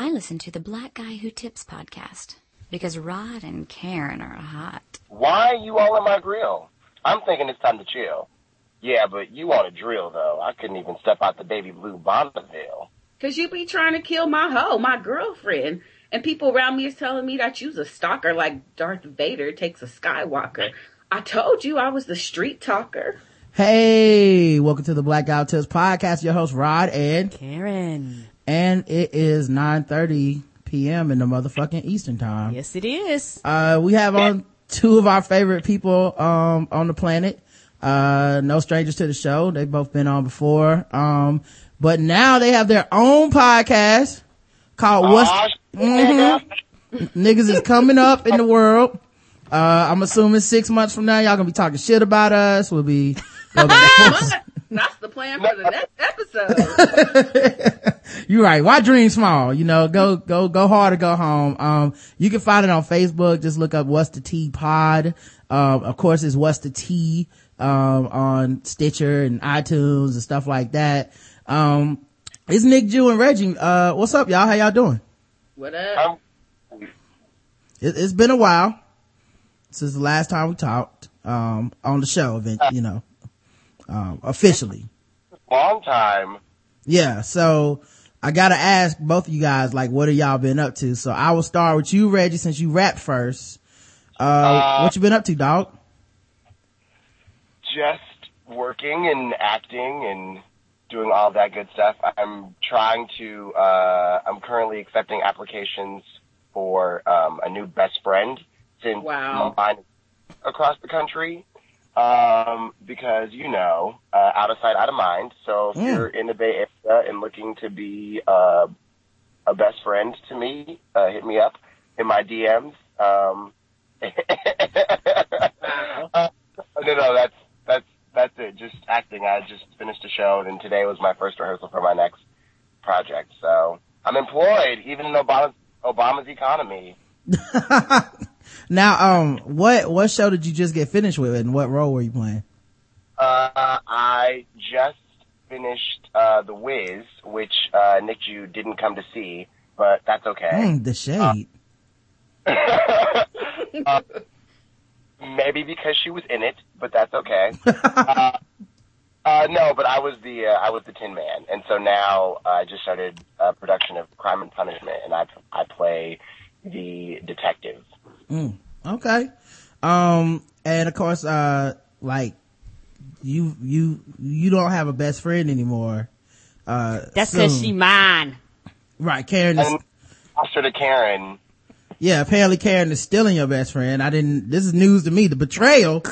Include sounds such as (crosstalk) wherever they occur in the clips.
I listen to the Black Guy Who Tips podcast because Rod and Karen are hot. Why are you all in my grill? I'm thinking it's time to chill. Yeah, but you want a drill though. I couldn't even step out the baby blue Bonneville. Cause you be trying to kill my hoe, my girlfriend. And people around me is telling me that you's a stalker like Darth Vader takes a Skywalker. I told you I was the street talker. Hey, welcome to the Black Guy Who Tips podcast. Your host Rod and Karen. And it is 9:30 p.m. in the motherfucking Eastern time. Yes, it is. Uh, we have on two of our favorite people um on the planet. Uh, no strangers to the show. They've both been on before. Um, but now they have their own podcast called What's Aw, Mhm. Niggas is coming up in the world. Uh, I'm assuming six months from now, y'all gonna be talking shit about us. We'll be, (laughs) we'll be- That's the plan for the next (laughs) episode. you're right. Why dream small? You know, go, go, go hard or go home. Um, you can find it on Facebook. Just look up What's the Tea Pod. Um, of course, it's What's the Tea, um, on Stitcher and iTunes and stuff like that. Um, it's Nick, Jew, and Reggie. Uh, what's up, y'all? How y'all doing? What up? It, it's been a while since the last time we talked, um, on the show event, you know, um, officially. long time. Yeah. So I gotta ask both of you guys, like, what have y'all been up to? So I will start with you, Reggie, since you rap first. Uh, Uh, what you been up to, dog? Just working and acting and doing all that good stuff. I'm trying to. Uh, I'm currently accepting applications for um, a new best friend since Wow. mine across the country. Um, because you know, uh, out of sight, out of mind. So if Mm. you're in the Bay Area and looking to be uh, a best friend to me, uh, hit me up in my DMs. Um, (laughs) uh, no, no, that's that's that's it. Just acting. I just finished a show, and today was my first rehearsal for my next project. So I'm employed, even in Obama's Obama's economy. (laughs) now, um, what, what show did you just get finished with and what role were you playing? Uh, I just finished uh, The Wiz, which uh, Nick Jew didn't come to see, but that's okay. Mm, the shade. (laughs) uh, maybe because she was in it, but that's okay. (laughs) uh, uh, no, but I was the uh, I was the Tin Man, and so now I just started a production of Crime and Punishment, and I I play the detective. Mm, okay. Um, and of course, uh, like, you, you, you don't have a best friend anymore. Uh, That's cause she mine. Right, Karen is, And Foster to Karen. yeah, apparently Karen is stealing your best friend. I didn't, this is news to me. The betrayal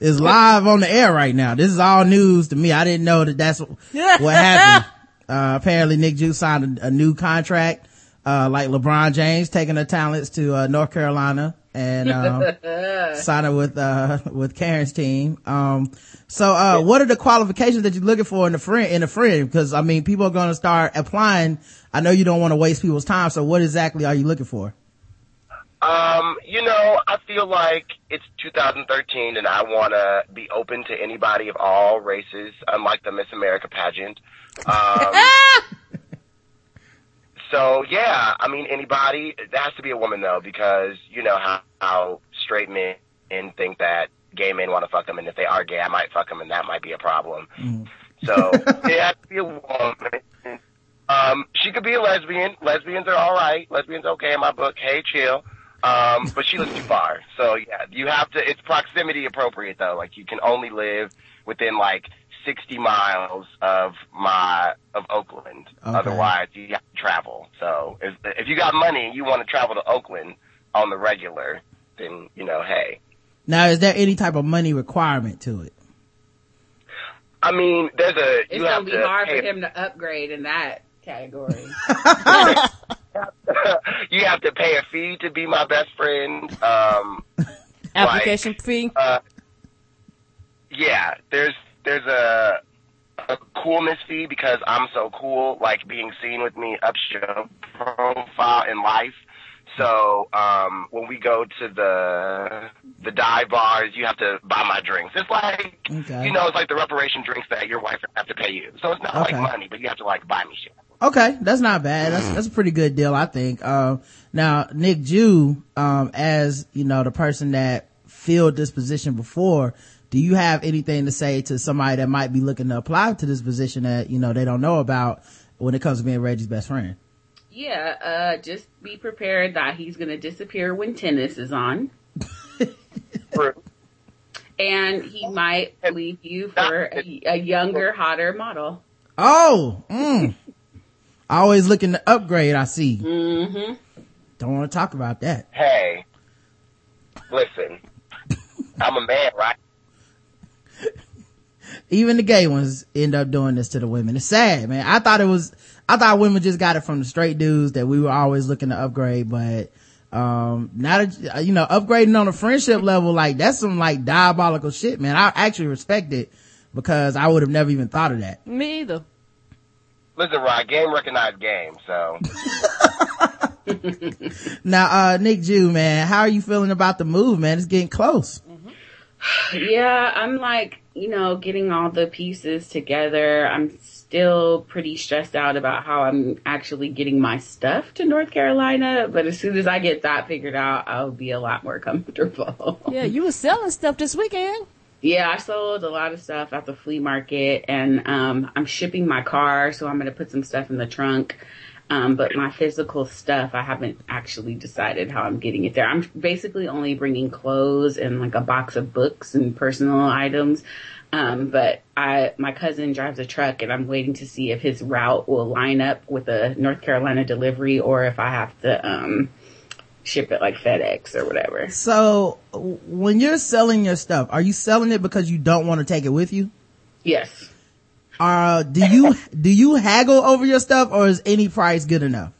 is live on the air right now. This is all news to me. I didn't know that that's (laughs) what happened. Uh, apparently Nick Juice signed a, a new contract, uh, like LeBron James taking her talents to, uh, North Carolina and, um, (laughs) signing with, uh, with Karen's team. Um, so, uh, what are the qualifications that you're looking for in a friend, in a friend? Because, I mean, people are going to start applying. I know you don't want to waste people's time. So what exactly are you looking for? Um, you know, I feel like it's 2013 and I want to be open to anybody of all races, unlike the Miss America pageant. Um, (laughs) so yeah, I mean, anybody, it has to be a woman though, because you know how, how straight men think that gay men want to fuck them and if they are gay, I might fuck them and that might be a problem. So (laughs) it has to be a woman. Um, she could be a lesbian. Lesbians are all right. Lesbians okay in my book. Hey, chill. Um, but she lives too far. So yeah, you have to. It's proximity appropriate though. Like you can only live within like 60 miles of my of Oakland. Okay. Otherwise, you have to travel. So if if you got money and you want to travel to Oakland on the regular, then you know, hey. Now, is there any type of money requirement to it? I mean, there's a It's you gonna have be to hard pay for him to upgrade in that category. (laughs) (laughs) you have to pay a fee to be my best friend. Um, (laughs) Application fee. uh, yeah, there's there's a a coolness fee because I'm so cool. Like being seen with me ups your profile in life. So um, when we go to the the dive bars, you have to buy my drinks. It's like Okay. you know, it's like the reparation drinks that your wife have to pay you. So it's not Okay. like money, but you have to like buy me shit. Okay, that's not bad. That's that's a pretty good deal, I think. Um, now Nick Jew, um, as you know, the person that filled this position before, do you have anything to say to somebody that might be looking to apply to this position that you know they don't know about when it comes to being Reggie's best friend? Yeah, uh, just be prepared that he's gonna disappear when tennis is on. (laughs) True. And he might leave you for a, a younger, hotter model. Oh, mm. always looking to upgrade. I see. Mm-hmm. Don't want to talk about that. Hey, listen, I'm a man, right? Even the gay ones end up doing this to the women. It's sad, man. I thought it was, I thought women just got it from the straight dudes that we were always looking to upgrade, but, um, now that, you know, upgrading on a friendship level, like, that's some like diabolical shit, man. I actually respect it because I would have never even thought of that. Me either. Listen, Rod, game recognized game. So (laughs) Now, uh, Nick Jew, man, how are you feeling about the move, man? It's getting close. Yeah, I'm like, you know, getting all the pieces together. I'm still pretty stressed out about how I'm actually getting my stuff to North Carolina, but as soon as I get that figured out, I'll be a lot more (laughs) comfortable. Yeah, you were selling stuff this weekend. Yeah, I sold a lot of stuff at the flea market and um I'm shipping my car, so I'm gonna put some stuff in the trunk. Um, but my physical stuff, I haven't actually decided how I'm getting it there. I'm basically only bringing clothes and like a box of books and personal items. Um, but I, my cousin drives a truck and I'm waiting to see if his route will line up with a North Carolina delivery or if I have to, um, ship it like FedEx or whatever. So when you're selling your stuff, are you selling it because you don't want to take it with you? Yes. Uh, do you, (laughs) do you haggle over your stuff or is any price good enough?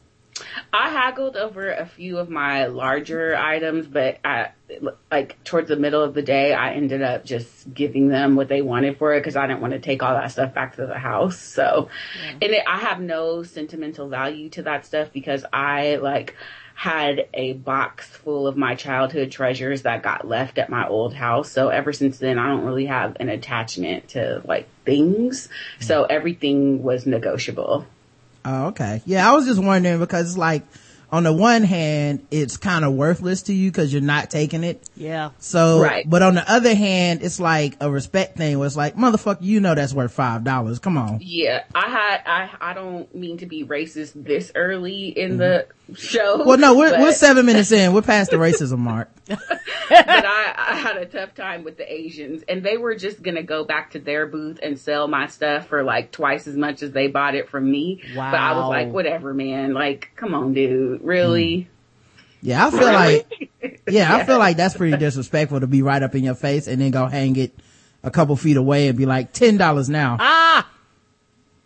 I haggled over a few of my larger items, but I, like towards the middle of the day, I ended up just giving them what they wanted for it because I didn't want to take all that stuff back to the house. So, and it, I have no sentimental value to that stuff because I like had a box full of my childhood treasures that got left at my old house. So ever since then, I don't really have an attachment to like things. So everything was negotiable. Oh, okay. Yeah, I was just wondering because like, on the one hand, it's kind of worthless to you because you're not taking it. Yeah. So, Right. but on the other hand, it's like a respect thing where it's like, motherfucker, you know that's worth five dollars. Come on. Yeah, I had I I don't mean to be racist this early in the show. Mm-hmm. Well, no, we're, but, we're seven minutes in. We're past the racism mark. (laughs) but I, I had a tough time with the Asians, and they were just gonna go back to their booth and sell my stuff for like twice as much as they bought it from me. Wow. But I was like, whatever, man. Like, come on, dude. Really? Yeah, I feel like, (laughs) yeah, I feel like that's pretty disrespectful to be right up in your face and then go hang it a couple feet away and be like, ten dollars now. Ah!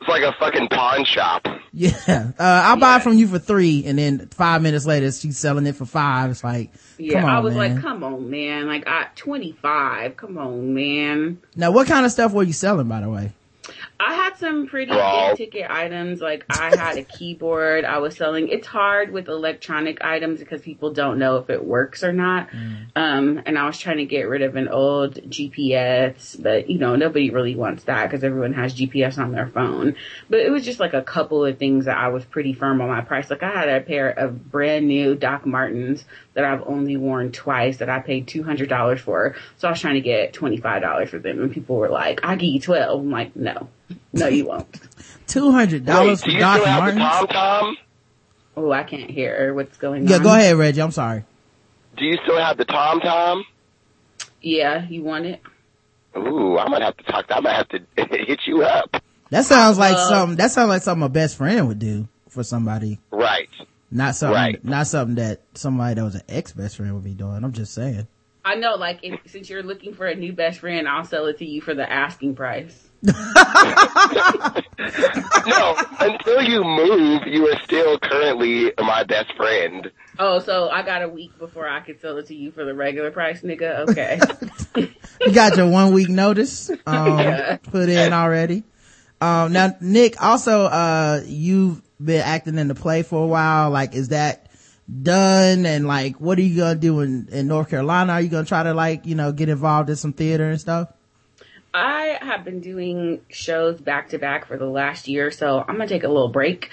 it's like a fucking pawn shop. Yeah. Uh, I'll buy it from you for three and then five minutes later she's selling it for five. It's like, Yeah, come on, I was man. like, come on, man. Like, I twenty five. Come on, man. Now, what kind of stuff were you selling, by the way? I had some pretty Wow. big ticket items. Like I had a keyboard I was selling. It's hard with electronic items because people don't know if it works or not. Um, and I was trying to get rid of an old GPS, but you know, nobody really wants that because everyone has GPS on their phone. But it was just like a couple of things that I was pretty firm on my price. Like I had a pair of brand new Doc Martens that I've only worn twice that I paid $200 for. So I was trying to get $25 for them and people were like, I give you 12. I'm like, no, no, you won't. (laughs) Two hundred Wait, dollars do for you Doc still Martens? Tom Tom? Oh, I can't hear what's going Yeah, on. Yeah, go ahead, Reggie. I'm sorry. Do you still have the Tom Tom? Yeah, you want it? Ooh, I might have to talk. I might have to (laughs) hit you up. That sounds like Uh, something. That sounds like something a best friend would do for somebody. Right. Not something. Right. Not something that somebody that was an ex best friend would be doing. I'm just saying. I know, like, if, since you're looking for a new best friend, I'll sell it to you for the asking price. (laughs) No, until you move, you are still currently my best friend. Oh, so I got a week before I could sell it to you for the regular price, nigga? Okay. (laughs) You got your one week notice um, Yeah. put in already. Um, now, Nick, also, uh, you've been acting in the play for a while. Like, is that done and like what are you gonna do in, in North Carolina? Are you gonna try to like, you know, get involved in some theater and stuff? I have been doing shows back to back for the last year, so I'm gonna take a little break.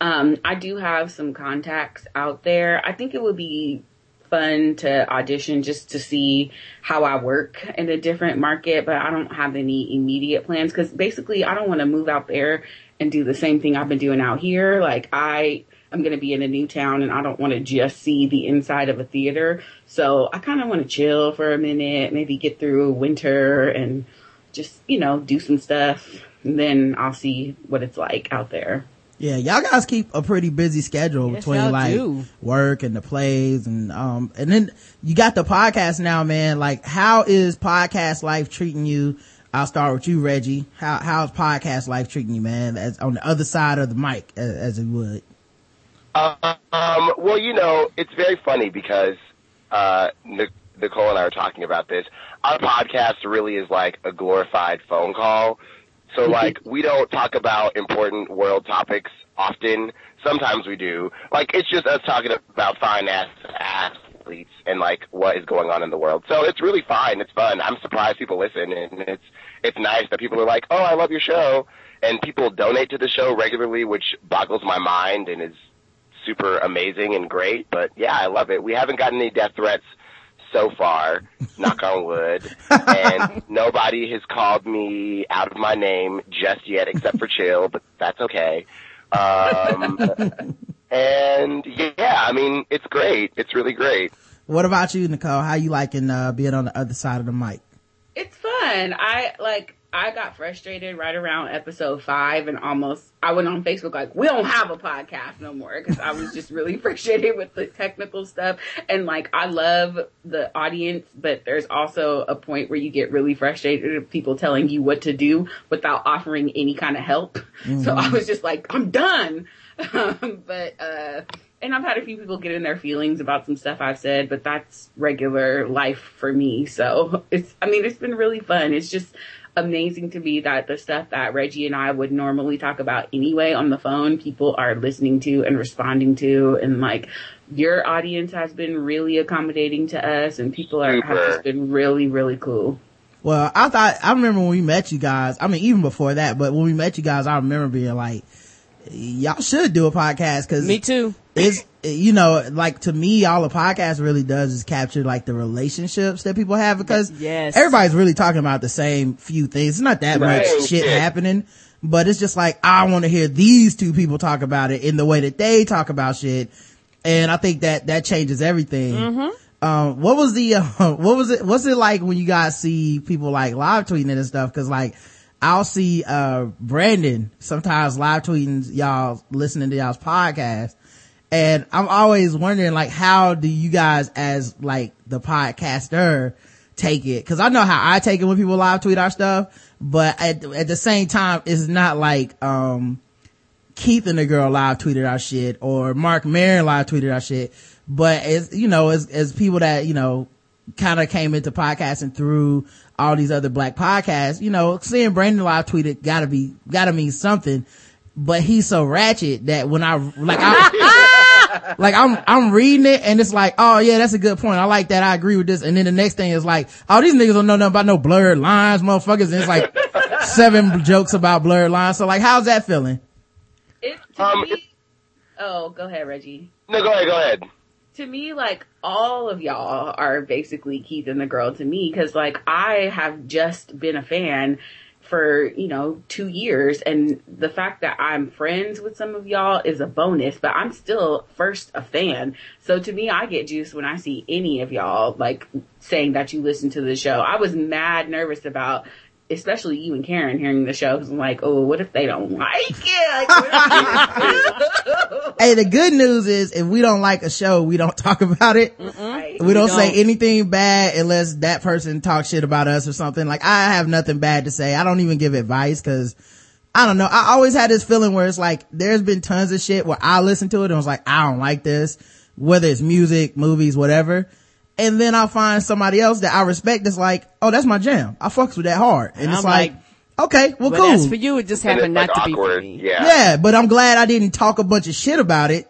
Um, I do have some contacts out there. I think it would be fun to audition just to see how I work in a different market, but I don't have any immediate plans because basically I don't want to move out there and do the same thing I've been doing out here. Like I I'm going to be in a new town and I don't want to just see the inside of a theater. So I kind of want to chill for a minute, maybe get through winter and just, you know, do some stuff. And then I'll see what it's like out there. Yeah, y'all guys keep a pretty busy schedule Yes, between like do. work and the plays and um and then you got the podcast now, man. Like how is podcast life treating you? I'll start with you, Reggie. How how's podcast life treating you, man? As on the other side of the mic as, as it would. Um, well, you know, it's very funny because uh, Nicole and I were talking about this. Our podcast really is like a glorified phone call. So, (laughs) like, we don't talk about important world topics often. Sometimes we do. Like, it's just us talking about fine ass athletes and like what is going on in the world. So it's really fine. It's fun. I'm surprised people listen, and it's it's nice that people are like, "Oh, I love your show," and people donate to the show regularly, which boggles my mind and is super amazing and great. But yeah, I love it. We haven't gotten any death threats so far, (laughs) knock on wood, and nobody has called me out of my name just yet, except for Chill, but that's okay. Um, (laughs) and yeah, I mean, it's great. It's really great. What about you, Nicole? How you liking uh, being on the other side of the mic? Fun. I like I got frustrated right around episode five and almost I went on Facebook like we don't have a podcast no more because I was just really (laughs) frustrated with the technical stuff and like I love the audience but there's also a point where you get really frustrated of people telling you what to do without offering any kind of help. So I was just like I'm done. Um, (laughs) but uh and I've had a few people get in their feelings about some stuff I've said, but that's regular life for me. So it's, I mean, it's been really fun. It's just amazing to me that the stuff that Reggie and I would normally talk about anyway on the phone, people are listening to and responding to. And like, your audience has been really accommodating to us and people are, have Super. just been really, really cool. Well, I thought I remember when we met you guys. I mean, even before that, but when we met you guys, I remember being like, "Y'all should do a podcast." Because Me too. it's you know like to me all a podcast really does is capture like the relationships that people have because Yes. everybody's really talking about the same few things it's not that Right. much shit Yeah. happening but it's just like i want to hear these two people talk about it in the way that they talk about shit and i think that that changes everything um what was the uh, (laughs) what was it what's it like when you guys see people like live tweeting and stuff because like I'll see, uh, Brandon sometimes live tweeting y'all listening to y'all's podcast. And I'm always wondering, like, how do you guys as, like, the podcaster take it? Cause I know how I take it when people live tweet our stuff, but at, at the same time, it's not like, um, Keith and the girl live tweeted our shit or Marc Maron live tweeted our shit. But as, you know, as, as people that, you know, kind of came into podcasting through all these other black podcasts, you know, seeing Brandon live tweet it gotta be, gotta mean something. But he's so ratchet that when I, like, I, (laughs) like I'm, I'm reading it and it's like, oh yeah, that's a good point. I like that. I agree with this. And then the next thing is like, oh, these niggas don't know nothing about no blurred lines, motherfuckers. And it's like (laughs) seven jokes about blurred lines. So like, how's that feeling? It, to Um, me, oh, go ahead, Reggie. No, go ahead, go ahead. to me, like all of y'all are basically Keith and the girl to me because like I have just been a fan for you know two years and the fact that I'm friends with some of y'all is a bonus but I'm still first a fan. So to me I get juice when I see any of y'all like saying that you listen to the show. I was mad nervous about especially you and Karen hearing the show because I'm like oh what if they don't like it like, (laughs) Hey, the good news is if we don't like a show, we don't (laughs) talk about it. Right. We don't say don't. anything bad unless that person talks shit about us or something. Like I have nothing bad to say. I don't even give advice because I don't know. I always had this feeling where it's like there's been tons of shit where I listen to it and was like, I don't like this, whether it's music, movies, whatever. And then I'll find somebody else that I respect that's like, oh, that's my jam. I fucks with that hard. And And it's like, like, okay, well, cool. as for you, it just happened not like to be for me. Yeah. Yeah, but I'm glad I didn't talk a bunch of shit about it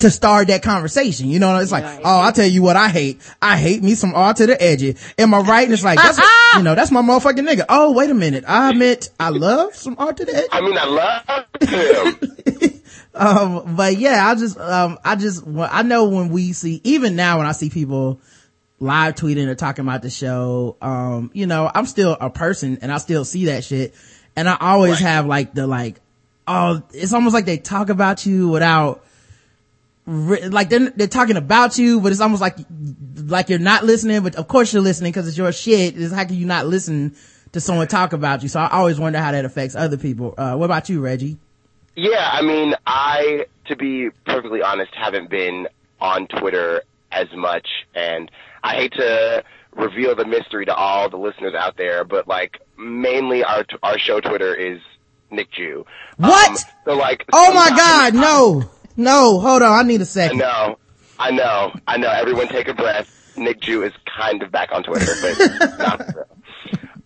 to start that conversation. You know, it's like, Right. oh, I'll tell you what I hate. I hate me some R to the edgy. Am I right? And it's like, that's, you know, that's my motherfucking nigga. Oh, wait a minute. I meant I love some R to the edgy. I mean, I love him. (laughs) Um, but yeah, I just, um, I just, well, I know when we see, even now when I see people live tweeting or talking about the show, um, you know, I'm still a person and I still see that shit. And I always Right. have like the like, oh, it's almost like they talk about you without, like they're, they're talking about you, but it's almost like, like you're not listening, but of course you're listening because it's your shit. It's how can you not listen to someone talk about you? So I always wonder how that affects other people. Uh, what about you, Reggie? Yeah, I mean, I, to be perfectly honest, haven't been on Twitter as much, and I hate to reveal the mystery to all the listeners out there, but like, mainly our our show Twitter is Nick Jew. What? so like, Oh my God, no, no, hold on, I need a I second. know, I know, I know. Everyone take a breath. Nick Jew is kind of back on Twitter, but (laughs) not real.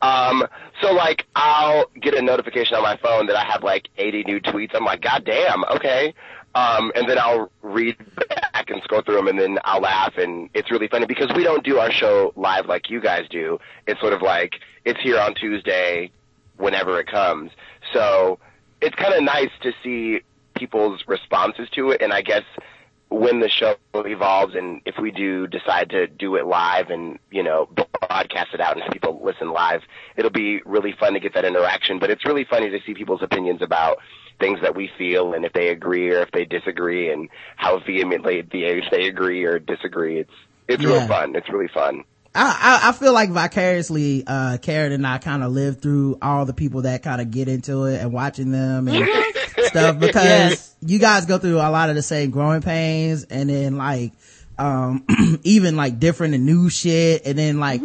Um, so like, I'll get a notification on my phone that I have like 80 new tweets. I'm like, God damn, okay. Um, and then I'll read back and scroll through them, and then I'll laugh, and it's really funny because we don't do our show live like you guys do. It's sort of like it's here on Tuesday, whenever it comes. So it's kind of nice to see people's responses to it, and I guess when the show evolves and if we do decide to do it live and you know broadcast it out and have people listen live it'll be really fun to get that interaction but it's really funny to see people's opinions about things that we feel and if they agree or if they disagree and how vehemently they, they agree or disagree it's it's Yeah. real fun it's really fun I, I, I feel like vicariously, uh, Karen and I kind of live through all the people that kind of get into it and watching them and (laughs) stuff because Yes. you guys go through a lot of the same growing pains and then like, um, (clears throat) even like different and new shit. And then like,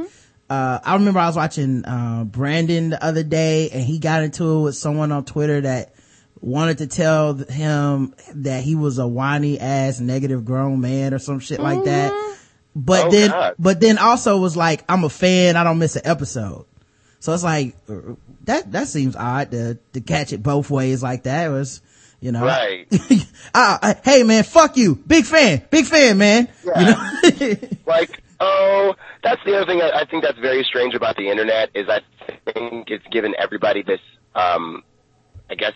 uh, I remember I was watching, uh, Brandon the other day and he got into it with someone on Twitter that wanted to tell him that he was a whiny ass negative grown man or some shit like that. But Oh, then, God. but then also was like, I'm a fan. I don't miss an episode. So it's like, that, that seems odd to, to catch it both ways like that. It was, you know, right uh, (laughs) uh, hey man, fuck you. Big fan, big fan, man. You know? (laughs) like oh that's the other thing I, I think that's very strange about the internet is i think it's given everybody this um i guess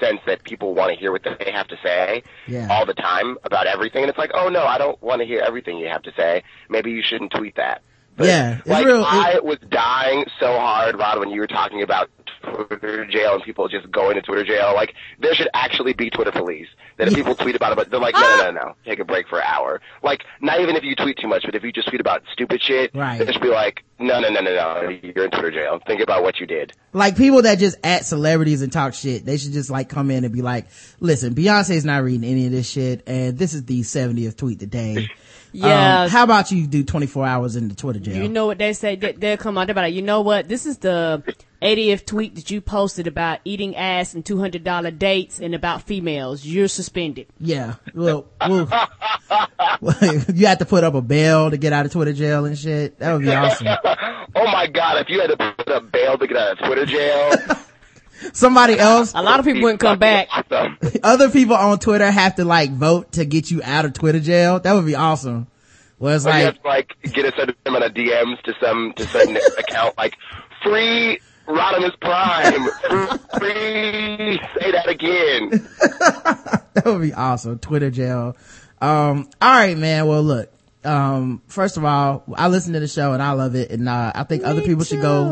sense that people want to hear what they have to say Yeah. all the time about everything and it's like oh no i don't want to hear everything you have to say maybe you shouldn't tweet that but, Yeah, like real- i was dying so hard rod when you were talking about Twitter jail and people just going to Twitter jail. Like there should actually be Twitter police. That if people tweet about it, but they're like, no, no, ah! no, no, take a break for an hour. Like not even if you tweet too much, but if you just tweet about stupid shit, Right. they should be like, no, no, no, no, no, you're in Twitter jail. Think about what you did. like people that just at celebrities and talk shit, they should just like come in and be like, listen, Beyonce's not reading any of this shit and this is the 70th tweet today. Yeah. Um, how about you do 24 hours in the Twitter jail? You know what they say? They, they'll come out. They're like, you know what? This is the 80th tweet that you posted about eating ass and $200 dates and about females. You're suspended. Yeah. Well, well (laughs) you have to put up a bail to get out of Twitter jail and shit. That would be awesome. (laughs) oh my god, if you had to put up bail to get out of Twitter jail, Somebody (laughs) else, A lot of people wouldn't come back. (laughs) Other people on Twitter have to like vote to get you out of Twitter jail. That would be awesome. Well, it's like, have to like get a set amount of DMs to some to some (laughs) account like free Rodimus Prime, free say that again. that would be awesome. Twitter jail. Um, all right, man. Well, look, um, first of all, I listen to the show and I love it. And, uh, I think other people should go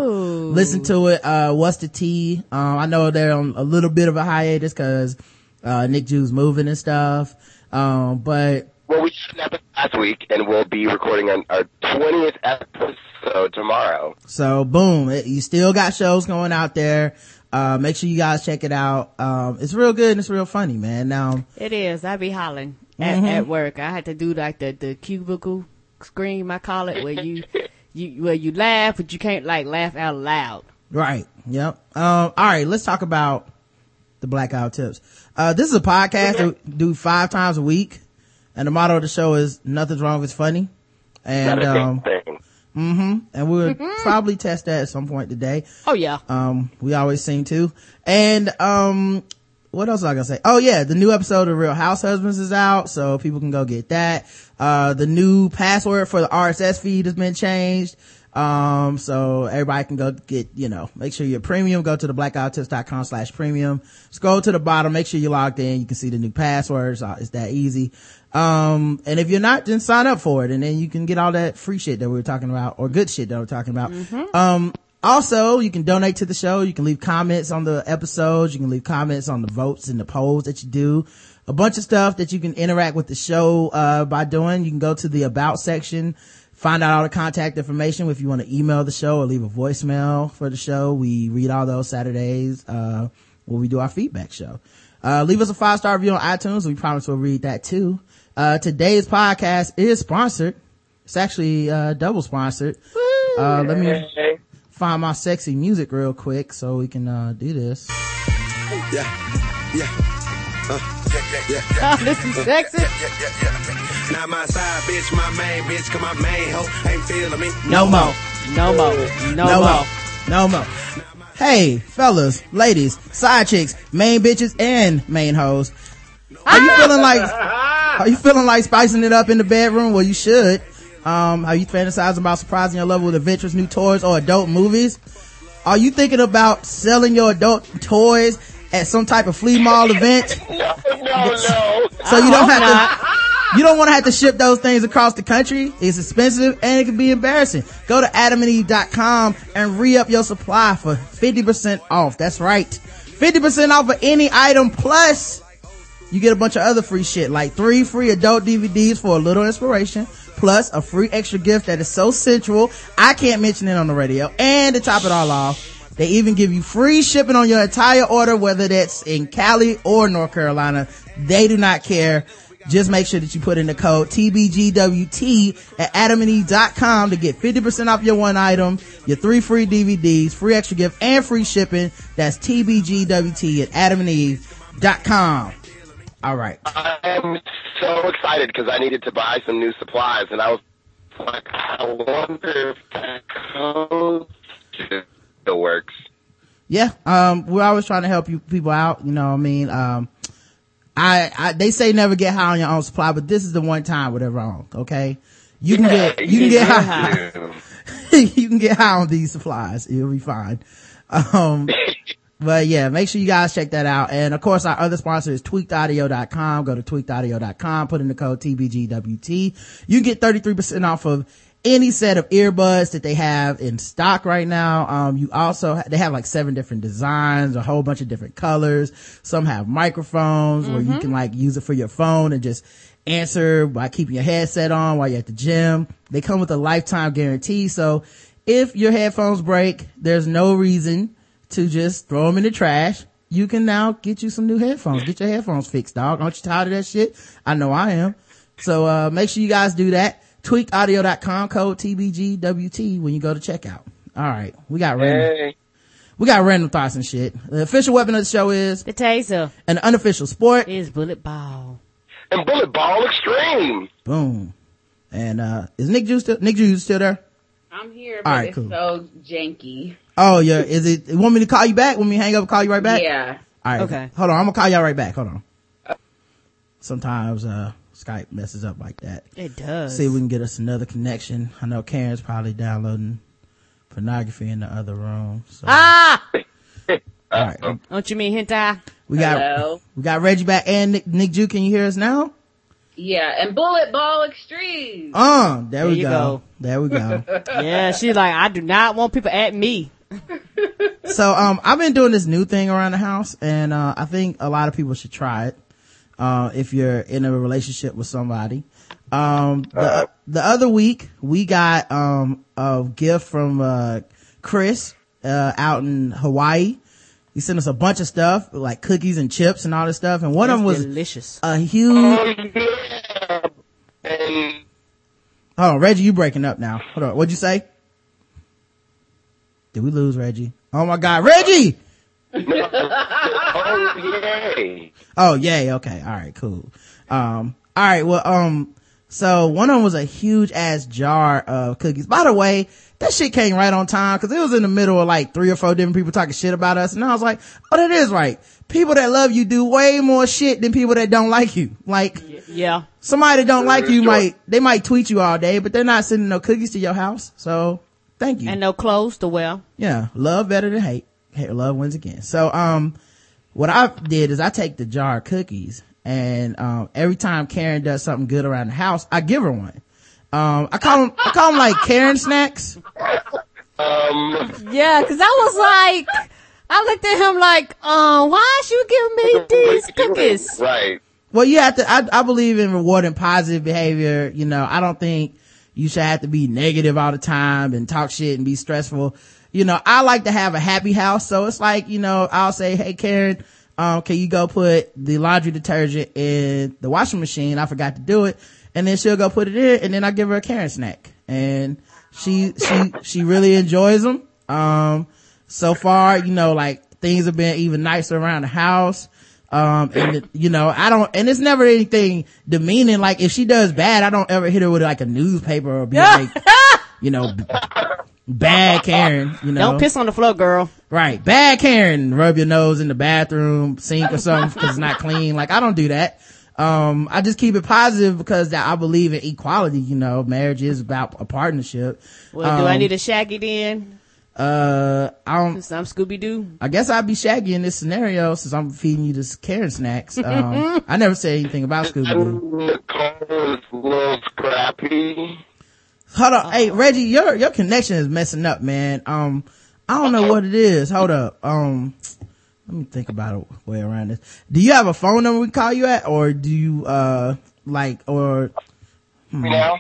listen to it. Uh, what's the tea? Um, I know they're on a little bit of a hiatus cause, uh, Nick Jew's moving and stuff. Um, but Well, we just an last week, and we'll be recording on our twentieth episode tomorrow. So boom, it, you still got shows going out there. Uh, make sure you guys check it out. Um, it's real good and it's real funny, man. Now, It is. I be hollering at, Mm-hmm. at work. I had to do like the, the cubicle scream, I call it, where you, (laughs) you, where you laugh, but you can't like laugh out loud. right. Yep. Um, all right. Let's talk about the blackout tips. Uh, this is a podcast that we do five times a week. And the motto of the show is nothing's wrong, it's funny. And, Not a um, big thing. and we'll probably test that at some point today. Oh yeah. Um, we always seem to. And, um, what else was I gonna say? Oh yeah, the new episode of Real House Husbands is out, so people can go get that. Uh, the new password for the RSS feed has been changed. Um, so everybody can go get, you know, make sure you're premium, go to the blackouttips.com slash premium, scroll to the bottom, make sure you're logged in. You can see the new passwords. Uh, it's that easy. Um, and if you're not, then sign up for it and then you can get all that free shit that we were talking about or good shit that we're talking about. Um, also, you can donate to the show. You can leave comments on the episodes. You can leave comments on the votes and the polls that you do. A bunch of stuff that you can interact with the show, uh, by doing. You can go to the about section, find out all the contact information if you want to email the show or leave a voicemail for the show. We read all those Saturdays, uh, when we do our feedback show. Uh, leave us a five star review on iTunes. We promise we'll read that too. Uh, today's podcast is sponsored. It's actually, uh, double sponsored. Uh, let me find my sexy music real quick so we can, uh, do this. Yeah, yeah. Uh, yeah, yeah, yeah, (laughs) this is sexy. Yeah, yeah, yeah. Not my side bitch, my main bitch, cause my main hoe ain't feeling me. No more. No more. No, No more. more. No more. Hey, fellas, ladies, side chicks, main bitches, and main hoes. Are you feeling like, are you feeling like spicing it up in the bedroom? Well, you should. Um, are you fantasizing about surprising your lover with adventurous new toys or adult movies? Are you thinking about selling your adult toys at some type of flea mall event? (laughs) No, no, no. So you don't have to, you don't want to have to ship those things across the country. It's expensive and it can be embarrassing. Go to adamandeve.com and re-up your supply for 50% off. That's right. 50% off of any item plus you get a bunch of other free shit like three free adult DVDs for a little inspiration plus a free extra gift that is so sensual I can't mention it on the radio and to top it all off they even give you free shipping on your entire order whether that's in Cali or North Carolina they do not care just make sure that you put in the code TBGWT at adamandeve.com to get 50% off your one item, your three free DVDs, free extra gift, and free shipping. That's TBGWT at adamandeve.com. All right. I am so excited because I needed to buy some new supplies, and I was like, I wonder if that code still works. Yeah. Um, we're always trying to help you people out. You know what I mean? Um, I, I, they say never get high on your own supply, but this is the one time where they're wrong. Okay. You can get, you can get high. (laughs) you can get high on these supplies. It'll be fine. Um, (laughs) but yeah, make sure you guys check that out. And of course, our other sponsor is tweakedaudio.com. Go to tweakedaudio.com, put in the code TBGWT. You get 33% off of any set of earbuds that they have in stock right now. Um, you also, they have like seven different designs, a whole bunch of different colors. Some have microphones where you can like use it for your phone and just answer by keeping your headset on while you're at the gym. They come with a lifetime guarantee. So if your headphones break, there's no reason to just throw them in the trash. You can now get you some new headphones. Get your headphones fixed, dog. Aren't you tired of that shit? I know I am. So, uh, make sure you guys do that. Tweakedaudio.com code TBGWT when you go to checkout. All right. We got random, Hey. we got random thoughts and shit. The official weapon of the show is The taser an unofficial sport. is bullet ball. And Bullet Ball Extreme. Boom. And, uh, is Nick Juice still, Nick Juice still there? I'm here, but right, it's cool. so janky. Oh, yeah. Is it, you want me to call you back? Want me to hang up and call you right back? Yeah. All right. Okay. Hold on. I'm gonna call y'all right back. Hold on. Sometimes, uh, Skype messes up like that. It does. See if we can get us another connection. I know Karen's probably downloading pornography in the other room. So, ah! (laughs) all right. Don't you mean hentai? We got, Hello? we got Reggie back and Nick, Nick Jew. Can you hear us now? Yeah, and Bullet Ball Extreme. Uh, there, There we you go. go. There we go. (laughs) Yeah, she's like, I do not want people at me. So, um, I've been doing this new thing around the house and, uh, I think a lot of people should try it. Uh, if you're in a relationship with somebody. Um, the, the other week we got, um, a gift from, uh, Chris, uh, out in Hawaii. He sent us a bunch of stuff, like cookies and chips and all this stuff. And one of them was delicious. a huge, Oh, yeah. Hold on, Reggie, you breaking up now. Hold on. What'd you say? Did we lose Reggie? Oh my God, Reggie! oh yay! Oh, yay. Okay. All right. Cool. Um, all right. Well, um, So one of them was a huge ass jar of cookies. By the way, that shit came right on time because it was in the middle of like three or four different people talking shit about us. And I was like, oh, that is right. People that love you do way more shit than people that don't like you. Like Yeah. somebody that don't like you might, they might tweet you all day, but they're not sending no cookies to your house. So thank you. And no clothes to wear. Yeah, love better than hate. Hate love wins again. So um what I did is I take the jar of cookies and um every time Karen does something good around the house, I give her one. Um I call them I call them like Karen snacks. Um, Yeah, cause I was like, I looked at him like, um, why is you giving me (laughs) these cookies? Right. Well, you have to I I believe in rewarding positive behavior, you know. I don't think you should have to be negative all the time and talk shit and be stressful. You know, I like to have a happy house, so it's like, you know, I'll say, "Hey Karen, um, can you go put the laundry detergent in the washing machine? I forgot to do it." And then she'll go put it in and then I give her a Karen snack. And she she she really enjoys them. Um so far, you know, like things have been even nicer around the house. Um, and it- you know, I don't, and it's never anything demeaning. Like if she does bad, I don't ever hit her with like a newspaper or be (laughs) like, you know, bad Karen, you know. Don't piss on the floor, girl. Right. Bad Karen, rub your nose in the bathroom sink or something because it's not (laughs) clean. Like I don't do that. Um, I just keep it positive because that I believe in equality, you know, marriage is about a partnership. Well, do I Um, need a shaggy then? Uh, I don't, Since I'm Scooby Doo. I guess I'd be Shaggy in this scenario since I'm feeding you this Karen snacks. Um, I never said anything about Scooby Doo. Nicole is a little scrappy. Hold on. Hey, Reggie, your, your connection is messing up, man. Um, I don't know what it is. Hold up. Um, let me think about a way around this. Do you have a phone number we call you at or do you, uh, like, or, You know?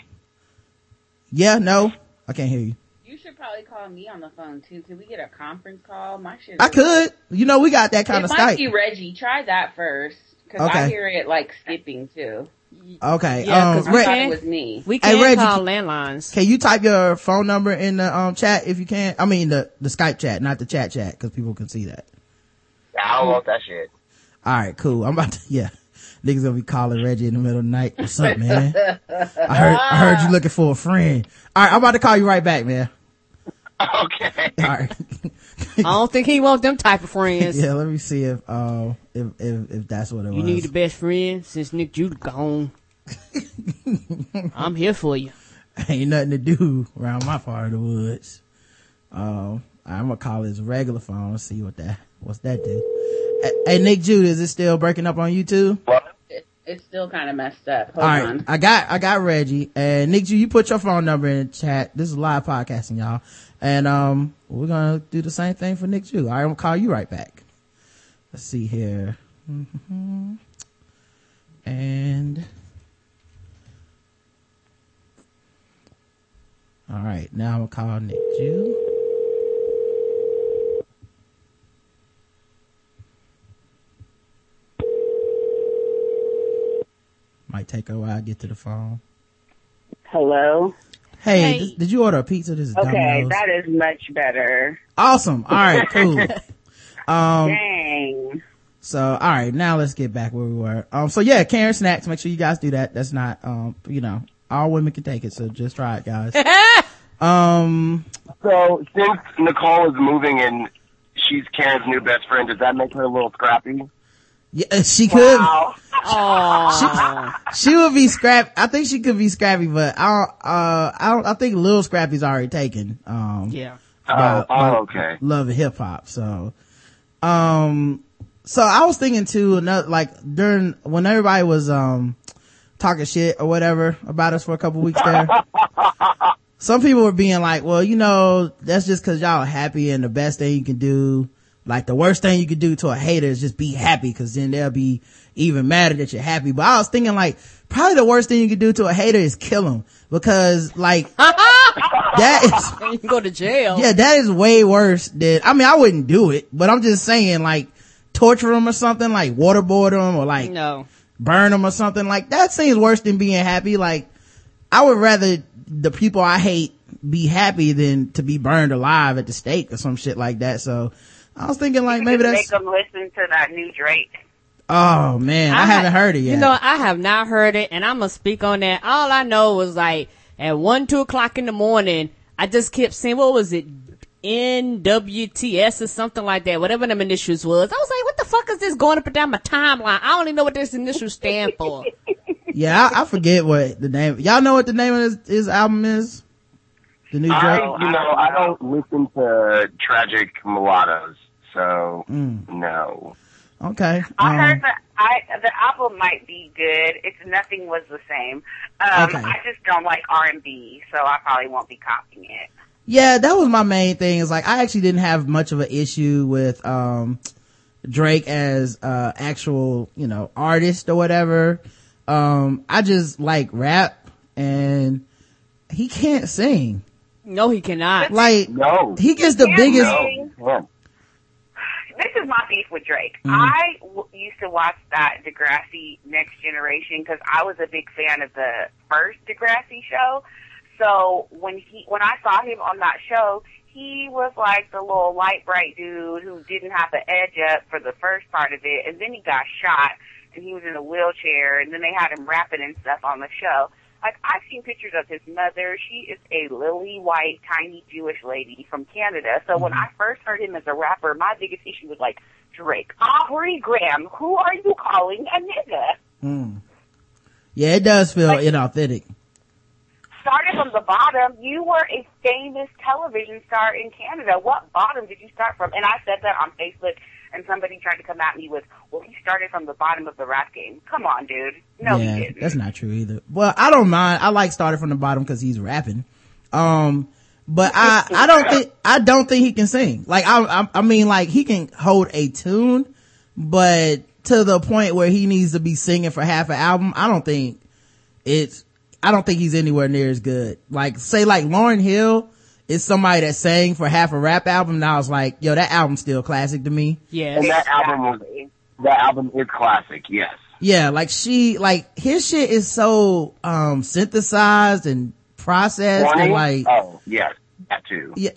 yeah, no? I can't hear you. You should probably call me on the phone too. Could we get a conference call? My shit. I could. You know, we got that kind it of might Skype. be Reggie. Try that first, because Okay. I hear it like skipping too. Okay. Yeah, um, 'cause I Reg- thought Okay. it was me. We Hey, can Reggie, call landlines. can you type your phone number in the, um, chat if you can? I mean, the, the Skype chat, not the chat chat, because people can see that. Yeah, I don't want that shit. All right, cool. I'm about to, (laughs) yeah. Niggas gonna be calling Reggie in the middle of the night. What's up, man? (laughs) I heard, I heard you looking for a friend. All right, I'm about to call you right back, man. (laughs) Okay. All right. I don't think he want them type of friends. yeah, let me see if, uh, if, if, if that's what it You was. You need a best friend since Nick Judah gone. I'm here for you. (laughs) Ain't nothing to do around my part of the woods. Um, I'm gonna call his regular phone and see what that, what's that do. Hey, Hey, Nick Judah, is it still breaking up on YouTube? Well, It, it's still kind of messed up. Hold All right, on. I got I got Reggie and Nick. Ju, you put your phone number in the chat. This is live podcasting, y'all, and um, we're gonna do the same thing for Nick right, I'm gonna call you right back. Let's see here, Mhm. and all right, now I'm gonna call Nick Ju. Might take a while to get to the phone. Hello. Hey, Hey. th- did you order a pizza? This is Okay, Domino's. that is much better. awesome. All right, cool. (laughs) um, Dang. so all right, now let's get back where we were. Um, so yeah, Karen snacks. Make sure you guys do that. That's not, um, you know, all women can take it. So just try it, guys. (laughs) um, so since Nicole is moving and she's Karen's new best friend, does that make her a little scrappy? Yeah, she could, Oh, she would be scrap. I think she could be scrappy, but I don't, uh, I don't, I think Lil Scrappy's already taken. Um, yeah. Oh, about- oh, okay. love hip hop. So, um, so I was thinking too, another, like during, when everybody was, um, talking shit or whatever about us for a couple weeks there, (laughs) some people were being like, well, you know, that's just cause y'all are happy and the best thing you can do, like the worst thing you could do to a hater is just be happy cause then they'll be even madder that you're happy. But I was thinking like, probably the worst thing you could do to a hater is kill him because like, (laughs) that is, (laughs) you can go to jail. yeah, that is way worse than, I mean, I wouldn't do it, but I'm just saying like torture them or something, like waterboard them or like No. burn them or something. Like that seems worse than being happy. Like I would rather the people I hate be happy than to be burned alive at the stake or some shit like that. So I was thinking like maybe Just that's, make them listen to that new Drake. Oh man, I, haven't heard it yet. You know, I have not heard it, and I'm gonna speak on that. All I know was like at one, two o'clock in the morning, I just kept saying, what was it? NWTS or something like that, whatever them initials was. I was like, what the fuck is this going up and down my timeline? I don't even know what this initials stand for. (laughs) yeah, I, I forget what the name. Y'all know what the name of his, his album is? The new Drake. I, you know, I don't listen to tragic mulattoes, so Mm. no. Okay. I um, heard that I the album might be good. It's nothing was the same. Um, Okay. I just don't like R and B, so I probably won't be copying it. Yeah, that was my main thing. Is like I actually didn't have much of an issue with um Drake as uh actual, you know, artist or whatever. Um I just like rap and he can't sing. No, he cannot. Like No. he gets the Yeah, biggest no. This is my beef with Drake. Mhm. I w- used to watch that Degrassi Next Generation because I was a big fan of the first Degrassi show. So when he when I saw him on that show, he was like the little light bright dude who didn't have the edge up for the first part of it, and then he got shot and he was in a wheelchair, and then they had him rapping and stuff on the show. Like I've seen pictures of his mother. She is a lily white, tiny Jewish lady from Canada. So when I first heard him as a rapper, my biggest issue was like Drake, Aubrey Graham. Who are you calling a nigga? Mm. Yeah, it does feel Like- inauthentic. Started from the bottom. You were a famous television star in Canada. What bottom did you start from? And I said that on Facebook, and somebody tried to come at me with, "Well, he started from the bottom of the rap game." Come on, dude. No, yeah, he didn't. that's not true either. Well, I don't mind. I like starting from the bottom because he's rapping. Um, but I, I don't think, I don't think he can sing. Like, I, I, I mean, like, he can hold a tune, but to the point where he needs to be singing for half an album, I don't think it's, I don't think he's anywhere near as good. Like, say like Lauryn Hill is somebody that sang for half a rap album, and I was like, yo, that album's still classic to me. Yes. And that album was that album is classic. Yes. Yeah, like she, like his shit is so, um, synthesized and processed and like, oh yes, that too. (laughs) yeah,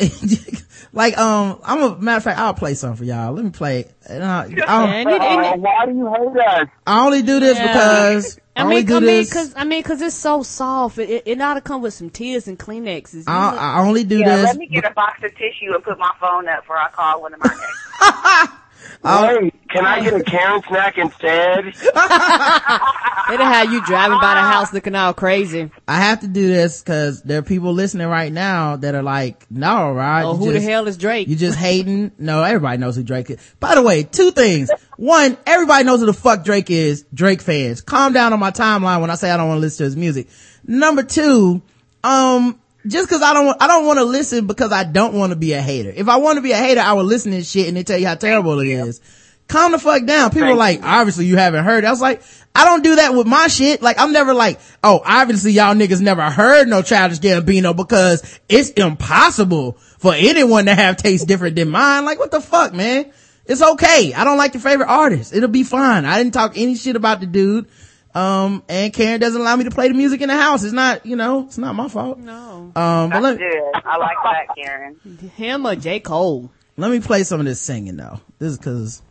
like, um, I'm a matter of fact, I'll play some for y'all. Let me play. it. And I, I, And don't- it- and it- why do you hate us? I only do this Yeah. because I, I only mean, do I mean, this. cause, I mean, cause it's so soft. It, it, it ought to come with some tears and Kleenexes. I, I only do Yeah, this. let me get a box of tissue and put my phone up for I call one of my (laughs) ex. Wait, can I get a Karen snack instead? (laughs) It'll have you driving by the house looking all crazy. I have to do this because there are people listening right now that are like, no, right? Oh, who just, the hell is Drake? You just hating? No, everybody knows who Drake is. By the way, two things. One, everybody knows who the fuck Drake is. Drake fans. Calm down on my timeline when I say I don't want to listen to his music. Number two, um, just cause I don't, I don't want to listen because I don't want to be a hater. If I want to be a hater, I would listen to this shit and they tell you how terrible it is. Calm the fuck down. People are like, obviously you haven't heard. I was like, I don't do that with my shit. Like, I'm never like, oh, obviously y'all niggas never heard no Childish Gambino because it's impossible for anyone to have taste different than mine. Like, what the fuck, man? It's okay. I don't like your favorite artist. It'll be fine. I didn't talk any shit about the dude. Um, and Karen doesn't allow me to play the music in the house. It's not, you know, it's not my fault. no. Um, but That's let, good. I like that, Karen. Him or J. Cole? let me play some of this singing though. This is cause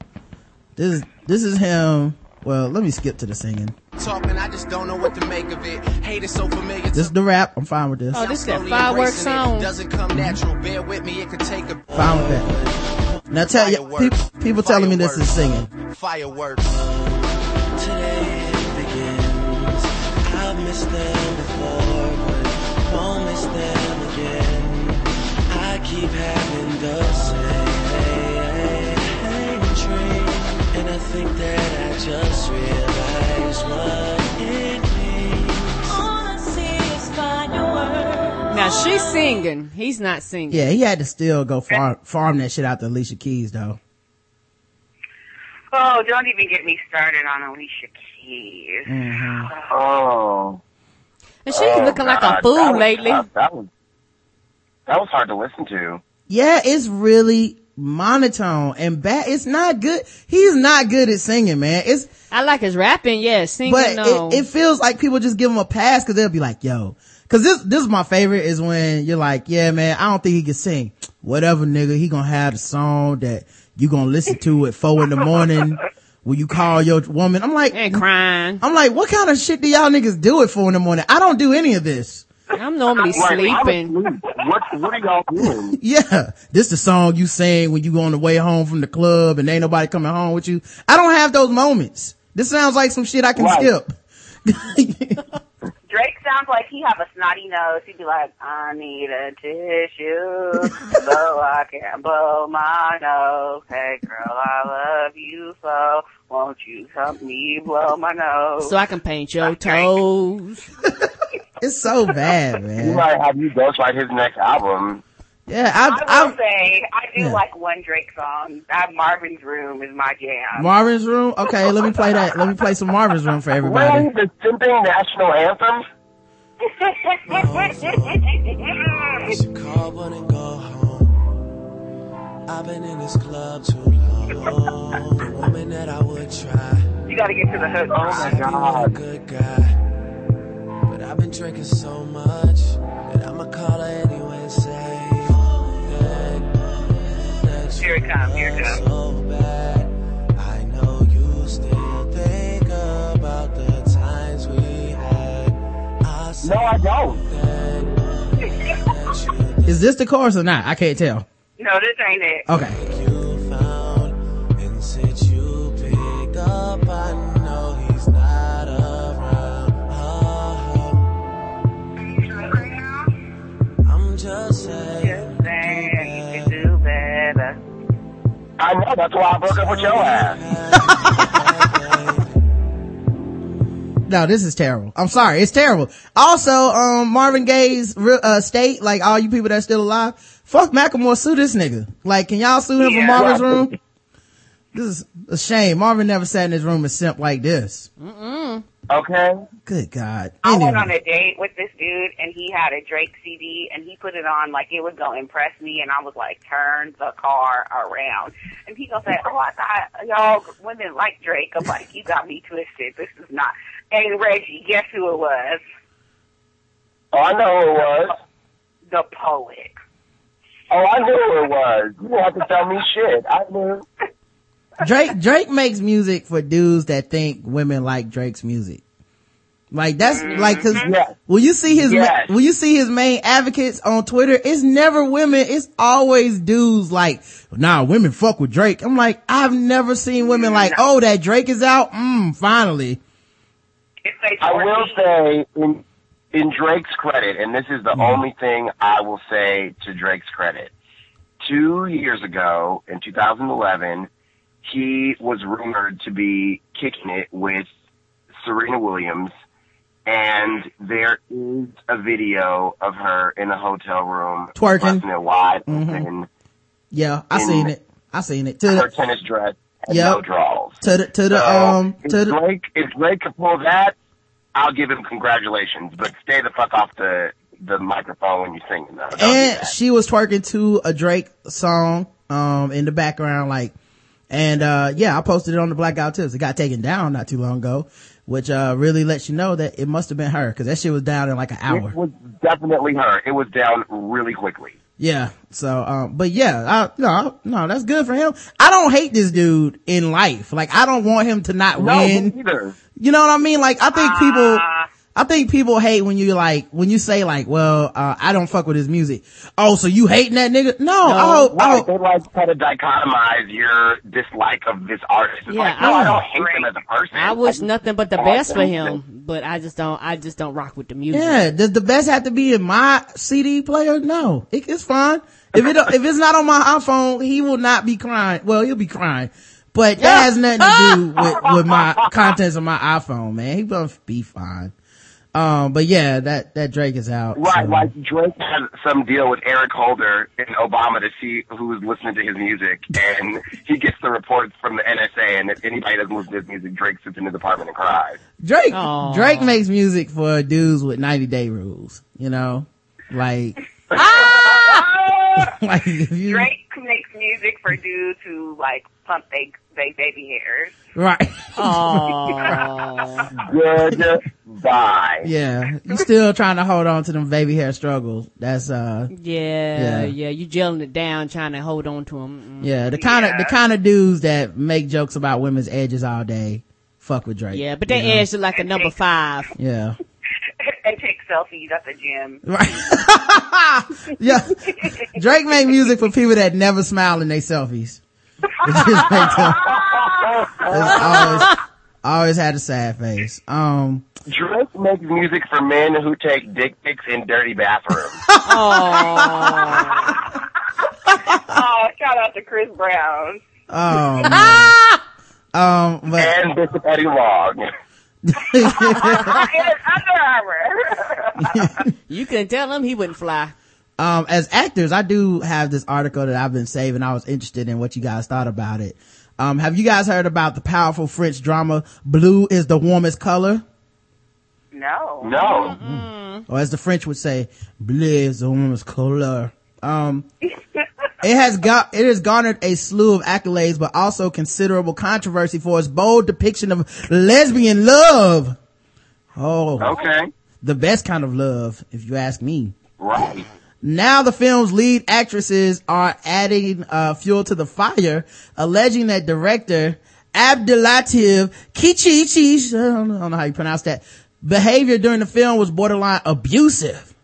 this is, this is him. Well, let me skip to the singing. Talking, I just don't know what to make of it. Hate is so familiar. This is the rap. I'm fine with this. Oh, this is that Slowly fireworks it. song. Doesn't come natural. Bear with me, it could take a Fine with that. Now tell you, people, people telling me this is singing. Fireworks. I've them before, but won't miss them again. I keep having the same dream, and I think that I just realized what it means. All I see is fireworks. Now she's singing. He's not singing. Yeah, he had to still go farm, farm that shit out to Alicia Keys though. Oh, don't even get me started on Alicia Keys. Oh. Mm-hmm. And she's Oh, looking like God, a that fool was lately. tough. That was that was hard to listen to. Yeah, it's really monotone and bad. It's not good. He's not good at singing, man. It's, I like his rapping, yeah. Singing, but no. it, it feels like people just give him a pass because they'll be like, yo, cause this, this is my favorite is when you're like, yeah, man, I don't think he can sing. Whatever, nigga. He gonna have the song that you gonna listen to at four in the morning (laughs) will you call your woman? I'm like, And crying. I'm like, what kind of shit do y'all niggas do it for in the morning? I don't do any of this. I'm normally I'm sleeping. What what are y'all doing? (laughs) Yeah, this the song you sing when you on the way home from the club and ain't nobody coming home with you. I don't have those moments. This sounds like some shit I can Right. skip. (laughs) Drake sounds like he have a snotty nose. He'd be like, I need a tissue so I can't blow my nose. Hey girl, I love you so. Won't you help me blow my nose? So I can paint your toes. (laughs) it's so bad, He man. might have you ghostwrite his next album. Yeah, I I, will I, say, I do Yeah. like one Drake song. That Marvin's Room is my jam. Marvin's Room. Okay, let me play that. Let me play some Marvin's Room for everybody. Really? The simping national anthem? I should call one and go home. I've been in this club too long. The woman that I would try. you gotta get to the hook. Oh my Said you were a god. good guy. But I've been drinking so much that I'ma call her anyway and say that, that Here it comes, here it comes. So bad. I know you still think about the No, I don't. Is this the chorus or not? I can't tell. No, this ain't it. Okay. you found and since you picked up I know he's not around I'm just saying Just saying, you can do better. I know, that's why I broke up with your ass. (laughs) No, this is terrible. I'm sorry. It's terrible. Also, um, Marvin Gaye's, re- uh, state, like all you people that's still alive, fuck Macklemore, sue this nigga. Like, can y'all sue him Yeah. for Marvin's Right. room? This is a shame. Marvin never sat in his room and simp like this. Okay? Good God. I went on a date with this dude and he had a Drake CD and he put it on like it was gonna impress me and I was like, turn the car around. And he gonna say, oh, I thought y'all women like Drake. I'm like, you got me twisted. This is not. Hey Reggie, guess who it was? Oh, I know who it was. The poet. Oh, I knew who it was. You don't have to tell me shit. I knew. (laughs) Drake, Drake makes music for dudes that think women like Drake's music. Like that's mm-hmm. like cause Yes. when you see his, Yes. when you see his main advocates on Twitter, it's never women, it's always dudes like, nah, women fuck with Drake. I'm like, I've never seen women like, mm-hmm. oh, that Drake is out? Mmm, finally. It says I will say, in, in Drake's credit, and this is the only thing I will say to Drake's credit. Two years ago, in 2011, he was rumored to be kicking it with Serena Williams, and there is a video of her in a hotel room Twerking. busting it wide Mhm. open, Yeah, I In- seen it. I seen it. To her the, tennis dress, and Yep. no draws. to the, to the, So, um, if to the, Drake, if Drake could pull that, I'll give him congratulations. But stay the fuck off the the microphone when you're singing. Though. Don't and she was twerking to a Drake song, um, in the background, like, and, uh, yeah, I posted it on the Black Guy Who Tips. It got taken down not too long ago, which, uh, really lets you know that it must have been her, cause that shit was down in like an hour. It was definitely her. It was down really quickly. Yeah. So, um, but yeah, I, no, no, that's good for him. I don't hate this dude in life. Like, I don't want him to not No, win. either. You know what I mean? Like, I think people, Ah. I think people hate when you like, when you say like, well, uh, I don't fuck with his music. Oh, so you hating that nigga? No, I hope, I Right, hope, they like kind to dichotomize your dislike of this artist. It's Yeah, like, no, I- I don't hate him as a person. I wish just nothing but the best for them him, but I just don't. I just don't rock with the music. yeah, does the best have to be in my CD player? No, it, it's fine. If it, if it's not on my iPhone, he will not be crying. Well, he'll be crying, but that has nothing to do (laughs) with, with my contents of my iPhone, man. He gonna be fine. Um, but yeah, that, that Drake is out. Right, so- like Drake had some deal with Eric Holder and Obama to see who was listening to his music, and he gets the reports from the NSA, and if anybody doesn't listen to his music, Drake sits in his apartment and cries. Drake, Aw. Drake makes music for dudes with 90 day rules, you know? Like, (laughs) like you, Drake makes music for dudes who like pump they they baby hairs. Right. Oh. (laughs) Goodbye. yeah. You still trying to hold on to them baby hair struggles. That's, uh, Yeah, Yeah. yeah, You gelling it down, trying to hold on to him. yeah, the kind of, Yeah. the kind of dudes that make jokes about women's edges all day. Fuck with Drake. Yeah, but they you know? edge to like a number five. Yeah. And take selfies at the gym. Right. (laughs) yeah. Drake make music for people that never smile in their selfies. It just make them- it's (laughs) always, always had a sad face. Um, Drake makes music for men who take dick pics in dirty bathrooms. (laughs) Oh. Oh, shout out to Chris Brown. oh, man. um, but, and Bishop Eddie Long. In Under Armour. you couldn't tell him he wouldn't fly. um, as actors, I do have this article that I've been saving. I was interested in what you guys thought about it. Um, have you guys heard about the powerful French drama Blue is the warmest color? no. No. Or as the French would say, Bleu is the warmest color. Um, (laughs) it has got, it has garnered a slew of accolades, but also considerable controversy for its bold depiction of lesbian love. Oh, Okay. the best kind of love, if you ask me. Right. Now the film's lead actresses are adding uh, fuel to the fire, alleging that director Abdellatif Kechiche, I don't know, I don't know how you pronounce that, behavior during the film was borderline abusive.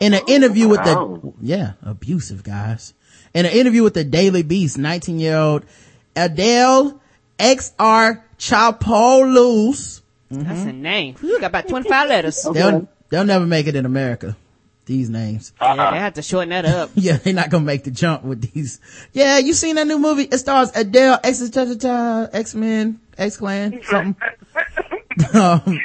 In an interview with the, Oh. yeah, abusive guys. In an interview with the Daily Beast, 19 year old Adele XR Chapolus, That's a name. You got about 25 letters. they'll, they'll never make it in America. These names. Yeah, they have to shorten that up. (laughs) Yeah, they're not gonna make the jump with these. Yeah, you seen that new movie? It stars Adele, X, X-Men, X-Clan, something. (laughs) um,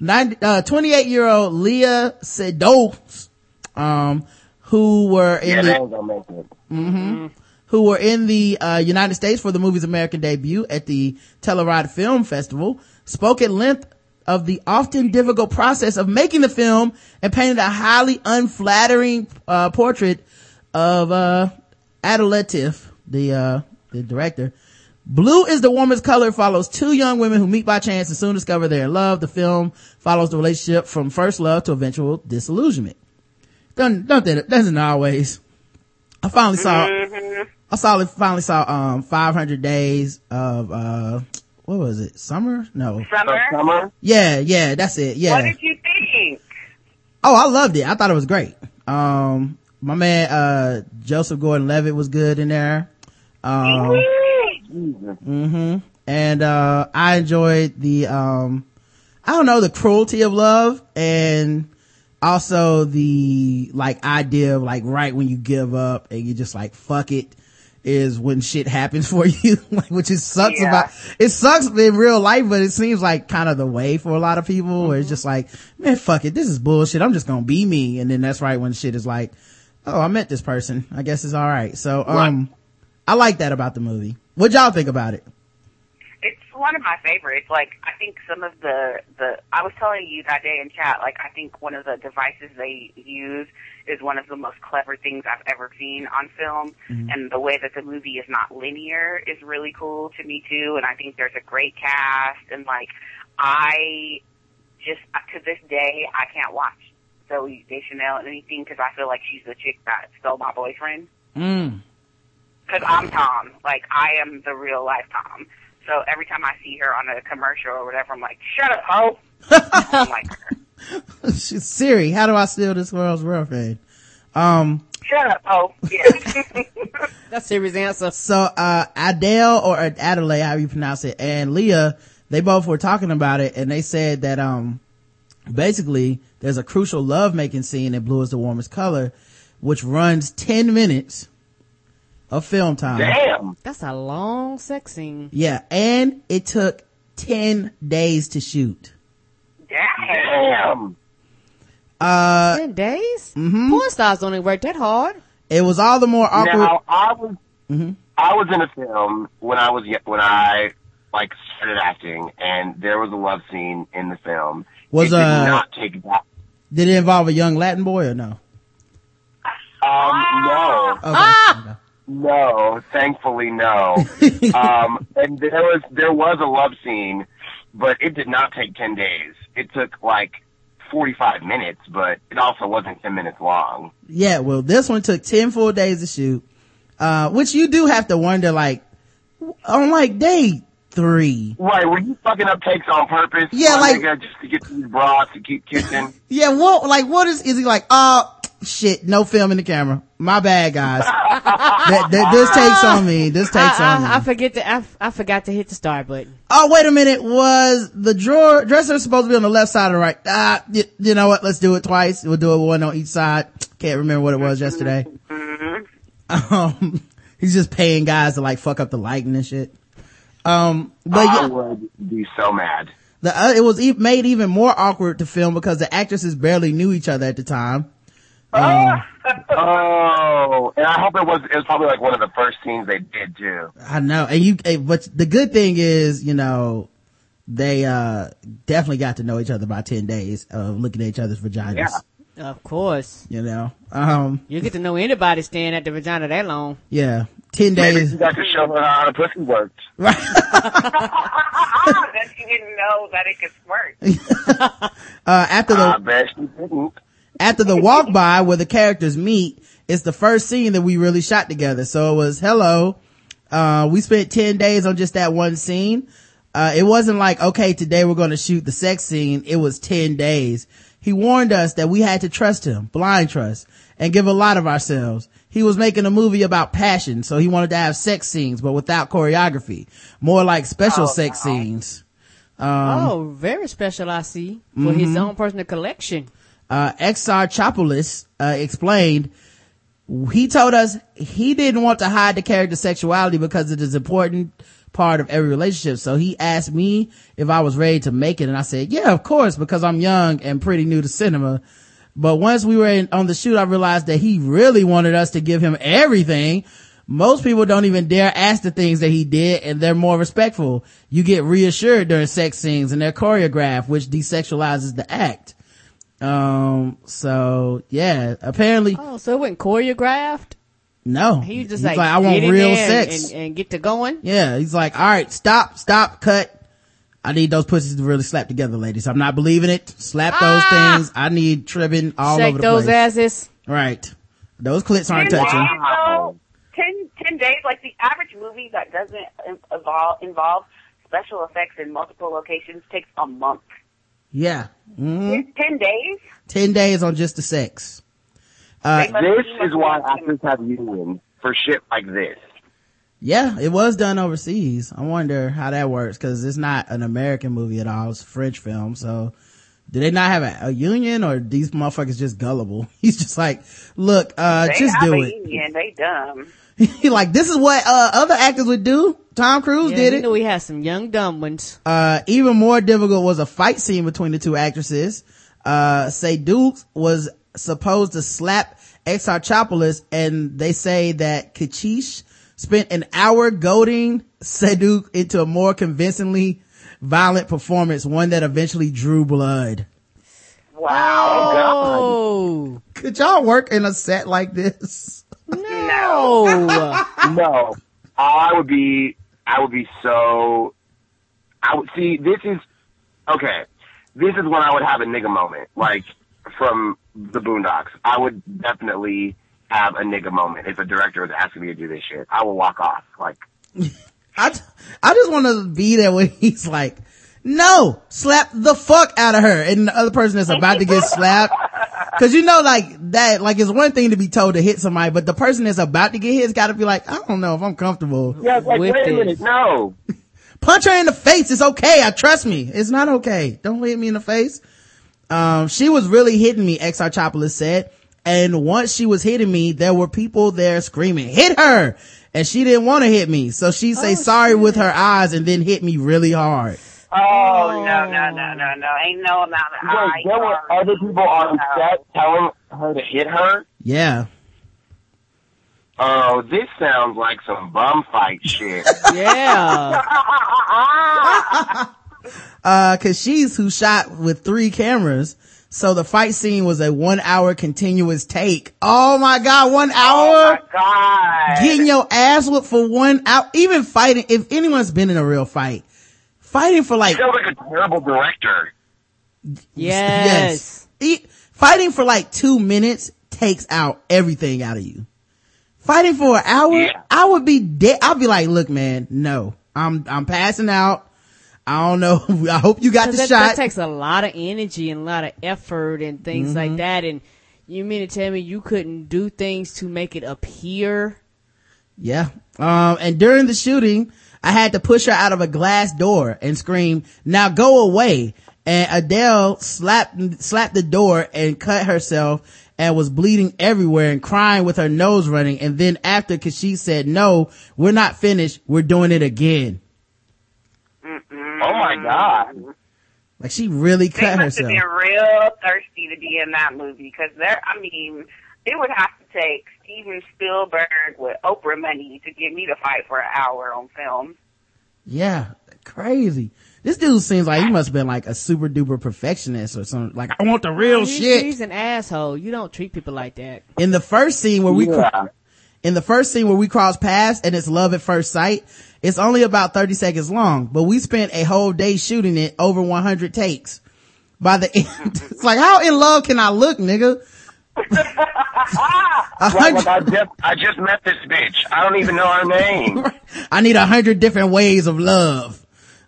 90, uh, 28 year old Leah Sedos, um, who were in Yeah, the, they ain't gonna who were in the uh, United States for the movie's American debut at the Telluride Film Festival, spoke at length of the often difficult process of making the film and painted a highly unflattering uh, portrait of uh, Adelatif, the uh, the director. Blue is the warmest color follows two young women who meet by chance and soon discover they're in love. The film follows the relationship from first love to eventual disillusionment. Doesn't, doesn't, doesn't always. I finally saw, I saw, finally saw, um, 500 days of, uh, what was it? Summer? No. Summer. Summer? Yeah, yeah, that's it. Yeah. What Yeah. did you think? Oh, I loved it. I thought it was great. Um, my man, uh, Joseph Gordon-Levitt was good in there. Um, hmm And, uh, I enjoyed the, um, I don't know, the cruelty of love and also the, like, idea of, like, right when you give up and you just like, fuck it, is when shit happens (laughs) for you, like, which it sucks Yeah. about, it sucks in real life, but it seems like kind of the way for a lot of people where it's just like, man, fuck it, this is bullshit, I'm just gonna be me. And then that's right when shit is like, oh, I met this person, I guess it's alright. So, um, I like that about the movie. What y'all think about it? One of my favorites. Like I think some of the the I was telling you that day in chat. Like I think one of the devices they use is one of the most clever things I've ever seen on film, and the way that the movie is not linear is really cool to me too. And I think there's a great cast, and like I just to this day I can't watch Zooey Deschanel and anything because I feel like she's the chick that stole my boyfriend. Mm. Because I'm Tom. Like, I am the real life Tom. So every time I see her on a commercial or whatever, I'm like, shut up, ho! I'm (laughs) like, Siri, how do I steal this girl's girlfriend? Um, shut up, ho! Yeah. (laughs) That's Siri's answer. so, uh, Adele or Adelaide, however you pronounce it, and Leah, they both were talking about it and they said that, um, basically there's a crucial love making scene in Blue is the Warmest Color, which runs 10 minutes of film time. Damn. That's a long sex scene. Yeah. And it took 10 days to shoot. Damn. Damn. Uh, Ten days? mhm. Porn stars don't even work that hard. it was all the more awkward. Now I was Mhm. I was in a film when I was when I like started acting, and there was a love scene in the film. Was, it did uh, not take that. Did it involve a young Latin boy or no? Um, no. Okay. okay. No, thankfully no. (laughs) um, and there was there was a love scene, but it did not take ten days. It took like forty five minutes, but it also wasn't ten minutes long. Yeah, well, this one took 10 full days to shoot. Uh, which you do have to wonder, like, on like day three. Right, were you fucking up takes on purpose? Yeah, like- just to get these broads to keep kissing. (laughs) Yeah, what, like, what is, is he like, oh, shit, no film in the camera. My bad, guys. (laughs) That- that- this takes on me. This takes I, on me. I, I forget to, I, I forgot to hit the start button. oh, wait a minute. Was the drawer, dresser supposed to be on the left side or right? Ah, you, you know what? Let's do it twice. We'll do it one on each side. Can't remember what it was yesterday. (laughs) Um, (laughs) he's just paying guys to like fuck up the lighting and shit. Um, but I yeah, would be so mad. the, uh, it was e- made even more awkward to film because the actresses barely knew each other at the time. Um, Oh, and I hope it was. It was probably like one of the first scenes they did too. I know. And you, but the good thing is, you know, they, uh, definitely got to know each other by 10 days of looking at each other's vaginas. Yeah. Of course. You know, um, You get to know anybody staying at the vagina that long. yeah, 10 Maybe days. you got to show her how the pussy worked. Ah, that she didn't know that it could squirt. (laughs) Uh, after the, I bet she didn't. After the walk by where the characters meet, it's the first scene that we really shot together. So it was hello. Uh, we spent 10 days on just that one scene. Uh, it wasn't like, okay, today we're going to shoot the sex scene. It was 10 days. He warned us that we had to trust him, blind trust, and give a lot of ourselves. He was making a movie about passion, so he wanted to have sex scenes, but without choreography. More like special sex scenes. Um, oh, very special, I see. For his Mm-hmm. own personal collection. Uh, Exarchopoulos, uh, explained, he told us he didn't want to hide the character's sexuality because it is an important part of every relationship. So he asked me if I was ready to make it. And I said, yeah, of course, because I'm young and pretty new to cinema. But once we were in, on the shoot, I realized that he really wanted us to give him everything. Most people don't even dare ask the things that he did and they're more respectful. You get reassured during sex scenes and they're choreographed, which desexualizes the act. Um, so yeah, apparently, Oh, so it wasn't choreographed? no. He was just He's like, I want real sex. And, and get to going? yeah. He's like, all right, stop, stop, cut. I need those pussies to really slap together, ladies. I'm not believing it. Slap those Ah! things. I need tripping all Shake over the those place. asses. Right. Those clits aren't Ten touching. days, though, 10, 10 days, like the average movie that doesn't involve, involve special effects in multiple locations takes a month. Yeah. hmm 10 days? 10 days on just the sex. Uh, This is why have- actors have unions for shit like this. yeah, it was done overseas. I wonder how that works because it's not an American movie at all. It's a French film. So do they not have a, a union or these motherfuckers just gullible? (laughs) He's just like, look, uh, They just have do a it. union. They dumb. (laughs) He like, this is what, uh, other actors would do. Tom Cruise Yeah, did you it. know we had some young dumb ones. Uh, even more difficult was a fight scene between the two actresses. Uh, say Dukes was supposed to slap Exarchopoulos, and they say that Kechiche spent an hour goading Seduk into a more convincingly violent performance, one that eventually drew blood. Wow. Oh, Could y'all work in a set like this? No. No, I would be, I would be so, I would see, this is, okay, this is when I would have a nigga moment, like, from the Boondocks. I would definitely have a nigga moment if a director was asking me to do this shit. I will walk off, like, (laughs) I, I just want to be there when he's like, no, slap the fuck out of her. And the other person that's about to get slapped. (laughs) Cause you know, like that, like it's one thing to be told to hit somebody, but the person that's about to get hit has got to be like, I don't know if I'm comfortable. yeah, like, With wait a minute, no. (laughs) Punch her in the face. It's okay. I trust me. It's not okay. Don't hit me in the face. Um, she was really hitting me, Exarchopoulos said. And once she was hitting me, there were people there screaming, hit her! And she didn't want to hit me. So she say sorry with her eyes and then hit me really hard. Oh, no, no, no, no, no. Ain't no amount of Wait, eye. there were other people on No. set telling her to hit her? Yeah. Oh, this sounds like some bum fight shit. (laughs) Yeah. (laughs) uh, cause she's who shot with three cameras So the fight scene was a one hour continuous take. Oh my God, one Oh hour? my god. Getting your ass whooped for one hour. Even fighting, if anyone's been in a real fight, fighting for like, Sounds like a terrible director. Yes. E- fighting for like two minutes takes out everything out of you. Fighting for an hour, Yeah. I would be dead. I'd be like, look, man, no, I'm, I'm passing out. I don't know. (laughs) I hope you got the that, that takes a lot of energy and a lot of effort and things Mm-hmm. like that. And you mean to tell me you couldn't do things to make it appear? Yeah. Um, and during the shooting, I had to push her out of a glass door and scream, now go away. And Adele slapped, slapped the door and cut herself and was bleeding everywhere and crying with her nose running. And then after, cause she said, no, we're not finished. We're doing it again. Mm-hmm. Oh my god. Like she really They cut must have been real thirsty to be in that movie because there. I mean, it would have to take Steven Spielberg with Oprah money to get me to fight for an hour on film. Yeah. Crazy. This dude seems like he must have been like a super duper perfectionist or something. Like, I want the real He's, shit. he's an asshole. You don't treat people like that. in the first scene where we cro- Yeah. in the first scene where we cross paths and it's love at first sight it's only about 30 seconds long but we spent a whole day shooting it over 100 takes by the (laughs) end it's like how in love can i look nigga (laughs) (laughs) Like I just I just met this bitch. I don't even know her name. (laughs) I need a hundred different ways of love.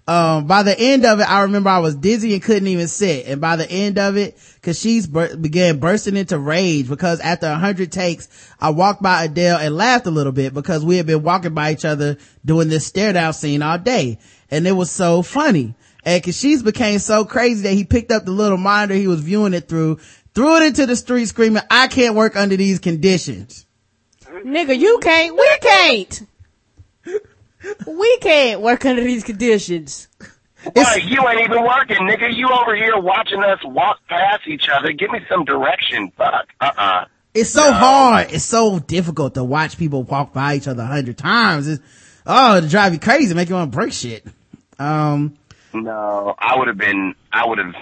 Um, by the end of it, I remember I was dizzy and couldn't even sit. And by the end of it, Kechiche bur- began bursting into rage because after a hundred takes, I walked by Adele and laughed a little bit because we had been walking by each other doing this stare down scene all day. And it was so funny. And Kechiche became so crazy that he picked up the little monitor he was viewing it through, threw it into the street screaming, I can't work under these conditions. Nigga, you can't. We can't. We can't work under these conditions. Like, you ain't even working, nigga. You over here watching us walk past each other. Give me some direction. Fuck. Uh-uh. It's so hard. It's so difficult to watch people walk by each other a hundred times. It's, oh, it drive you crazy, make you want to break shit. Um, No, I would have been, I would have,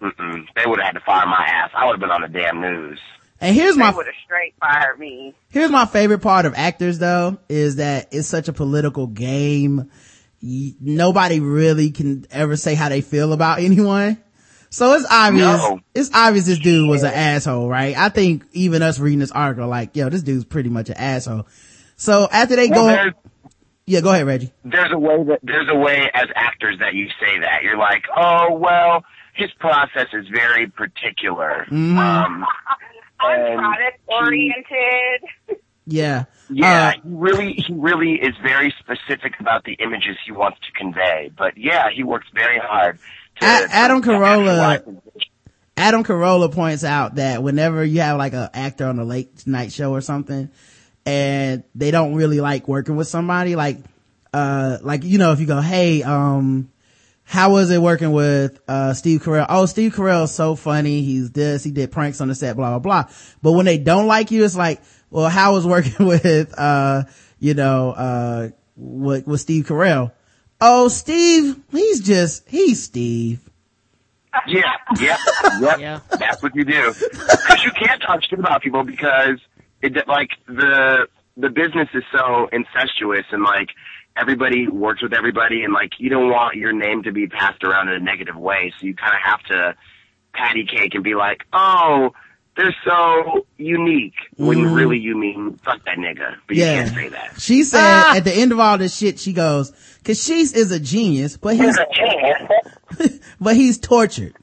mm-mm. they would have had to fire my ass. I would have been on the damn news. and here's They my, would have straight fired me. here's my favorite part of actors though, is that it's such a political game. Y- Nobody really can ever say how they feel about (laughs) anyone. So it's obvious, No. it's obvious this dude was an asshole, right? I think even us reading this article, like, yo, this dude's pretty much an asshole. So after they Well, go, yeah, go ahead, Reggie. there's a way that, there's a way as actors that you say that. You're like, oh, well, his process is very particular. Mm-hmm. Um, (laughs) I'm And product oriented. (laughs) Yeah. Yeah, Uh, he really, he really is very specific about the images he wants to convey. But yeah, he works very hard. To, Adam to Carolla- Adam Carolla points out that whenever you have like an actor on a late night show or something, and they don't really like working with somebody, like, uh, like, you know, if you go, hey, um, how was it working with, uh, Steve Carell? Oh, Steve Carell is so funny. He's this, he did pranks on the set, blah, blah, blah. But when they don't like you, it's like, well, how was working (laughs) with, uh, you know, uh, with, with Steve Carell? Oh, Steve, he's just, he's Steve. Yeah, yeah, (laughs) yeah. Yeah. That's what you do. Because you can't talk shit about people because it like the the business is so incestuous and like everybody works with everybody and like you don't want your name to be passed around in a negative way, so you kind of have to patty cake and be like, oh. They're so unique when mm-hmm. really you mean fuck that nigga, but you can't say that. She said ah. at the end of all this shit, she goes, Kechiche is a genius, but he's, a genius. (laughs) but he's tortured.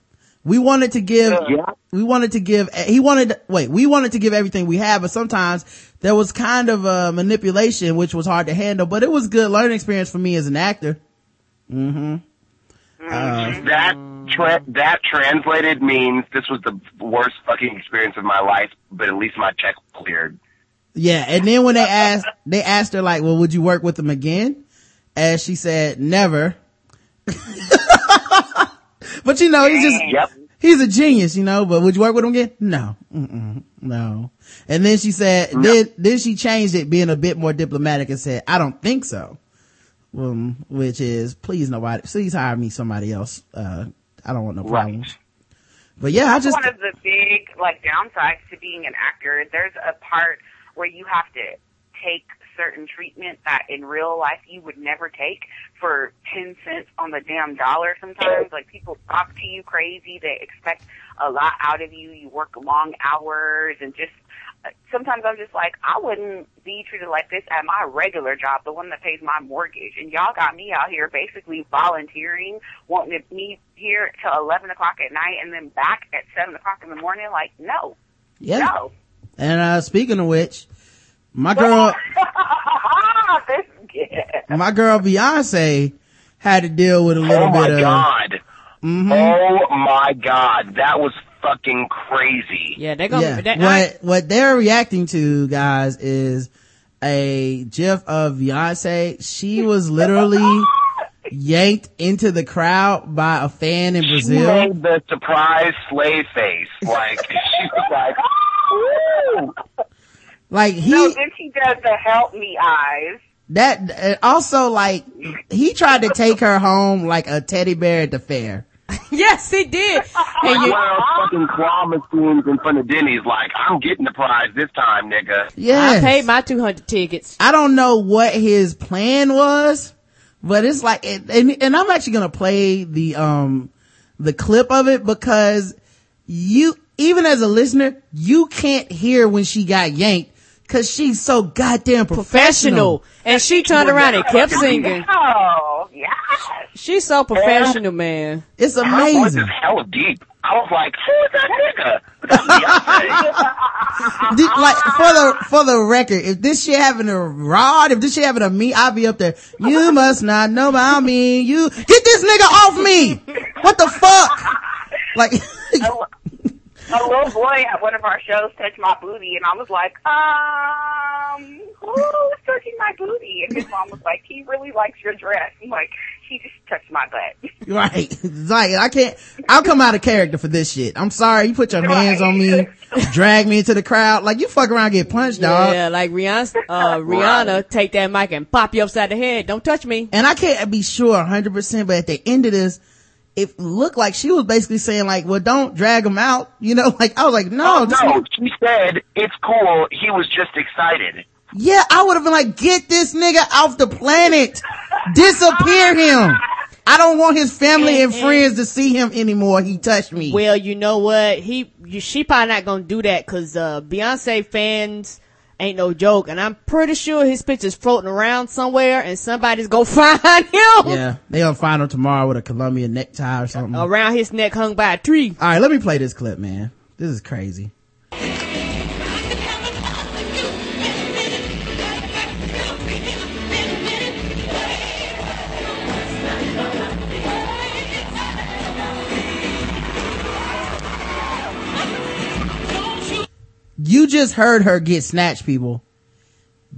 We wanted to give, Yeah. we wanted to give, he wanted, wait, we wanted to give everything we have, but sometimes there was kind of a manipulation, which was hard to handle, but it was good learning experience for me as an actor. Mm-hmm. Mm-hmm. Uh, that tra- that translated means this was the worst fucking experience of my life, but at least my check cleared. Yeah. And then when they asked, they asked her like, well, would you work with him again? And she said, never. (laughs) but you know, he's just, Yep. he's a genius, you know, but would you work with him again? No. Mm-mm, no. And then she said, then, then she changed it being a bit more diplomatic and said, I don't think so. Um, which is, please nobody, please hire me somebody else. Uh, I don't want no Right. problems. But yeah, I just, one of the big like downsides to being an actor. There's a part where you have to take certain treatment that in real life you would never take for 10 cents on the damn dollar sometimes. Like people talk to you crazy. They expect a lot out of you. You work long hours and just uh, sometimes I'm just like, I wouldn't be treated like this at my regular job, the one that pays my mortgage. And y'all got me out here basically volunteering, wanting to meet here till 11 o'clock at night and then back at 7 o'clock in the morning. Like, no, yeah. no. And, uh, speaking of which, my girl, (laughs) my girl Beyonce had to deal with a little Oh my bit of, god. Mhm. Oh my god. That was fucking crazy. Yeah, they're gonna. yeah. They, what I, what they're reacting to, guys, is a gif of Beyonce. She was literally (laughs) yanked into the crowd by a fan in She Brazil. made the surprise slave face. Like she was like, (laughs) Woo! Like he No, then she does the help me eyes. that uh, also like he tried to take her home like a teddy bear at the fair. (laughs) yes, he did. And you, one fucking claw machines in front of Denny's. Like I'm getting the prize this time, nigga. Yeah, I paid my two hundred tickets. I don't know what his plan was, but it's like, and, and I'm actually gonna play the, um, the clip of it because you, even as a listener, you can't hear when she got yanked cause she's so goddamn professional. Professional, and she turned around and kept oh, singing. Oh, yes. She's so professional, man. It's Her voice amazing. is hella deep. I was like, who is that nigga? (laughs) Beyonce. The- like for the for the record, if this shit having a rod, if this shit having a me, I'll be up there. You must not know about me. You get this nigga off me. What the fuck? Like, (laughs) A little boy at one of our shows touched my booty, and I was like, um, who's touching my booty? And his mom was like, he really likes your dress. I'm like, he just touched my butt. (laughs) right? It's like I can't. I'll come out of character for this shit. I'm sorry. You put your hands on me, (laughs) drag me into the crowd. Like you fuck around, and get punched, dog. Yeah, like Rihanna, uh, Rihanna, take that mic and pop you upside the head. Don't touch me. And I can't be sure 100%, but at the end of this, it looked like she was basically saying like, well, don't drag him out. You know, (laughs) like I was like, no, Oh this no, she said it's cool. He was just excited. Yeah, I would have been like, get this nigga off the planet. Disappear him. I don't want his family and And- friends to see him anymore. He touched me. Well, you know what? He, she probably not gonna do that because uh, Beyonce fans ain't no joke, and I'm pretty sure his picture's floating around somewhere, and somebody's gonna (laughs) find him yeah, they gonna find him tomorrow with a Columbia necktie or something. Around his neck, hung by a tree. Alright, let me play this clip, man. This is crazy. You just heard her get snatched, people.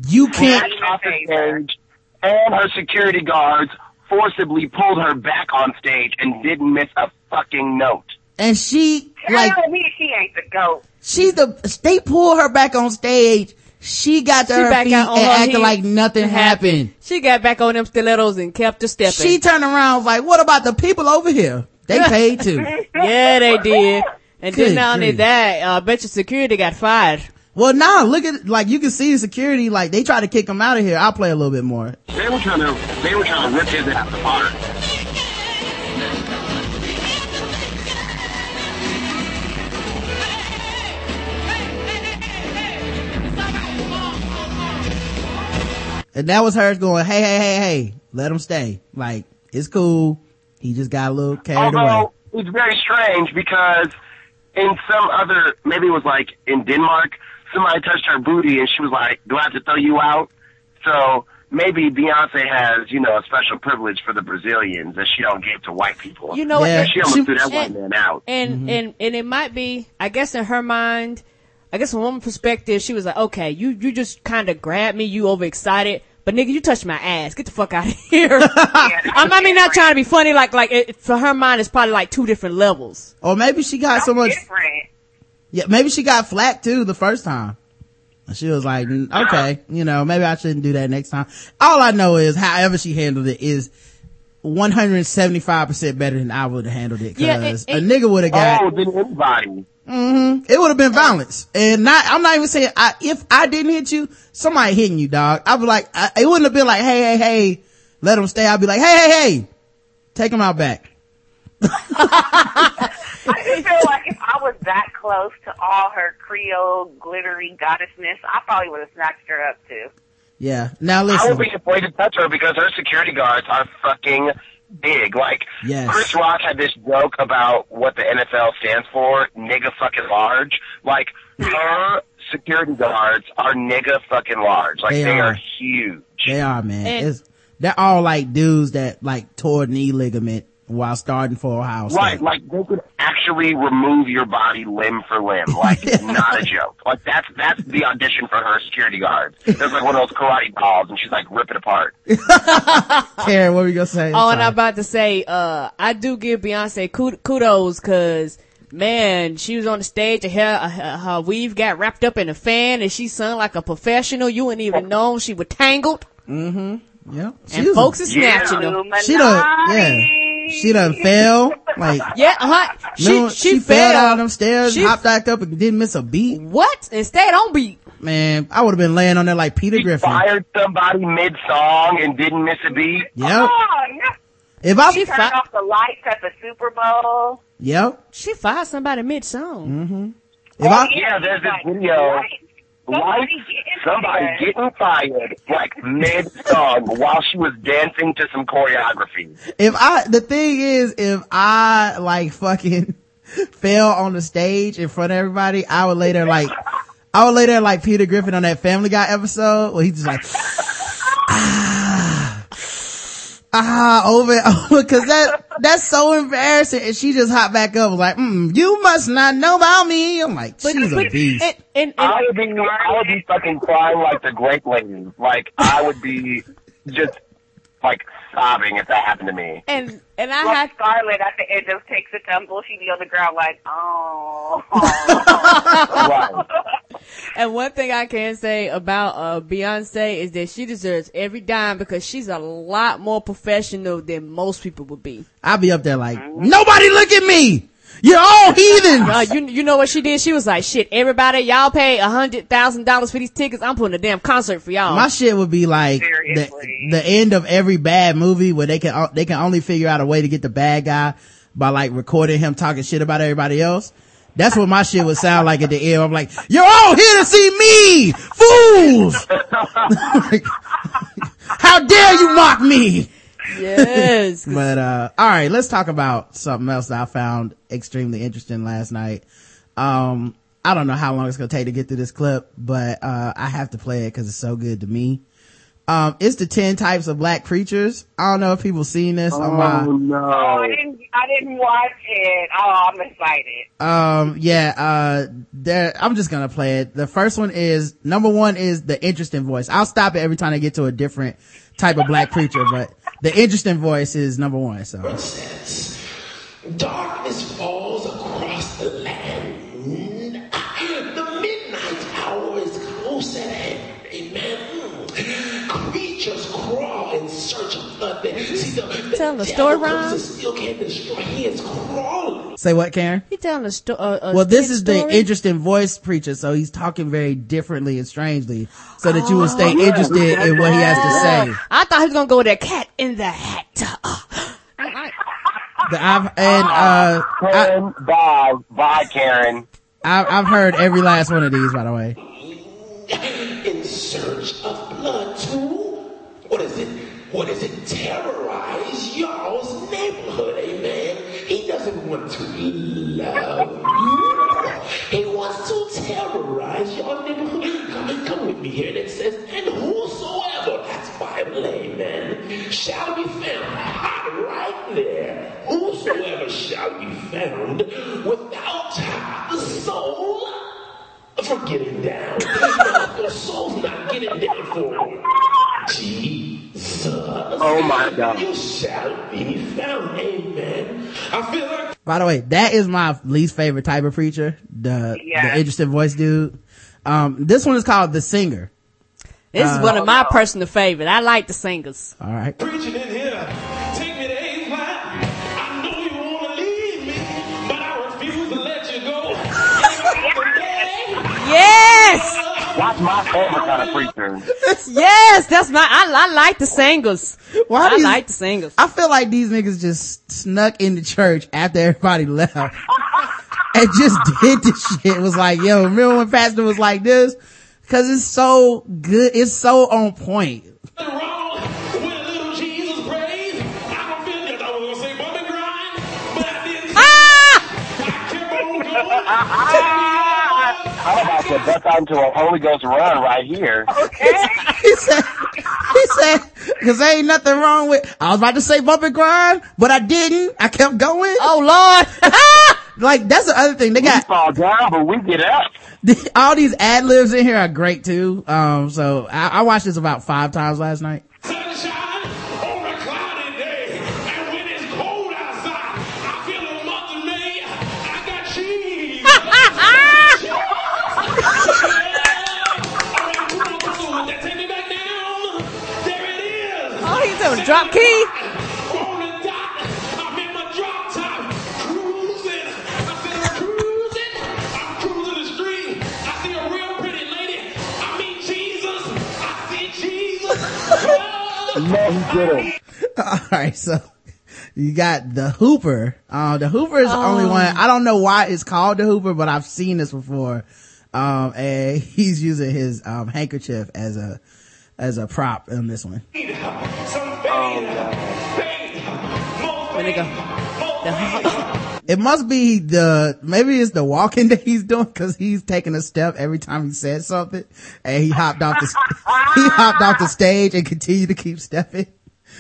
You can't. Snatched off the stage, and her security guards forcibly pulled her back on stage and didn't miss a fucking note. And she, like, Tell me she ain't the goat. She's the, they pulled her back on stage. She got to She her back feet and her acting like nothing happened. She got back on them stilettos and kept her stepping. She turned around was like, what about the people over here? They (laughs) paid too. yeah, they did. And Good then not only that, uh, bet your security got fired. Well, now look at, like, you can see the security, like, they try to kick him out of here. I'll play a little bit more. They were trying to, they were trying to rip his ass apart. And that was her going, hey, hey, hey, hey, let him stay. Like, it's cool. He just got a little carried away. Although it's very strange because in some other, maybe it was like in Denmark, somebody touched her booty and she was like, "Do I have to throw you out?" So maybe Beyonce has, you know, a special privilege for the Brazilians that she don't give to white people. You know what? Yeah. she almost She- threw that and- white man out. And mm-hmm. and and it might be, I guess, in her mind, I guess from one perspective, she was like, okay, you you just kind of grabbed me, you overexcited, but nigga, you touched my ass, get the fuck out of here. (laughs) (laughs) I'm, I mean, not trying to be funny, like like it, for her mind, it's probably like two different levels. Or maybe she got so much, Different. yeah, maybe she got flack too the first time. She was like, "Mm, okay, you know, maybe I shouldn't do that next time. All I know is, however she handled it is, 175% better than I would have handled it. Cause Yeah, it- a nigga would have got, Oh, than anybody. Mm-hmm. it would have been violence. And not, I'm not even saying, I, if I didn't hit you, somebody hitting you, dog. I'd be like, I, it wouldn't have been like, hey, hey, hey, let him stay. I'd be like, hey, hey, hey, take him out back. (laughs) I just feel like if I was that close to all her Creole glittery goddessness, I probably would have snatched her up too. Yeah. Now listen. I listen. would be afraid to touch her because her security guards are fucking big. Like, Yes. Chris Rock had this joke about what the NFL stands for, nigga fucking large. Like, her security guards are nigga fucking large. Like, They they, are. are. huge. They are, man. And- It's, they're all like dudes that like tore knee ligament while starting for Ohio State. Right, like they could actually remove your body limb for limb. Like, it's (laughs) not a joke. Like, that's that's the audition for her security guard. There's like one of those karate dolls, and she's like rip it apart. (laughs) Karen, what were you gonna say? Oh, and I'm about to say, uh, I do give Beyonce kudos cause, man, she was on the stage and her, her, her weave got wrapped up in a fan and she sung like a professional. You wouldn't even know she was tangled Mm-hmm. yeah. She and was- folks is Yeah. snatching them. she done, yeah. She done fell. Like, Yeah, uh-huh. She, remember she, she, fell fell. down them stairs, She- hopped back up and didn't miss a beat. What? And stayed on beat. Man, I would have been laying on there like Peter She Griffin. fired somebody mid song and didn't miss a beat. Yep. Oh, yeah. If I, She Turn fi- off the lights at the Super Bowl. yep. She fired somebody mid-song. Mm-hmm. If I, Yeah, there's this video. right? Like getting somebody fired. getting fired like mid song (laughs) while she was dancing to some choreography. if I, the thing is, if I like fucking (laughs) fell on the stage in front of everybody, I would later like, I would later like Peter Griffin on that Family Guy episode where he's just like, (sighs) ah, ah, over and (laughs) over, cause that, that's so embarrassing. And she just hopped back up was like, mm, you must not know about me. I'm like, she's a beast. And, and, and, I would be I would be fucking crying like the great lady. Like I would be just like sobbing if that happened to me. and, and I Like had, Scarlett at the end just takes a tumble. She'd be on the ground like, oh. Right. (laughs) (laughs) And one thing I can say about uh, Beyonce is that she deserves every dime because she's a lot more professional than most people would be. I'll be up there like, nobody look at me! You're all heathens! Uh, you you know what she did? She was like, "Shit, everybody, y'all pay a hundred thousand dollars for these tickets. I'm putting a damn concert for y'all." My shit would be like the, the end of every bad movie where they can they can only figure out a way to get the bad guy by like recording him talking shit about everybody else. That's what my shit would sound like at the end. I'm like, you're all here to see me, fools! (laughs) Like, (laughs) How dare you mock me? Yes, (laughs) But uh all right, let's talk about something else that I found extremely interesting last night. Um I don't know how long it's gonna take to get through this clip, but uh I have to play it because it's so good to me. Um it's the ten types of black creatures. I don't know if people seen this on my Oh no. Oh, I didn't. I didn't watch it. Oh, I'm excited. um yeah uh there i'm just gonna play it the first one is number one is the interesting voice i'll stop it every time i get to a different type of black creature, but the interesting voice is number one so. Darkness falls Telling the story comes rhyme? still can't destroy. He is crawling. say what karen he telling a, story. uh, well this kid is the interesting voice preacher so he's talking very differently and strangely so that you will stay Oh. interested in what he has to say I thought he was gonna go with that cat in the hat. Uh, the, I've, and uh I, Karen, bye, bye, Karen. I've, I've heard every last one of these by the way in search of blood too. What is it? What is it? Terrorize y'all's neighborhood, amen. He doesn't want to love you. He wants to terrorize your neighborhood. Come, come with me here. And it says, and whosoever, that's Bible, amen, shall be found. Hot right there. Whosoever shall be found without the soul for getting down. (laughs) Your soul's not getting down for Jesus. Oh my God. You shall be found. Amen. I feel like. By the way, that is my least favorite type of preacher. The, yeah. the interested voice dude. Um, this one is called The Singer. This uh, is one of my uh, personal favorite. I like the singers. All right. Preaching in here. (laughs) Yes. That's my favorite kind of preacher. (laughs) yes, that's my. I, I like the singers. Why I these- like the singers. I feel like these niggas just snuck into church after everybody (laughs) left (laughs) and just did this shit. It was like, yo, remember when Pastor was like this? Cause it's so good. It's so on point. Nothing ah! I'm about to bust out into a Holy Ghost run right here. Okay. (laughs) he said, he said, cause there ain't nothing wrong with, I was about to say bump and grind, but I didn't. I kept going. Oh Lord. (laughs) Like, that's the other thing. They We got fall down, but we get up. all these ad libs in here are great too. Um, so I, I watched this about five times last night. See Jesus. Oh. No, he didn't. All right, so you got the Hooper. Uh, the Hooper is the only Oh. one. I don't know why it's called the Hooper, but I've seen this before. Um, and (laughs) he's using his um, handkerchief as a as a prop in this one. Some pain, pain, more When they go. pain, more pain. It must be the maybe it's the walking (laughs) that he's doing because he's taking a step every time he said something, and he hopped off the (laughs) he hopped off the stage and continued to keep stepping.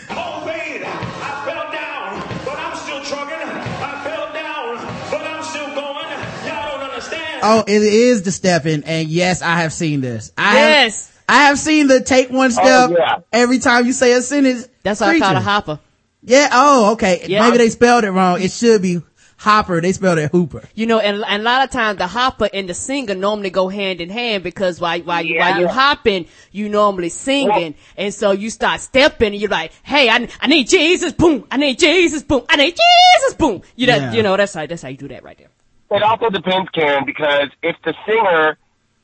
More pain. I fell down, but I'm still trucking. I fell down, but I'm still going. Y'all don't understand. Oh, it is the stepping, and yes, I have seen this. I Yes. have, I have seen the take one step Oh, yeah. every time you say a sentence. That's why I call it a hopper. Yeah. Oh, okay. Yeah. Maybe they spelled it wrong. It should be Hopper. They spelled it Hooper. You know, and, and a lot of times the hopper and the singer normally go hand in hand because while, while, you, while you're hopping, you normally singing. And so you start stepping and you're like, hey, I, I need Jesus, boom. I need Jesus, boom. I need Jesus, boom. You know, Yeah. you know, that's how, that's how you do that right there. It also depends, Karen, because if the singer,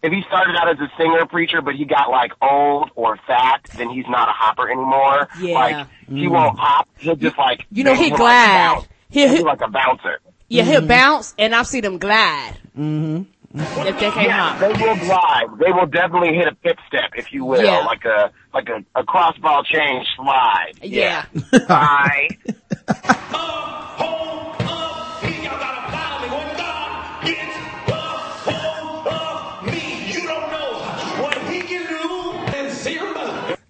if he started out as a singer preacher, but he got like old or fat, then he's not a hopper anymore. Yeah. Like he won't hop. He'll just like You know, he he'll, glide. Like, bounce. He'll- He'll be like a bouncer. Yeah, he'll bounce and I've seen him glide. Mm-hmm. If they can't Yeah, hop. they will glide. They will definitely hit a pip step, if you will, Yeah. like a like a, a crossball change slide. Yeah. Bye. (laughs) (laughs)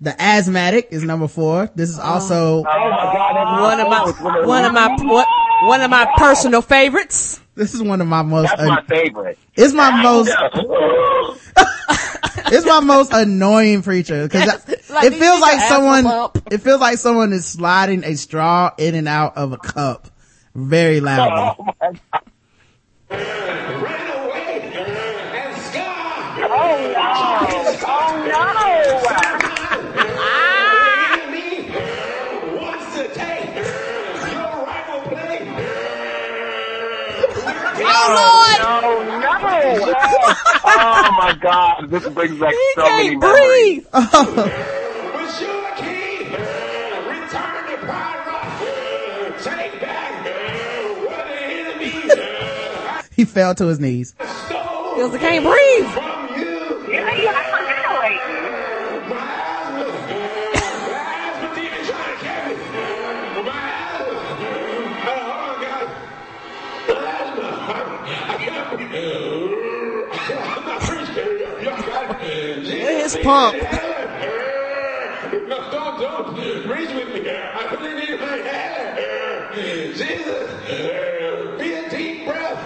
The asthmatic is number four. This is also Oh God! One of my, one of my, what, one of my personal favorites. this is one of my most. That's my favorite. it's my most. (laughs) It's my most annoying preacher because Yes, like it feels like someone. It feels like someone is sliding a straw in and out of a cup very loudly. Oh my God. ran away and Scar. Oh wow! Oh The Oh no! No! No! (laughs) oh my God! This brings back He so many can't memories. breathe. With your key, return to Pyro. Take back what the enemy He fell to his knees. stole Feels like I can't breathe. It. His pump. No, don't, don't. Reach with me. I really need my hair. Jesus, be a deep breath.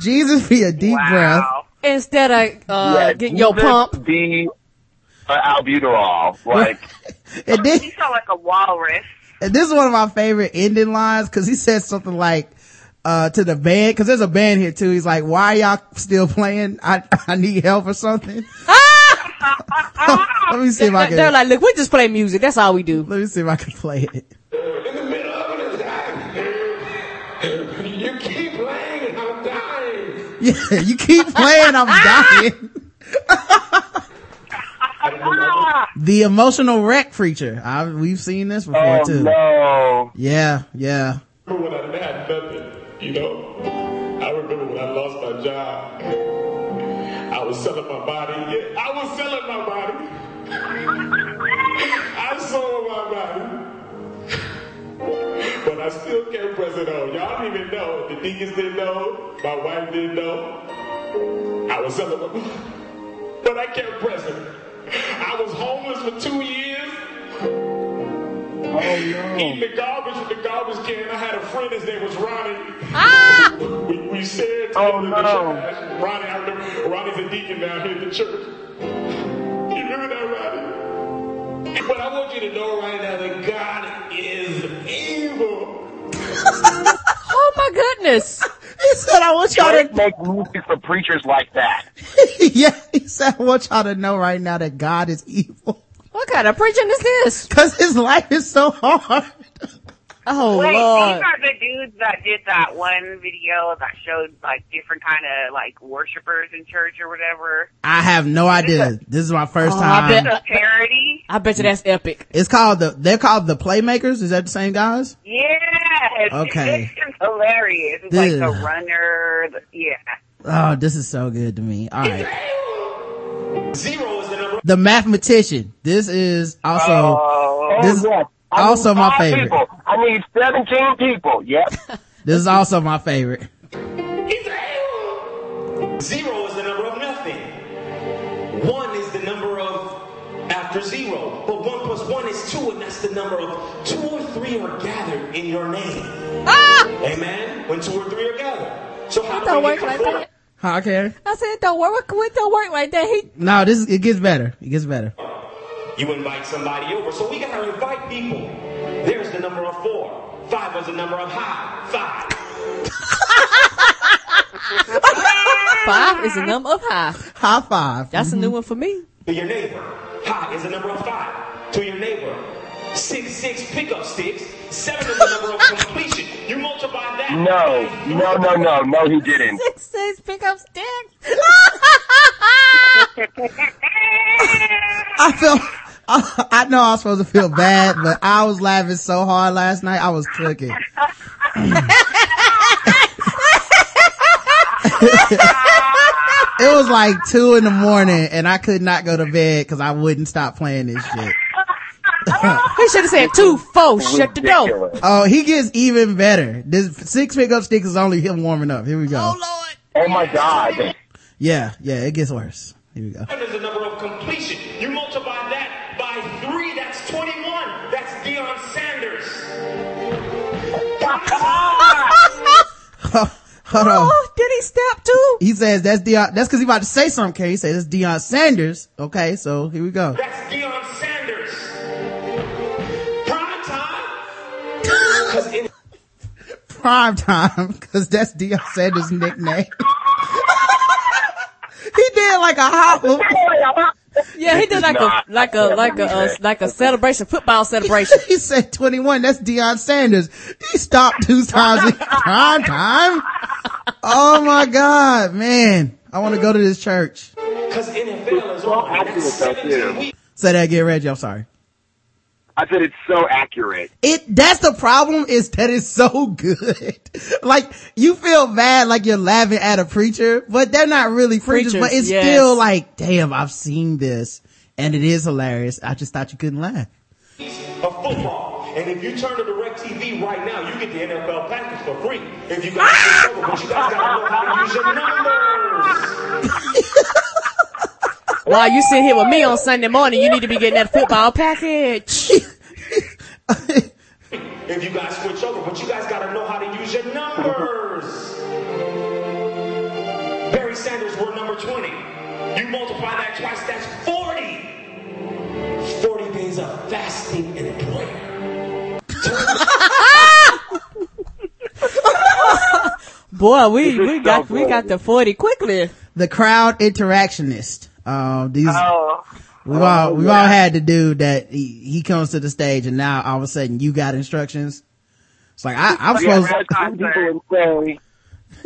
Jesus be a deep breath. Instead of, uh, Yeah, getting your pump. Be uh, albuterol, like (laughs) And this, You sound like a walrus. and this is one of my favorite ending lines because he says something like, uh, to the band, cause there's a band here too. He's like, why y'all still playing? I, I need help or something. (laughs) Let me see if I can. They're like, look, we just play music. That's all we do. let me see if I can play it. In the middle of it is dying. You keep playing and I'm dying. Yeah, you keep playing, I'm (laughs) dying. (laughs) the emotional wreck preacher. I, we've seen this before Oh too. no. Yeah, yeah. You know? I remember when I lost my job. I was selling my body. Yeah, I was selling my body. (laughs) I sold my body. But I still kept pressing on. Y'all didn't even know. The deacons didn't know. My wife didn't know. I was selling my body. But I kept pressing. I was homeless for two years. Oh, Eating the garbage with the garbage can. I had a friend, his name was Ronnie. Ah! We, we said together Oh, in no. the church. Ronnie, I remember, Ronnie's a deacon down here at the church. You remember that, Ronnie? But I want you to know right now that God is evil. (laughs) Oh my goodness. He said, I want y'all Drake to, make music for preachers like that. (laughs) yeah, he said, I want y'all to know right now that God is evil. What kind of preaching is this? Cause his life is so hard. (laughs) Oh Wait, Lord. these are the dudes that did that one video that showed like different kind of like worshipers in church or whatever. I have no idea. This is my first Oh, I time. bet- a parody. I bet you that's epic. It's called the, they're called the Playmakers. Is that the same guys? Yes. Okay. It's hilarious. It's like the runner. The, yeah. Oh, this is so good to me. All right. (laughs) Zero is the number. The mathematician. This is also, Oh, This- yes. Also my favorite. People. I need 17 people. Yep. (laughs) this is also my favorite. Zero is the number of nothing. One is the number of after zero. But one plus one is two, and that's the number of two or three are gathered in your name. Ah! Amen. When two or three are gathered. So how It do don't we get like four? that. Huh, Karen? I said it don't work. It don't work like that. He No, this is, it gets better. It gets better. You invite somebody over. So we gotta invite people. There's the number of four. Five was the number of high. Five. (laughs) five is the number of high. High five. That's a new one for me. To your neighbor. High is the number of five. To your neighbor. Six, six pickup sticks. Seven is the number of completion. You multiply that. No, no, no, no, no, he didn't. Six six pick up sticks. (laughs) I feel. I, I know I was supposed to feel bad, but I was laughing so hard last night. I was cooking. (laughs) it was like two in the morning and I could not go to bed because I wouldn't stop playing this shit. He should have said two, four, shut the door. Oh, he gets even better. This six pickup sticks is only him warming up. Here we go. Oh Lord. Oh my god. Yeah, yeah, it gets worse. Here we go. Seven is the number of completion. You multiply that by three. That's 21. That's Deion Sanders. (laughs) Hold on. Oh, did he step too? He says that's Deion. That's because he about to say something. K. He says it's Deion Sanders. Okay, so here we go. That's Deion Sanders. Because in Prime time because that's Deion Sanders' nickname. (laughs) he did like a hop. (laughs) Yeah, he did like a like a like a uh, like a celebration, football celebration. (laughs) he said 21. That's Deion Sanders. He stopped two times in prime time. Oh my God, man. I want to go to this church. Because NFL is on. and That's accurate, though, 17 too. weeks. Say that again, Reggie. I'm sorry. I said it's so accurate. It, that's the problem is that it's so good. (laughs) like, you feel bad like you're laughing at a preacher, but they're not really preachers, Preachers, but it's yes. still like, damn, I've seen this and it is hilarious. I just thought you couldn't laugh. of football. And if you turn to DirecTV right now, you get the NFL package for free. If you guys switch over, but you guys gotta know how to use your numbers. (laughs) While you sit here with me on Sunday morning, you need to be getting that football package. (laughs) If you guys switch over, but you guys gotta know how to use your numbers. Barry Sanders were number 20. You multiply that twice, that's 40. 40 days of fasting and prayer. (laughs) Boy, we we got we got the forty quickly. The crowd interactionist. Um, these, Oh. we've all, we've all had the dude that he, he comes to the stage and now all of a sudden you got instructions. It's like, I, I'm Yeah, supposed, that's some people and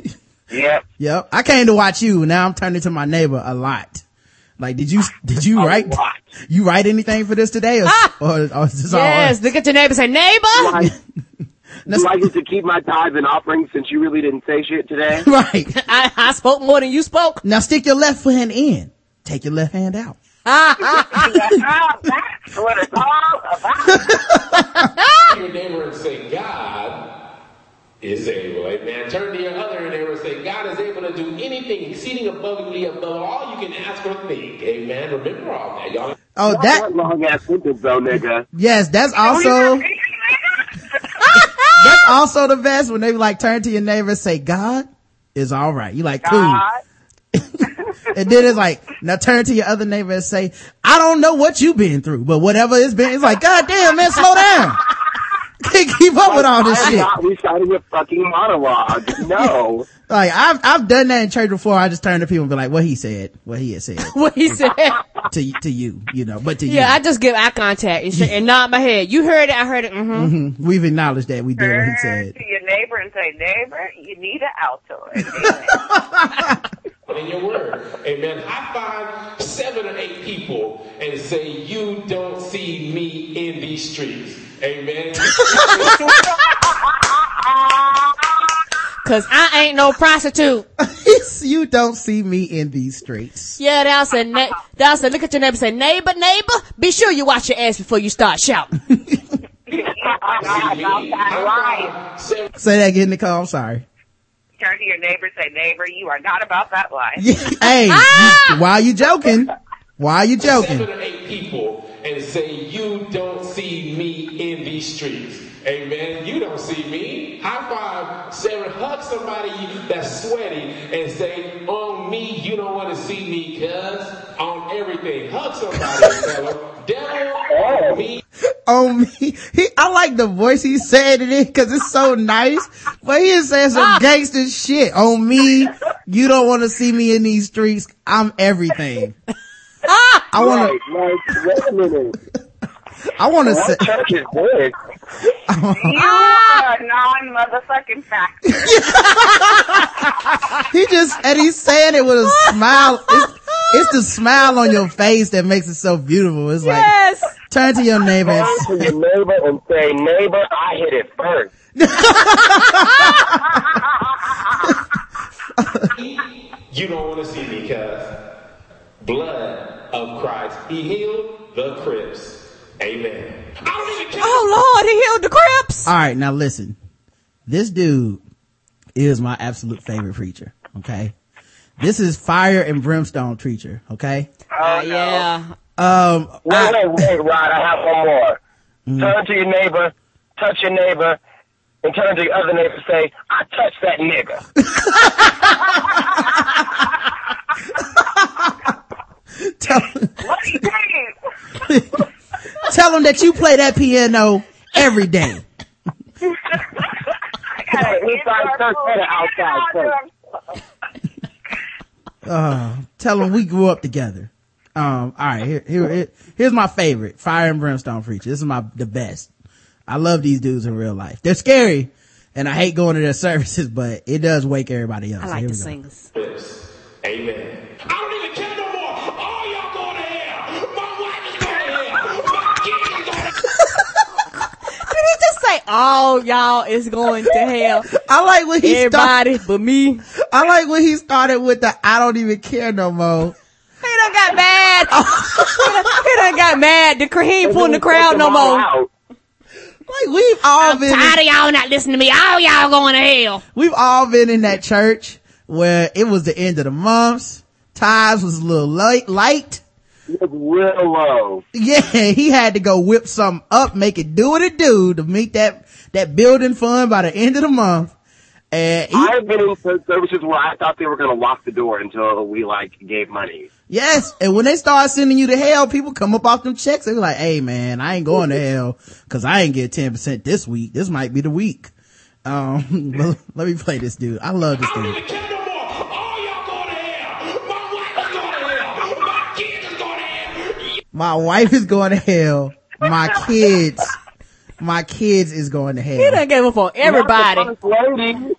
say, (laughs) Yep. Yep. I came to watch you. Now I'm turning to my neighbor a lot. Like, did you, did you write, you write anything for this today or, or, or is this all Yes, us? look at your neighbor and say, neighbor! Do I, (laughs) do I get to keep my tithes and offerings since you really didn't say shit today? (laughs) Right. I, I spoke more than you spoke. Now stick your left hand in. Take your left hand out. (laughs) That's what it's all about. your neighbor and say, God is able. Amen. Turn to your other neighbor and say, God is able to do anything exceeding abundantly above all you can ask or think. Amen. Remember all that, y'all. Oh, that, long ass sentence though, nigga. yes, that's also, that's (laughs) also the best when they like turn to your neighbor and say, God is all right. You like, cool. God. (laughs) And then it's like, now turn to your other neighbor and say, I don't know what you've been through, but whatever it's been, it's like, God damn, man, slow down. (laughs) Can't keep up with all this I'm shit. not reciting a fucking monologue. No. (laughs) Like, I've, I've done that in church before. I just turn to people and be like, what he said, what he had said what he said. to, to you, you know, but to you. Yeah, I just give eye contact and, and nod my head. You heard it, I heard it. hmm Mhm. We've acknowledged that we did what he said. to your neighbor and say, neighbor, you need an Altoid. Amen. in your word. Amen. High five seven or eight people and say, You don't see me in these streets. Amen. Cause I ain't no prostitute. you don't see me in these streets. Yeah, thou said, na- thou said, look at your neighbor say, neighbor, neighbor, be sure you watch your ass before you start shouting. (laughs) right. (laughs) Seven Say that again, Nicole. I'm sorry. Turn to your neighbor and say, neighbor, you are not about that life. (laughs) hey, you, ah! why are you joking? Why are you joking? seven or eight people and say, You don't see me in these streets. Amen. You don't see me. High five seven. Hug somebody that's sweaty and say, On me, you don't want to see me, cuz. On everything. Hug somebody, (laughs) fella. Devil, on me. on me. He, I like the voice he said it in because it's so nice. But he is saying some ah. gangster shit on me. You don't want to see me in these streets. I'm everything. Ah. I want to. Like, wait a minute. (laughs) I want to say. What church is this? You are a non-motherfucking factor. (laughs) He just and he's saying it with a smile. It's, it's the smile on your face that makes it so beautiful. It's like yes. turn to your neighbor. And, Turn to your neighbor and say, neighbor, I hit it first. (laughs) You don't want to see me, cuz. Blood of Christ. He healed the Crips. Amen. I don't even care. Oh Lord, he healed the Crips. all right, now listen. This dude is my absolute favorite preacher. Okay, this is fire and brimstone preacher. Okay. Uh, yeah. Um, Wait, wait, wait, Rod, I have one more. Mm-hmm. Turn to your neighbor, touch your neighbor, and turn to your other neighbor and say, I touched that nigga. (laughs) (laughs) tell, What are you saying? Tell them that you play that piano every day. Gotta Inside church and outside church. Uh, tell them we grew up together. Um, all right, here, here, here- here's my favorite fire and brimstone preacher. This is my the best. I love these dudes in real life. They're scary, and I hate going to their (laughs) services, but it does wake everybody up. I like here the singers. Amen. Just "Oh, y'all is going to hell"? I like when he started. But me. I like when he started with the "I don't even care no more." He done got mad. he, done, he done got mad. The cr- he ain't pulling the crowd no more. Out. Like we've all been, Tired of y'all not listening to me. All y'all going to hell. we've all been in that church where it was the end of the months. Tithes was a little light, light. It was real low. Yeah, (laughs) he had to go whip something up, make it do what it do to meet that, that building fund by the end of the month. And he, I've been in services where I thought they were going to lock the door until we like gave money. yes, and when they start sending you to hell, people come up off them checks. They're like, hey man, I ain't going to hell cause I ain't get 10% this week. This might be the week. Um, (laughs) let me play this dude. I love this dude. My wife is going to hell. My (laughs) kids, my kids is going to hell. He hell. done gave up on everybody. Not the first lady.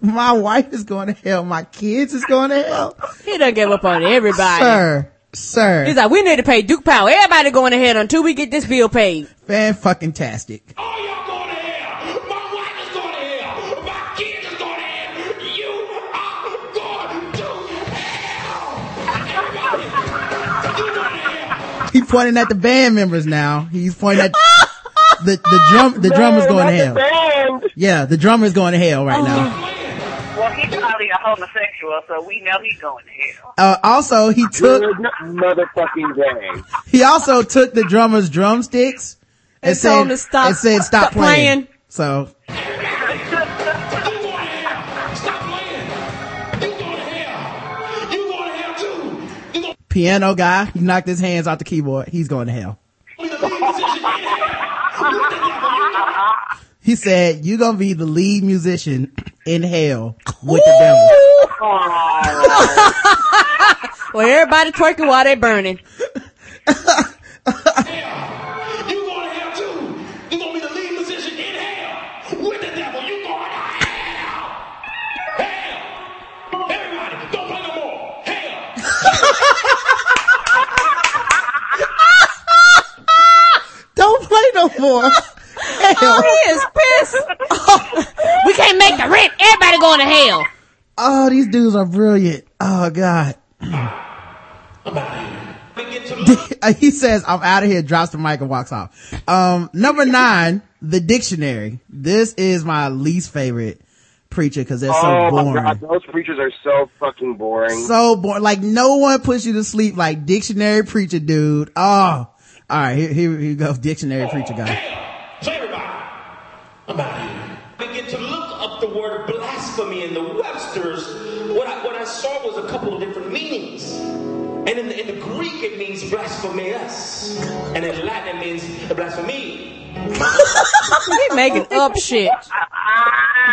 My wife is going to hell. My kids is going to hell. He done gave up on everybody. Sir, sir. He's like, we need to pay Duke Power. Everybody going ahead until we get this bill paid. Fan fucking tastic. He pointing at the band members now. He's pointing at (laughs) the, the drum, the drummer's going to hell. Band. Yeah, the drummer's going to hell right now. (laughs) Well, he's probably a homosexual, so we know he's going to hell. Uh, also he took, Good motherfucking day. he also took the drummer's drumsticks and, And said, told him to stop- and said stop, stop playing. playing. So, piano guy, he knocked his hands off the keyboard. He's going to hell. to be the lead musician in hell. What the devil you doing? He said, you're gonna be the lead musician in hell with the devil. (laughs) Well, everybody twerking while they burning. (laughs) Don't no more. Hell. (laughs) Oh, he is pissed. (laughs) we can't make the rent. Everybody going to hell. Oh, these dudes are brilliant. Oh god. I'm out of here. Begin to look. he says, I'm out of here, drops the mic and walks off. Um, number nine, the dictionary. This is my least favorite preacher because they're so Oh my boring. god, those preachers are so fucking boring. So boring. Like no one puts you to sleep like dictionary preacher dude. Oh. Alright, here, here, here you go. Dictionary preacher guy. Hell. So everybody, I'm out of here. Begin to look up the word blasphemy in the Webster's. What I, what I saw was a couple of different meanings. And in the, in the Greek, it means blasphemous. And in Latin, it means blasphemy. (laughs) He making up shit.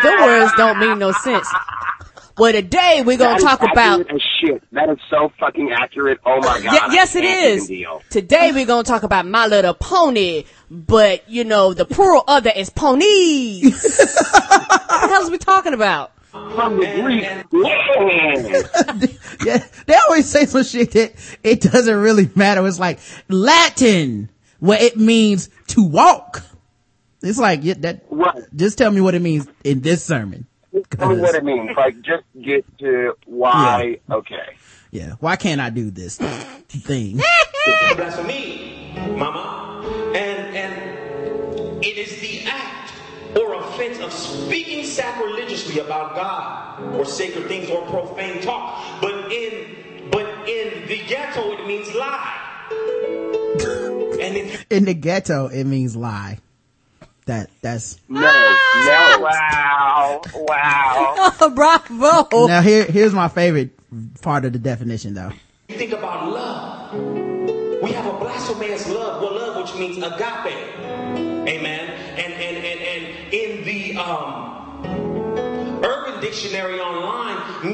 The words don't mean no sense. Well, today we're gonna talk about. as shit. That is so fucking accurate. Oh my god. Ye- I yes, it can't even is. deal. Today we're gonna talk about My Little Pony, but you know the plural of that is ponies. (laughs) what the hell is we talking about? From the Greek. Yeah. (laughs) Yeah, they always say some shit that it doesn't really matter. It's like Latin, where it means to walk. It's like, yeah, that, Right. just tell me what it means in this sermon. Tell me what it means. Like, just get to why. Okay. Yeah, why can't I do this thing? That's for me, mama. And, and it is the act or offense of speaking sacrilegiously about God or sacred things or profane talk. But in, but in the ghetto, it means lie. (laughs) And it, In the ghetto, it means lie. That, that's, No. No. Wow. Wow. Oh, (laughs) bravo! now here, here's my favorite part of the definition though. you think about love. We have a blasphemous love, well, love which means agape. Amen. And and and and in the um Urban Dictionary online, (laughs)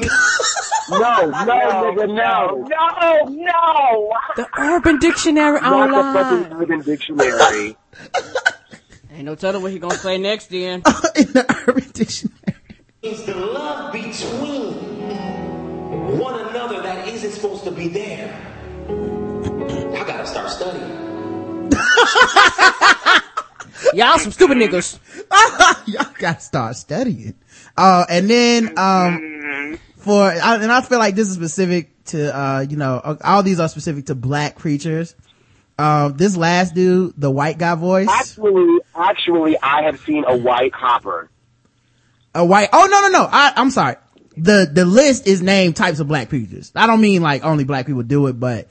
No. No, nigga, no. No, no. The Urban Dictionary online. Not the fucking. Urban Dictionary. (laughs) Ain't no telling what he gonna say next. Then (laughs) In the urban dictionary. means the love between one another that isn't supposed to be there. I gotta start studying. (laughs) y'all some stupid niggas. (laughs) Y'all gotta start studying. Uh, and then, um, for, and I feel like this is specific to, uh, you know, all these are specific to black preachers. Um, this last dude, the white guy voice, Actually, actually, I have seen a white hopper. a white, oh no, no, no, I, I'm sorry. The, the list is named types of black preachers. I don't mean like only black people do it, but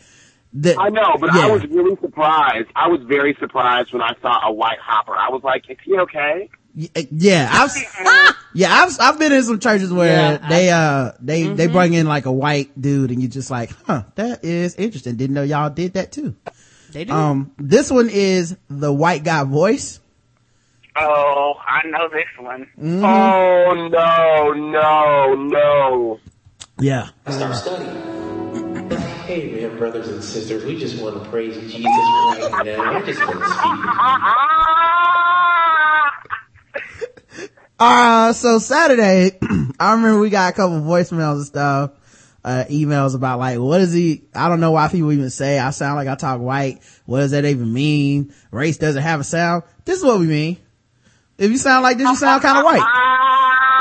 the, I know, but I was really surprised. I was very surprised when I saw a white hopper. I was like, is he okay? Yeah, I've, (laughs) yeah, I've, I've been in some churches where Yeah, they, uh, they, they bring in like a white dude and you're just like, huh, that is interesting. Didn't know y'all did that too. They do. Um, this one is the white guy voice. Oh, I know this one. Oh no, no, no. Yeah. Start studying. (clears throat) Hey, man, brothers and sisters, we just want to praise Jesus right now. I just want to speak. Uh, so Saturday, (clears throat) I remember we got a couple voicemails and stuff, uh, emails about like, what is he, I don't know why people even say I sound like I talk white. What does that even mean? Race doesn't have a sound. This is what we mean. If you sound like this, you sound kind of white.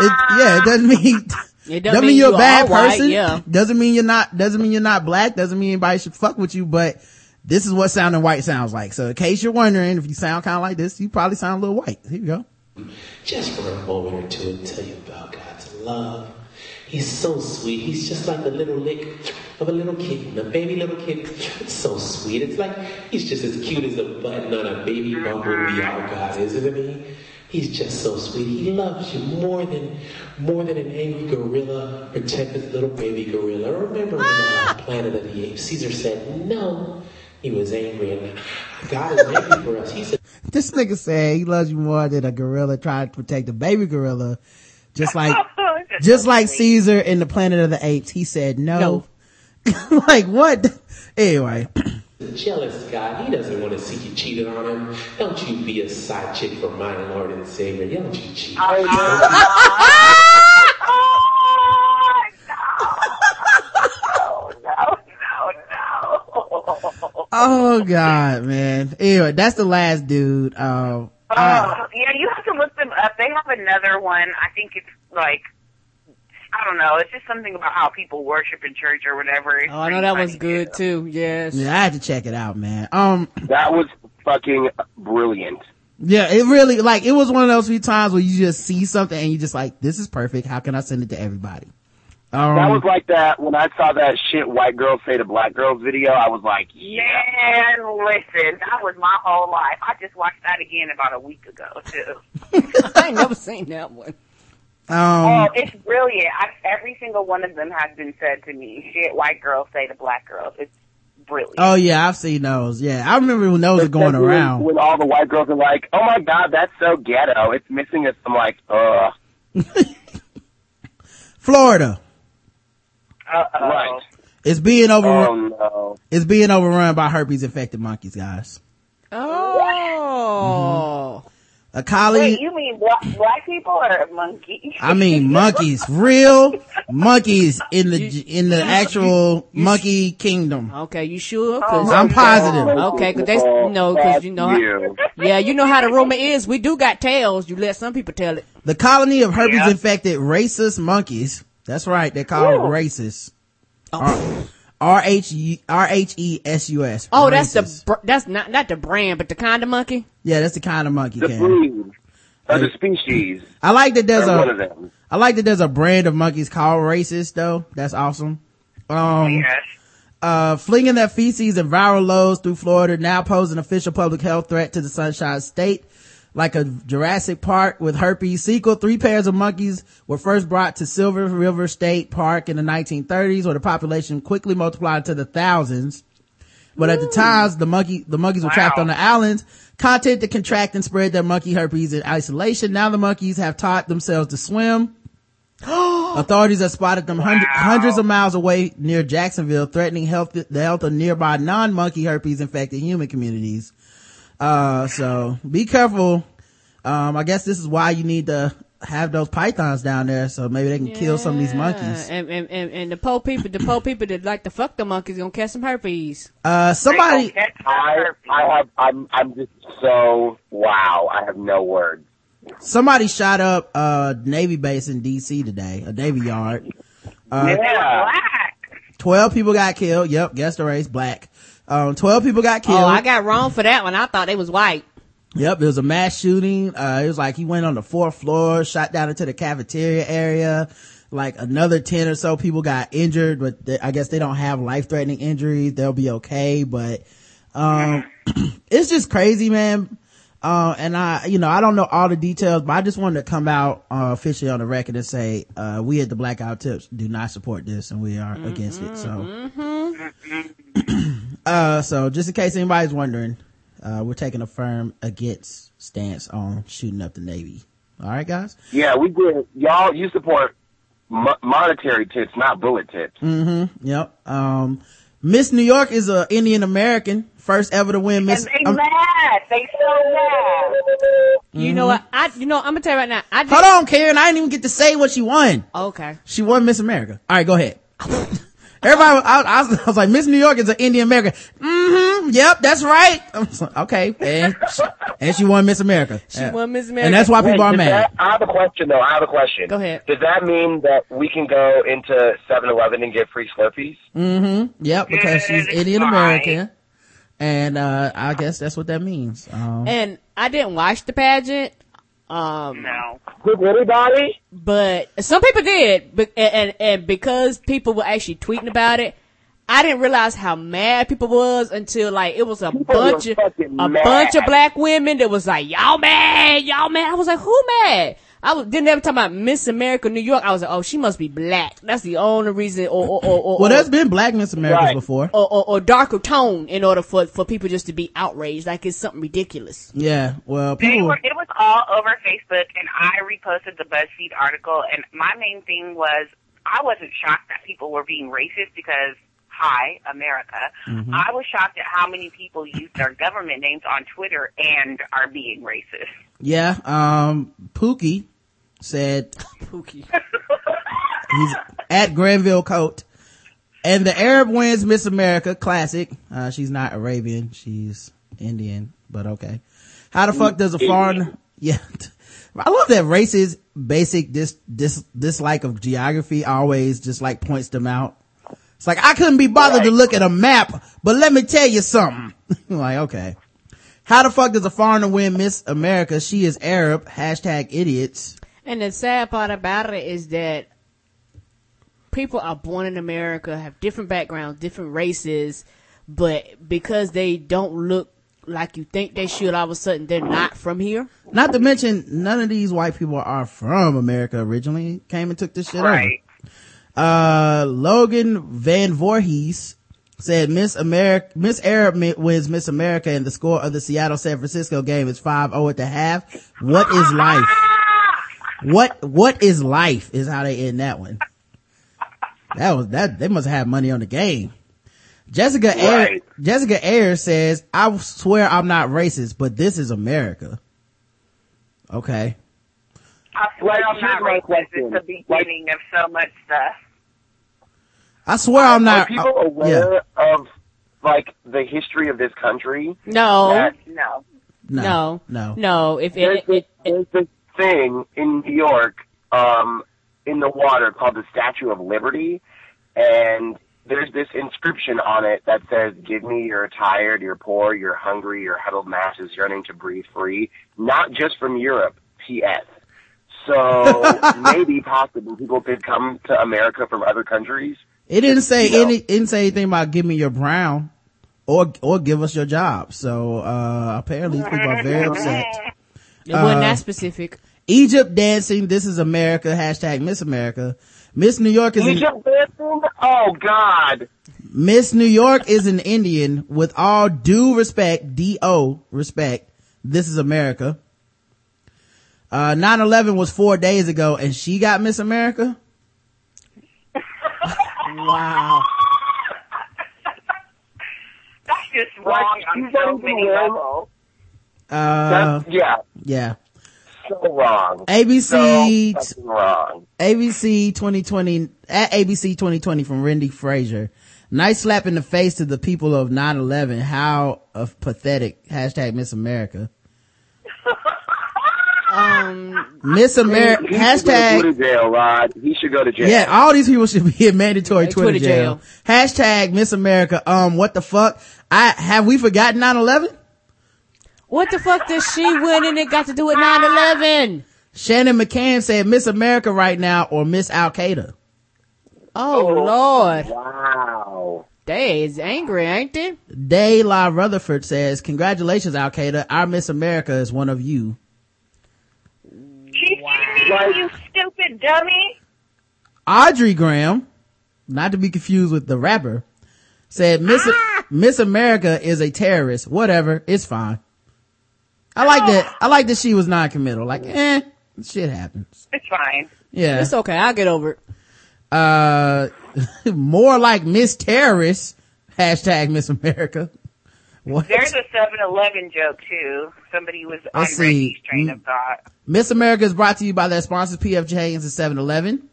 It, yeah, it doesn't mean, (laughs) It doesn't mean you're a bad are white, person. yeah. Doesn't mean you're not, doesn't mean you're not black. Doesn't mean anybody should fuck with you, but this is what sounding white sounds like. So in case you're wondering if you sound kind of like this, you probably sound a little white. Here you go. just for a moment or two and tell you about God's love. He's so sweet. He's just like the little lick of a little kitten, a baby little kitten. It's so sweet. It's like he's just as cute as a button on a baby bumblebee. Our God, isn't he? He's just so sweet. He loves you more than more than an angry gorilla protect his little baby gorilla. Remember when uh, Planet of the Apes, Caesar said no. He was angry, and God is angry for us. He said. This nigga said he loves you more than a gorilla trying to protect a baby gorilla. Just like, (laughs) just like Caesar in the Planet of the Apes. He said no. (laughs) like what? Anyway. The jealous guy. he doesn't want to see you cheated on him. Don't you be a side chick for my Lord and Savior. Don't you cheat. (laughs) Oh God, man. Anyway, that's the last dude. Um, I- Oh, yeah, you have to look them up. They have another one. I think it's like, I don't know. It's just something about how people worship in church or whatever. It's Oh, I know that was good too. Yes. yeah, I had to check it out, man. Um, That was fucking brilliant. yeah, it really, like, it was one of those few times where you just see something and you just like, this is perfect. How can I send it to everybody? Um, that was like that when I saw that shit white girls say to black girls video. I was like, yeah. Man, listen, that was my whole life. I just watched that again about a week ago too. (laughs) I ain't never seen that one. Oh, um, it's brilliant. I, every single one of them has been said to me. Shit, white girls say to black girls. It's brilliant. oh yeah, I've seen those. Yeah, I remember when those were going around. When all the white girls are like, oh my god, that's so ghetto. It's missing a, I'm like, ugh. (laughs) Florida Uh-oh. Right. is being overrun. Oh no. It's being overrun by herpes infected monkeys, guys. Oh. A collie. Wait, you mean black, black people or monkeys? I mean monkeys, real monkeys in the in the actual monkey kingdom. Okay, you sure? Oh, cause I'm positive. Okay, cause they oh, no, cause you know, You. yeah, you know how the rumor is. We do got tails. You let some people tell it. The colony of herpes Yeah. infected racist monkeys. That's right. They're called racist. R H oh. E uh, R H E S U S. Oh, that's the Racist. that's not not the brand, but the kind of monkey. yeah. That's the kind of monkey. The Cam. breed. Or the species. I like that there's Or one of them. I like that there's a brand of monkeys called racist though. That's awesome. Um, Yes. uh, flinging their feces and viral loads through Florida now pose an official public health threat to the Sunshine State. Like a Jurassic Park with herpes sequel, three pairs of monkeys were first brought to Silver River State Park in the 1930s, where the population quickly multiplied to the thousands. But at the times, the monkey, the monkeys were trapped on the islands, content to contract and spread their monkey herpes in isolation. Now the monkeys have taught themselves to swim. (gasps) Authorities have spotted them hundred, hundreds of miles away near Jacksonville, threatening health, the health of nearby non-monkey herpes infected human communities. Uh, so be careful. Um, I guess this is why you need to have those pythons down there, so maybe they can kill some of these monkeys. And and, and, and the poor people, the poor people that like to fuck the monkeys gonna catch some herpes. Uh, somebody, They don't catch I. I have, I'm, I'm just so, wow. I have no words. somebody shot up a Navy base in DC today, a Navy yard. Uh, Yeah. black. 12 people got killed. Yep, guess the race, black. Um, 12 people got killed. Oh, I got wrong for that one. I thought they was white. Yep, there was a mass shooting. Uh, it was like he went on the fourth floor, shot down into the cafeteria area. Like another 10 or so people got injured, but they, I guess they don't have life threatening injuries. They'll be okay, but, um, (clears throat) it's just crazy, man. Uh, and I, you know, I don't know all the details, but I just wanted to come out, uh, officially on the record and say, uh, we at the Black Guy Who Tips do not support this and we are against it. So, (clears throat) uh, so just in case anybody's wondering, uh, we're taking a firm against stance on shooting up the Navy. All right, guys. Yeah, we did. Y'all, you support mo- monetary tips, not bullet tips. Mm-hmm. Yep. Um, Miss New York is a Indian American first ever to win Miss. And they um, mad. They so mad. You know what? I you know I'm gonna tell you right now. I did, hold on, Karen. I didn't even get to say what she won. Okay. She won Miss America. All right, go ahead. (laughs) Everybody, I, I, was, I was like, Miss New York is an Indian American. Mm-hmm. Yep, that's right. Like, okay, and she, and she won Miss America. She Yeah. won Miss America. and that's why Wait, people are mad. that- I have a question though. I have a question. Go ahead. Does that mean that we can go into 7-Eleven and get free Slurpees? Mm-hmm. Yep, because she's Indian All American. And, uh, I guess that's what that means. Um, And I didn't watch the pageant. Um, No. Did anybody? but some people did, but and, and and because people were actually tweeting about it, I didn't realize how mad people was until like it was a People bunch of a mad. bunch of black women that was like y'all mad, y'all mad. I was like, who mad? I was didn't ever talk about Miss America New York. I was like, oh, she must be black. That's the only reason, or or or, or well, there's been black Miss Americas Right. before. or, or, or darker tone in order for for people just to be outraged, like it's something ridiculous. Yeah, well, people, were, it was all over Facebook, and I reposted the BuzzFeed article. And my main thing was I wasn't shocked that people were being racist because, hi, America. Mm-hmm. I was shocked at how many people use their government names on Twitter and are being racist. yeah, um, Pookie said (laughs) Pookie. (laughs) He's at Granville Coat. And the Arab wins Miss America classic. Uh, she's not Arabian. She's Indian, but okay. How the fuck does a foreign, (laughs) yeah. I love that racist basic dis, dis, dislike of geography always just like points them out. It's like, I couldn't be bothered to look at a map, but let me tell you something. like, okay. How the fuck does a foreigner win Miss America? She is Arab. Hashtag idiots. And the sad part about it is that people are born in America, have different backgrounds, different races, but because they don't look like you think they should, all of a sudden they're not from here. Not to mention, none of these white people are from America originally. Came and took this shit Right. over. Uh, Logan Van Voorhees said Miss America, Miss Arab mi- wins Miss America and the score of the Seattle San Francisco game is 5-0 at the half. What is life? What, what is life is how they end that one. That was, that, they must have money on the game. Jessica Ayer, Right. Jessica Ayer says, I swear I'm not racist, but this is America. Okay. I swear Like, I'm not racist. It's the beginning of so much stuff. I swear I'm not. Are not. people uh, aware yeah. of like the history of this country? No, That- No. No. no, No. no. If There's it, this, it, it, there's this thing in New York, um, in the water called the Statue of Liberty, and there's this inscription on it that says, "Give me your tired, you're poor, you're hungry, your huddled masses yearning to breathe free." Not just from Europe. P.S. So (laughs) maybe, possibly, people could come to America from other countries. It didn't say You know. any. Didn't say anything about give me your brown, or or give us your job. So uh apparently these people are very upset. it wasn't uh, that specific. Egypt dancing. This is America. Hashtag Miss America. Miss New York is an, Egypt dancing? Oh God! Miss New York is an Indian. With all due respect, D O respect. This is America. Uh, 9-11 was four days ago and she got Miss America? (laughs) Wow. That's just wrong Like, on so many levels. Uh, yeah, yeah. So wrong. ABC, So wrong. ABC 2020, at ABC 2020 from Randy Frazier. Nice slap in the face to the people of 9-11. How of pathetic. Hashtag Miss America. (laughs) Um, Miss America, He go hashtag, to jail, Rod. He should go to jail. yeah, all these people should be in mandatory Yeah, Twitter, Twitter jail. jail. Hashtag Miss America. Um, what the fuck? I, have we forgotten 9-11? What the fuck does she win and it got to do with 9-11? Shannon McCann said Miss America right now or Miss Al Qaeda. Oh, oh, Lord. Wow. They is angry, ain't they? Day La Rutherford says, congratulations Al Qaeda. Our Miss America is one of you. She's cheating, you stupid dummy. Audrey Graham, not to be confused with the rapper, said Miss, ah! Miss America is a terrorist. Whatever. It's fine. I like that. I like that she was non-committal. Like, eh, shit happens. It's fine. Yeah. It's okay. I'll get over it. Uh, (laughs) more like Miss Terrorist. Hashtag Miss America. What? There's a 7-Eleven joke too. Somebody was on Let's see. Reggie's train of thought. Miss America is brought to you by their sponsors, PF Chang's and 7-Eleven.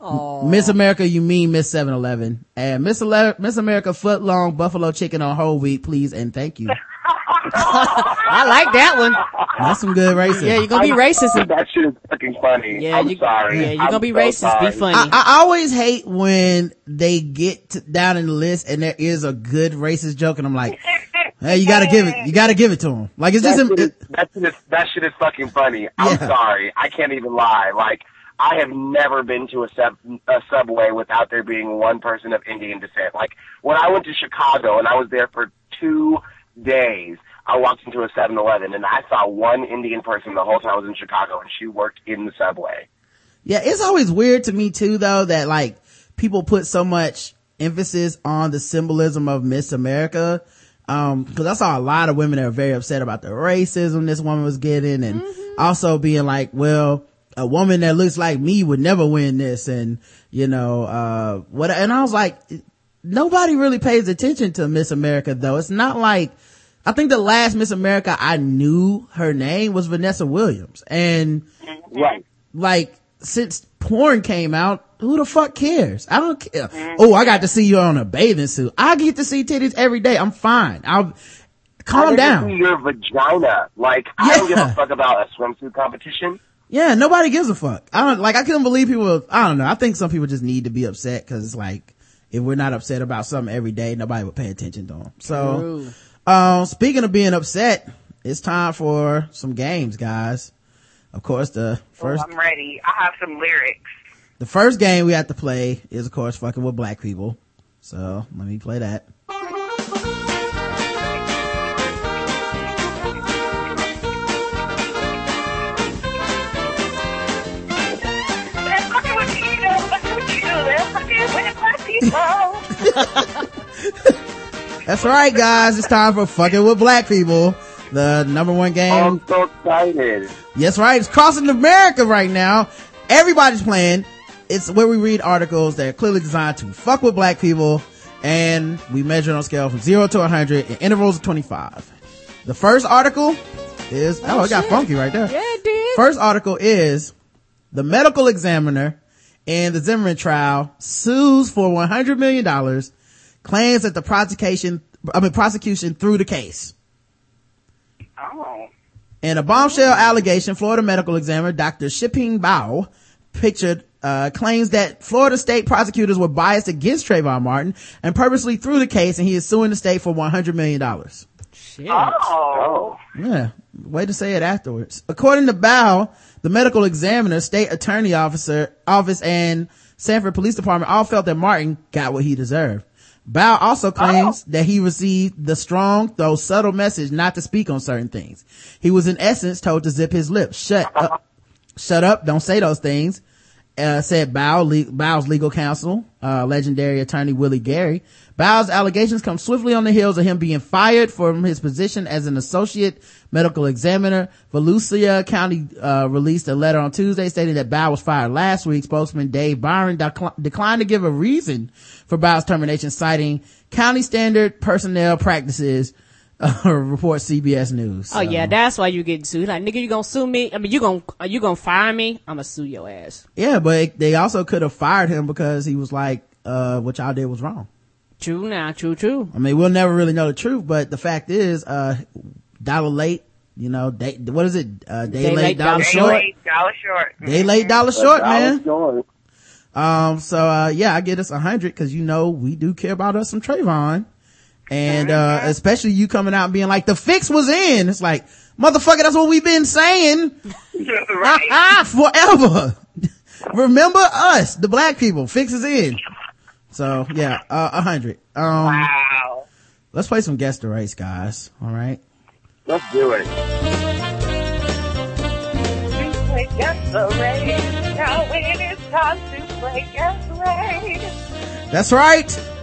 Oh. Miss America, you mean Miss 7-Eleven. And Miss, Ele- Miss America foot long buffalo chicken on whole wheat, please and thank you. (laughs) (laughs) I like that one. That's some good racing. Yeah, you're gonna be racist. And, That shit is fucking funny. yeah, I'm you, sorry. yeah, you're I'm gonna be so racist. sorry. Be funny. I, I always hate when they get to, down in the list and there is a good racist joke and I'm like, hey, you gotta give it, you gotta give it to them. Like it's That just, shit, is, it, that, shit is, that shit is fucking funny. I'm Yeah. sorry. I can't even lie. Like, I have never been to a, sub, a subway without there being one person of Indian descent. Like, when I went to Chicago and I was there for two days, I walked into a 7-Eleven and I saw one Indian person the whole time I was in Chicago and she worked in the subway. yeah, it's always weird to me too though that like people put so much emphasis on the symbolism of Miss America. Um, cause I saw a lot of women that were very upset about the racism this woman was getting and also being like, well, a woman that looks like me would never win this and, you know, uh, what, and I was like, nobody really pays attention to Miss America though. It's not like, I think the last Miss America I knew her name was Vanessa Williams and Right. like since porn came out, who the fuck cares? I don't care. Oh, I got to see you on a bathing suit. I get to see titties every day. I'm fine. I'll calm I down. see your vagina. Like, I don't give a fuck about a swimsuit competition. Yeah, nobody gives a fuck. I don't like. I couldn't believe people. I don't know. I think some people just need to be upset because it's like if we're not upset about something every day, nobody would pay attention to them. So, True. Um, speaking of being upset, it's time for some games, guys. Of course, the first Oh, I'm ready. I have some lyrics. the first game we have to play is of course fucking with black people. So let me play that. (laughs) That's right, guys. It's time for fucking with black people. The number one game. I'm so excited. Yes, right. It's crossing America right now. Everybody's playing. It's where we read articles that are clearly designed to fuck with black people and we measure it on a scale from zero to 100 in intervals of 25. The first article is, oh, oh, it got shit. funky right there. yeah, it did. First article is the medical examiner in the Zimmerman trial sues for $100 million, claims that the prosecution, I mean, prosecution threw the case. Oh. In a bombshell allegation, Florida medical examiner Dr. Shiping Bao pictured uh, claims that Florida state prosecutors were biased against Trayvon Martin and purposely threw the case and he is suing the state for $100 million. Shit. Oh. Yeah, way to say it afterwards. According to Bao, the medical examiner, state attorney officer, office, and Sanford Police Department all felt that Martin got what he deserved. Bao also oh. claims that he received the strong, though subtle message not to speak on certain things. He was in essence told to zip his lips. Shut up. (laughs) Shut up. Don't say those things. Uh, said Bao, le- Bao's legal counsel, uh, legendary attorney Willie Gary. Bao's allegations come swiftly on the heels of him being fired from his position as an associate medical examiner. Volusia County, uh, released a letter on Tuesday stating that Bao was fired last week. Spokesman Dave Byron decl- declined to give a reason for Bao's termination, citing county standard personnel practices, (laughs) reports CBS News. Oh yeah, that's why you getting sued. Like nigga, you gonna sue me? I mean, you gonna are you gonna fire me? I'm gonna sue your ass. Yeah, but they also could have fired him because he was like, uh, what y'all did was wrong. True now, true, true. I mean, we'll never really know the truth, but the fact is, uh, dollar late, you know, day, what is it? Uh, day, Day late, late, dollar dollar short. Eight dollar short. Day late, dollar short, Dollar man. short. Um, so, uh, yeah, I get us a hundred cause you know, we do care about us some Trayvon. And, uh, especially you coming out and being like, the fix was in. It's like, motherfucker, that's what we've been saying right. (laughs) (laughs) forever. (laughs) Remember us, the black people, fix is in. So, yeah, uh, a hundred. Um, Wow. let's play some guess the race, guys. All right. Let's do it. Play guess the race. Now it's time to play guess the race. That's right.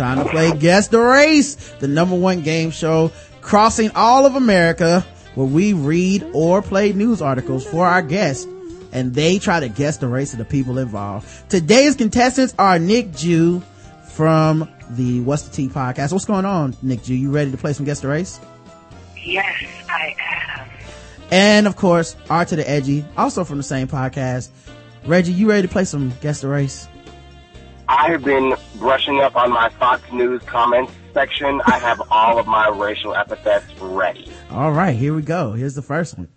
Time to play Guess the Race, the number one game show crossing all of America where we read or play news articles for our guests and they try to guess the race of the people involved. Today's contestants are Nick Jew from the What's the Tea podcast. What's going on, Nick Jew? You ready to play some Guess the Race? Yes, I am. And of course, R to the Edgy, also from the same podcast. Reggie, you ready to play some Guess the Race? I have been brushing up on my Fox News comments section. I have all of my racial epithets ready. All right, here we go. Here's the first one.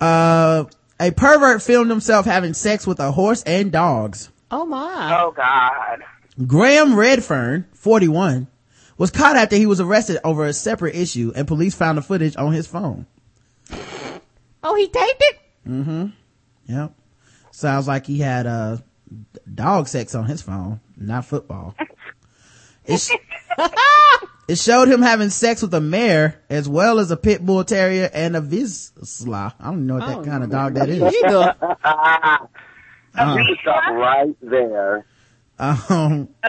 Uh, a pervert filmed himself having sex with a horse and dogs. Oh my. Oh God. Graham Redfern, 41, was caught after he was arrested over a separate issue and police found the footage on his phone. Oh, he taped it? Mm-hmm. Yep. Sounds like he had, uh, dog sex on his phone, not football. (laughs) It, sh- it showed him having sex with a mare as well as a pit bull terrier and a Vizsla. I don't know what that Oh, kind of dog that is. Either. Uh, Stop right there. um, A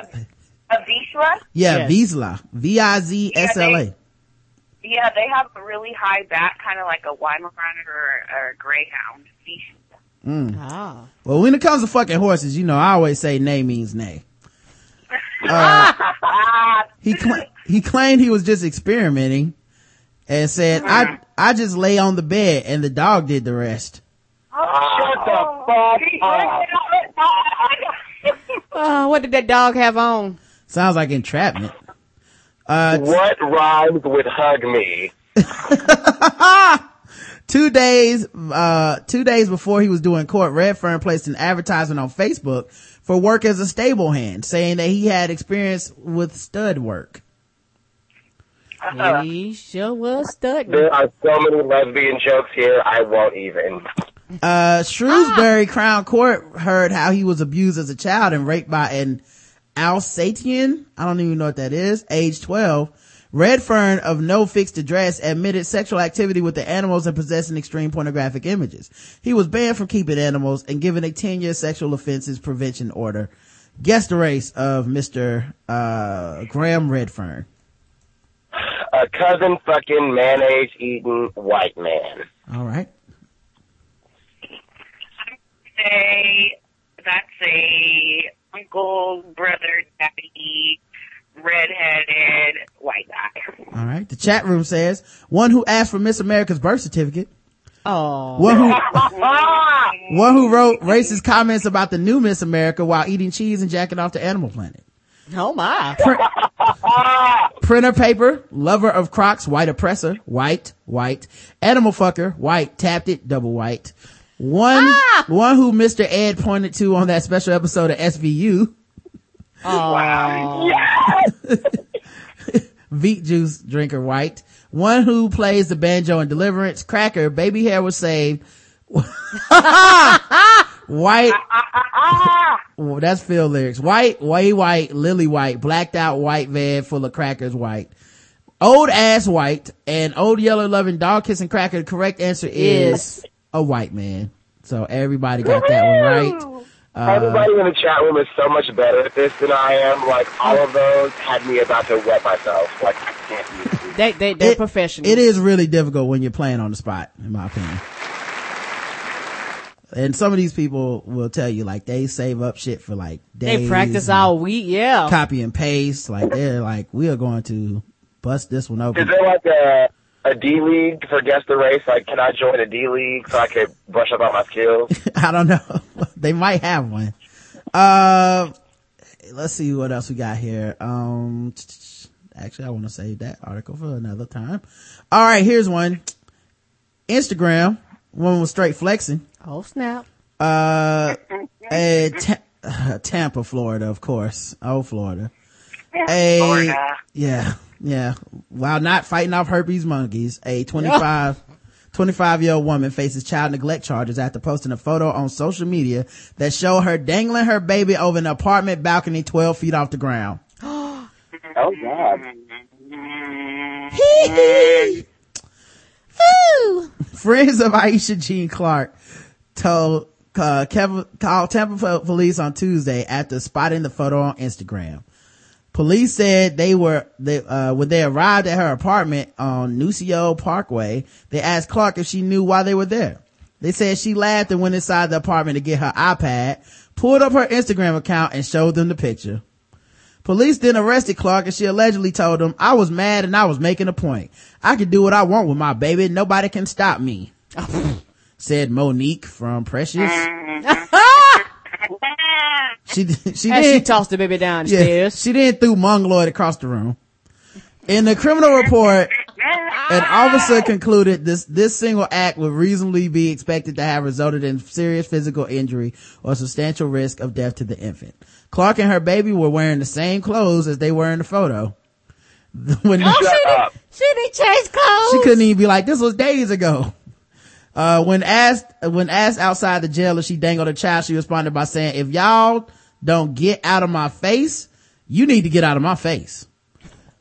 Vizsla? yeah, Yes. Vizsla. V-I-Z-S-L-A. Yeah, they have a really high back, kind of like a Weimaraner or, or a Greyhound. Vizsla. Mm. Ah. Well, when it comes to fucking horses, you know, I always say nay means nay. (laughs) Uh, he cla- he claimed he was just experimenting and said, I, I just lay on the bed and the dog did the rest. Shut the fuck up. (laughs) Uh, what did that dog have on? Sounds like entrapment. Uh, What rhymes with hug me? (laughs) two days, uh, two days before he was doing court, Redfern placed an advertisement on Facebook for work as a stable hand, saying that he had experience with stud work. He sure was studying. There are so many lesbian jokes here, I won't even. Uh, Shrewsbury Crown Court heard how he was abused as a child and raped by an Alsatian. I don't even know what that is. Age 12. Redfern of no fixed address admitted sexual activity with the animals and possessing extreme pornographic images. He was banned from keeping animals and given a 10 year sexual offenses prevention order. Guess the race of Mr. Uh, Graham Redfern. A cousin fucking mayonnaise eating white man. All right. Say that's a uncle, brother, daddy, redheaded white guy. All right. The chat room says one who asked for Miss America's birth certificate. Oh. One who, (laughs) one who wrote racist comments about the new Miss America while eating cheese and jacking off to Animal Planet. Oh my. Printer paper, lover of Crocs, white oppressor, white, white. Animal fucker, white, tapped it, double white. One, ah! one who Mr. Ed pointed to on that special episode of SVU. Oh. (laughs) Veet juice drinker, white. One who plays the banjo in Deliverance, cracker, baby hair was saved. (laughs) white. Well, (laughs) that's Phil lyrics. White, way white, lily white, blacked out white van full of crackers white. Old ass white and old yellow loving dog kissing cracker. The correct answer is a white man. So everybody got that one right. Everybody in the chat room is so much better at this than I am. Like, all of those had me about to wet myself. Like, I can't use these. They, they, they're it- professionals. It is really difficult when you're playing on the spot, in my opinion. And some of these people will tell you like they save up shit for like days. They practice all week, yeah. Copy and paste. Like they're like, we are going to bust this one open. Is open. there like a, a D league for guess the race? Like, can I join a D league so I could brush up on my skills? (laughs) I don't know. (laughs) they might have one. Uh, let's see what else we got here. Um, actually, I want to save that article for another time. All right, here's one. Instagram. Woman was straight flexing. Oh snap. Uh, a Ta- (laughs) Tampa, Florida, of course. Oh, Florida. A, Florida. yeah, yeah. While not fighting off herpes monkeys, a 25, 25 year old woman faces child neglect charges after posting a photo on social media that showed her dangling her baby over an apartment balcony 12 feet off the ground. (gasps) Oh, God. Friends of Aisha Jean Clark told uh, Kevin, called Tampa po- police on Tuesday after spotting the photo on Instagram. Police said they were they, uh, when they arrived at her apartment on Nuccio Parkway, they asked Clark if she knew why they were there. They said she laughed and went inside the apartment to get her iPad, pulled up her Instagram account and showed them the picture. Police then arrested Clark and she allegedly told him, I was mad and I was making a point. I can do what I want with my baby. Nobody can stop me. (laughs) Said Monique from Precious. (laughs) she, she As she did, tossed the baby down the yeah, stairs. she then threw Mongoloid across the room. In the criminal report, an officer concluded this, this single act would reasonably be expected to have resulted in serious physical injury or substantial risk of death to the infant. Clark and her baby were wearing the same clothes as they were in the photo. (laughs) When Oh, she didn't, she didn't change clothes. she couldn't even be like, this was days ago. Uh, when asked, when asked outside the jail if she dangled a child, she responded by saying, if y'all don't get out of my face, you need to get out of my face.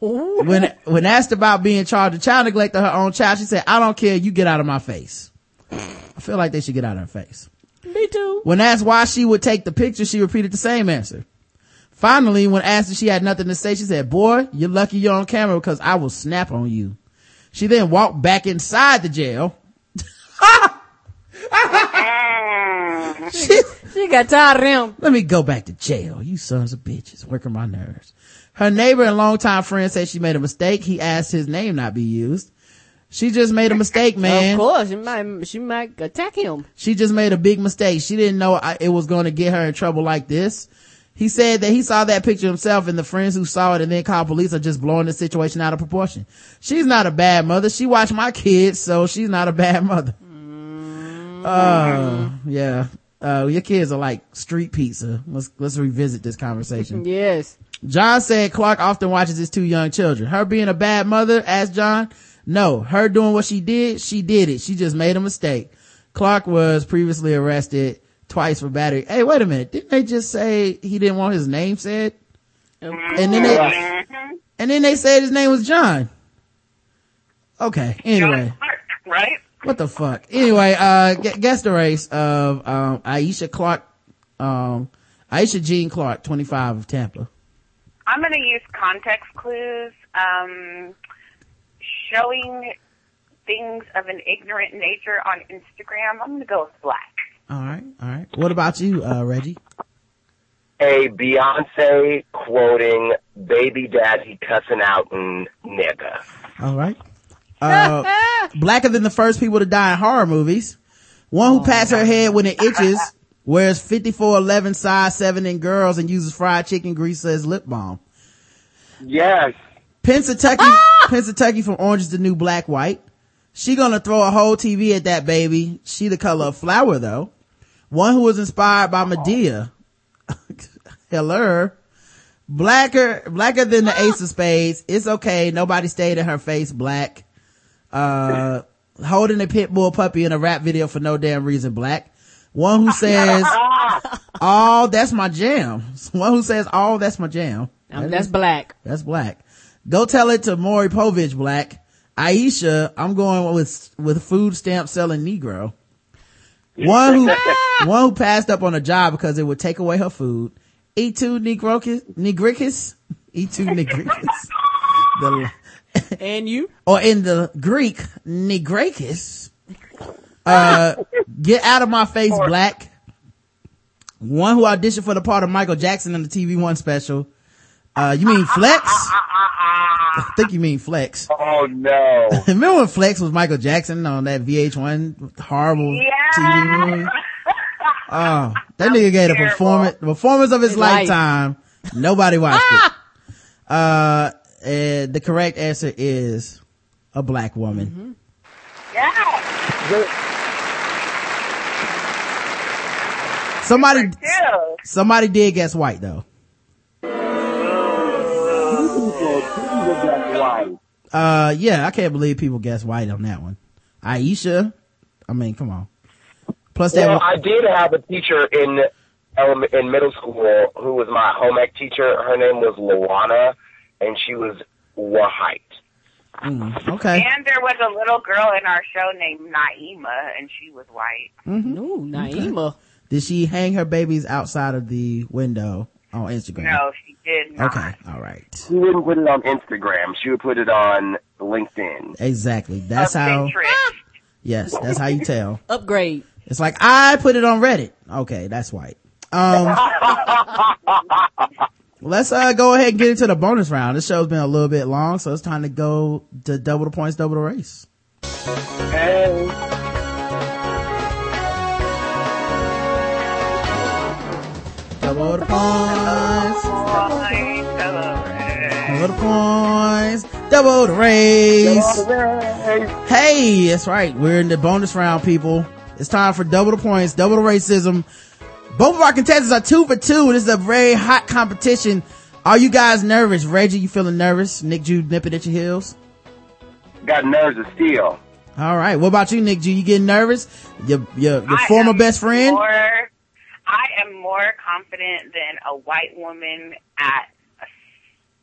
When, when asked about being charged with child neglect of her own child, she said, I don't care, you get out of my face. I feel like they should get out of her face. Me too. When asked why she would take the picture, she repeated the same answer. Finally, when asked if she had nothing to say, she said, boy, you're lucky you're on camera because I will snap on you. She then walked back inside the jail. She, She got tired of him. let me go back to jail. You sons of bitches working my nerves. Her neighbor and longtime friend said she made a mistake. He asked his name not be used. She just made a mistake, man. Of course, she might, she might attack him. She just made a big mistake. She didn't know I, it was going to get her in trouble like this. He said that he saw that picture himself and the friends who saw it and then called police are just blowing the situation out of proportion. She's not a bad mother. She watched my kids, so she's not a bad mother. Oh, yeah. Uh, your kids are like street pizza. Let's, let's revisit this conversation. (laughs) Yes. John said Clark often watches his two young children. Her being a bad mother, asked John. No, her doing what she did, she did it. She just made a mistake. Clark was previously arrested twice for battery. Hey, wait a minute. Didn't they just say he didn't want his name said? And then they, and then they said his name was John. Okay. Anyway, right? What the fuck? Anyway, uh, gu- guess the race of, um, Aisha Clark, um, Aisha Jean Clark, 25 of Tampa. I'm going to use context clues, um, showing things of an ignorant nature on Instagram. I'm going to go with black. All right. All right. What about you, uh, Reggie? A Beyonce quoting baby daddy cussing out and nigga. All right. Uh, blacker than the first people to die in horror movies. One who pats her head when it (laughs) itches, wears 5411 size 7 in girls and uses fried chicken grease as lip balm. Yes. Pennsatucky, Pennsatucky from Orange is the New Black White. She gonna throw a whole TV at that baby. She the color of flower though. One who was inspired by Madea. (laughs) Hello. Blacker, blacker than the ace of spades. It's okay. Nobody stayed in her face black. Uh, holding a pit bull puppy in a rap video for no damn reason black. One who (laughs) says, oh, that's my jam. (laughs) One who says, oh, that's my jam. Um, that's black. That's black. Go tell it to Maury Povich black. Aisha, I'm going with, with food stamp selling Negro. One who, (laughs) one who passed up on a job because it would take away her food. E2 Negrocus, Negricus, E2 Negricus. The, (laughs) And you? or in the Greek, Negracus. Uh, (laughs) get out of my face, black. One who auditioned for the part of Michael Jackson in the TV One special. Uh, you mean Flex? I think you mean Flex. (laughs) Oh no. Remember when Flex was Michael Jackson on that VH1 horrible TV movie? Oh, that nigga gave a performance, the performance of his His life. lifetime. Nobody watched it. Uh, and the correct answer is a black woman. Yeah. Somebody, Ew. somebody did guess white though. Uh, yeah, I can't believe people guessed white on that one. Aisha, I mean, come on. Plus that, Well, I did have a teacher in elem- in middle school who was my home ec teacher. Her name was Luana, and she was white. mm, okay. And there was a little girl in our show named Naima, and she was white. Ooh, Naima. Did she hang her babies outside of the window on Instagram? No, she did not. Okay, all right. She wouldn't put it on Instagram. She would put it on LinkedIn. Exactly. That's Of how, yes, that's how you tell. (laughs) Upgrade. It's like, I put it on Reddit. Okay, that's white. Um, (laughs) let's uh go ahead and get into the bonus round. This show's been a little bit long, so it's time to go to double the points, double the race. Hey. Double the points, double the points, double the race. Hey, that's right. We're in the bonus round, people. It's time for double the points, double the racism. Both of our contestants are two for two. This is a very hot competition. Are you guys nervous? Reggie, you feeling nervous? Nick Jew nipping at your heels? Got nerves of steel. All right. What about you, Nick Jew? You getting nervous? Your, your, your former best friend? More, I am more confident than a white woman at a,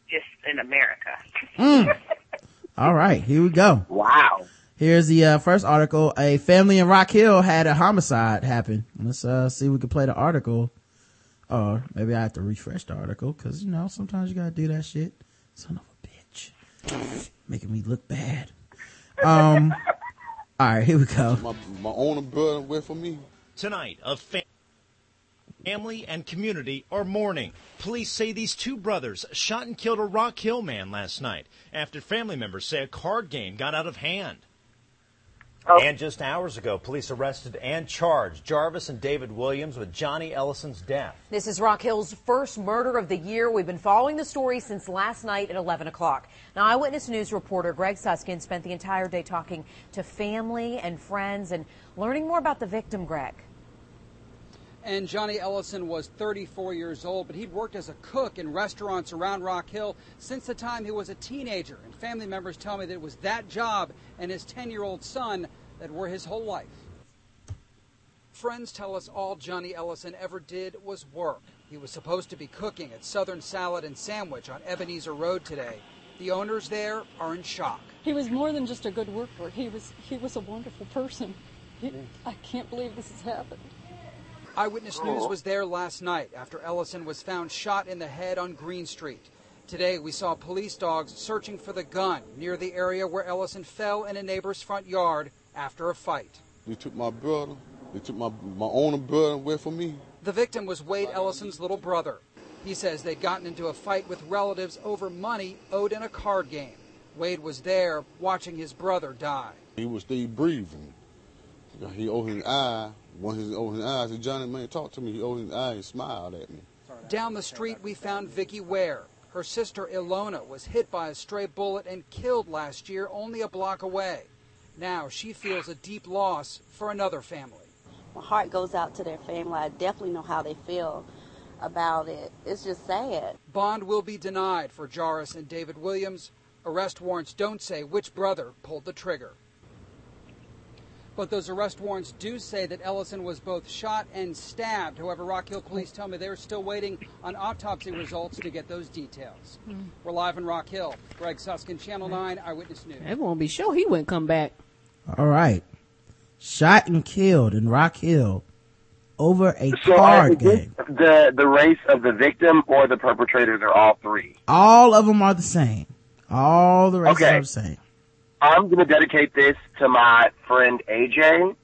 just in America. Mm. (laughs) All right. Here we go. Wow. Here's the uh, first article. A family in Rock Hill had a homicide happen. Let's uh, see if we can play the article. Or maybe I have to refresh the article because, you know, sometimes you got to do that shit. Son of a bitch. Making me look bad. Um, (laughs) all right, here we go. My, my older brother went for me. Tonight, a fa- family and community are mourning. Police say these two brothers shot and killed a Rock Hill man last night after family members say a card game got out of hand. Oh. And just hours ago, police arrested and charged Jarvis and David Williams with Johnny Ellison's death. This is Rock Hill's first murder of the year. We've been following the story since last night at 11 o'clock. Now, Eyewitness News reporter Greg Suskin spent the entire day talking to family and friends and learning more about the victim, Greg. And Johnny Ellison was 34 years old, but he'd worked as a cook in restaurants around Rock Hill since the time he was a teenager. And family members tell me that it was that job and his 10 year old son that were his whole life. Friends tell us all Johnny Ellison ever did was work. He was supposed to be cooking at Southern Salad and Sandwich on Ebenezer Road today. The owners there are in shock. He was more than just a good worker. He was he was a wonderful person. He, I can't believe this has happened. Eyewitness News was there last night after Ellison was found shot in the head on Green Street. Today we saw police dogs searching for the gun near the area where Ellison fell in a neighbor's front yard after a fight. They took my brother. They took my my own brother away from me. The victim was Wade Ellison's little brother. He says they'd gotten into a fight with relatives over money owed in a card game. Wade was there watching his brother die. He was still breathing. He opened his eye. When he opened his eye, I said, Johnny, man, talk to me. He opened his eye and smiled at me. Down the street, we found Vicki Ware. Her sister Ilona was hit by a stray bullet and killed last year only a block away. Now she feels a deep loss for another family. My heart goes out to their family. I definitely know how they feel about it. It's just sad. Bond will be denied for Jarvis and David Williams. Arrest warrants don't say which brother pulled the trigger. But those arrest warrants do say that Ellison was both shot and stabbed. However, Rock Hill police tell me they're still waiting on autopsy results to get those details. We're live in Rock Hill. Greg Suskin, Channel 9 Eyewitness News. Everyone be sure he wouldn't come back. All right. Shot and killed in Rock Hill over a So uh, card is game. the the race of the victim or the perpetrators are all three. All of them are the same. All the races Okay. are the same. I'm going to dedicate this to my friend AJ,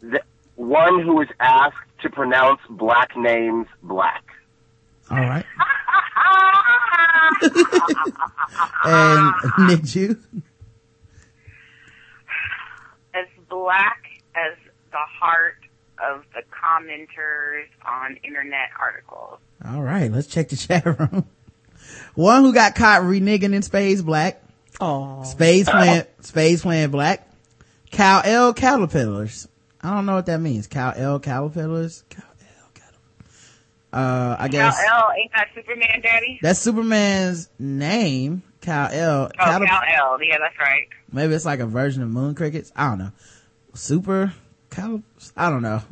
the one who was asked to pronounce black names black. All right. (laughs) and Nick Jew. as black as the heart of the commenters on internet articles. All right, let's check the chat room. One who got caught reneging in space, Black. Oh. Spades playing, Spades playing black. Cow L caterpillars. I don't know what that means. Cow L caterpillars. Cow L caterpillars. Uh, I guess Kal-El ain't that Superman, Daddy? that's Superman's name. Cow L. Oh, Caterp- Cal L. Yeah, that's right. Maybe it's like a version of moon crickets. I don't know. Super. Cal- I don't know.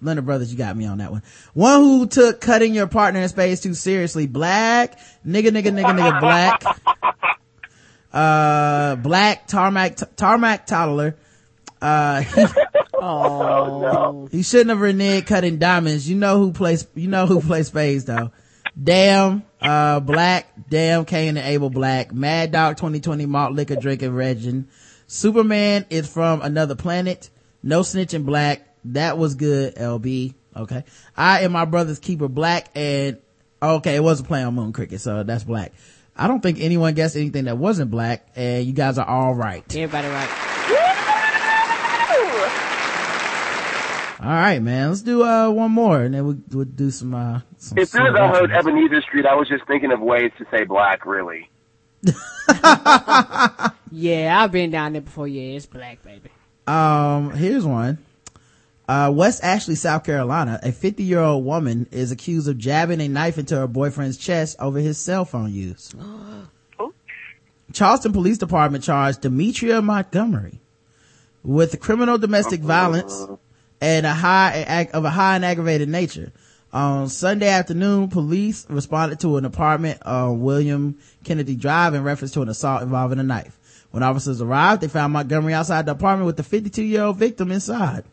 Leonard Brothers, you got me on that one. One who took cutting your partner in space too seriously. Black. Nigga, nigga, nigga, nigga, black. (laughs) Uh, black tarmac, tarmac toddler. Uh, (laughs) he, Oh. he shouldn't have reneged cutting diamonds. You know who plays, you know who plays spades though. Damn, uh, black, damn Cain and Abel black, Mad Dog 2020 malt liquor drinking legend. Superman is from another planet. No snitching black. That was good, LB. Okay. I am my brother's keeper black and, Okay, it was a play on moon cricket, so that's black. I don't think anyone guessed anything that wasn't black, and you guys are all right. Everybody right. All right, man. Let's do uh one more, and then we'll, we'll do some uh. Some As soon as I heard Ebenezer Street, I was just thinking of ways to say black, really. (laughs) Yeah, I've been down there before. Yeah, it's black, baby. Um, here's one. Uh, West Ashley, South Carolina, a 50 year old woman is accused of jabbing a knife into her boyfriend's chest over his cell phone use. (gasps) Charleston Police Department charged Demetria Montgomery with criminal domestic violence and a high act of a high and aggravated nature. On Sunday afternoon, police responded to an apartment on William Kennedy Drive in reference to an assault involving a knife. When officers arrived, they found Montgomery outside the apartment with the 52 year old victim inside.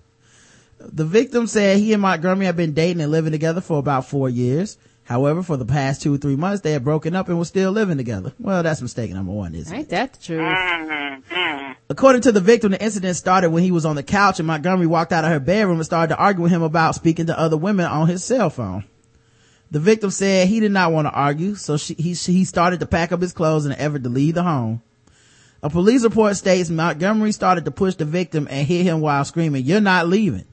The victim said he and Montgomery had been dating and living together for about four years. However, for the past two or three months, they had broken up and were still living together. Well, that's mistake number one, isn't it? Ain't that the truth? Mm-hmm. According to the victim, the incident started when he was on the couch and Montgomery walked out of her bedroom and started to argue with him about speaking to other women on his cell phone. The victim said he did not want to argue, so she, he, he started to pack up his clothes in an effort to leave the home. A police report states Montgomery started to push the victim and hit him while screaming, you're not leaving.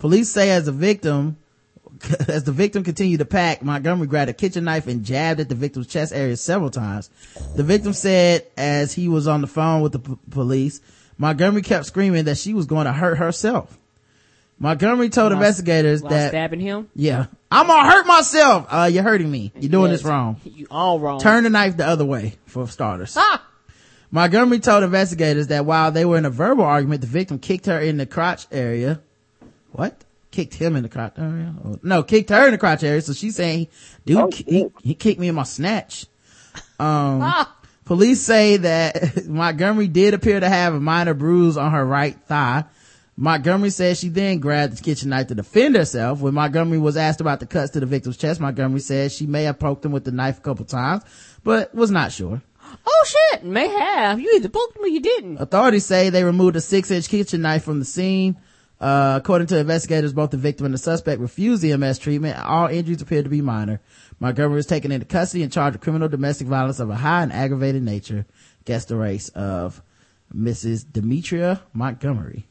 Police say as the victim, (laughs) as the victim continued to pack, Montgomery grabbed a kitchen knife and jabbed at the victim's chest area several times. The victim said as he was on the phone with the p- police, Montgomery kept screaming that she was going to hurt herself. Montgomery told While- investigators that, stabbing him. yeah, I'm gonna hurt myself. Uh, you're hurting me. You're doing Yes. this wrong. You all wrong. Turn the knife the other way for starters. Ah! Montgomery told investigators that while they were in a verbal argument, the victim kicked her in the crotch area. What? Kicked him in the crotch area? Oh, no, kicked her in the crotch area. So she's saying, dude, he, he kicked me in my snatch. Um, (laughs) police say that (laughs) Montgomery did appear to have a minor bruise on her right thigh. Montgomery says she then grabbed the kitchen knife to defend herself. When Montgomery was asked about the cuts to the victim's chest, Montgomery says she may have poked him with the knife a couple times, but was not sure. Oh shit, may have. You either poked him or you didn't. Authorities say they removed a six inch kitchen knife from the scene. Uh, according to investigators, both the victim and the suspect refused EMS treatment. All injuries appeared to be minor. Montgomery was taken into custody and charged with criminal domestic violence of a high and aggravated nature. Guess the race of Mrs. Demetria Montgomery.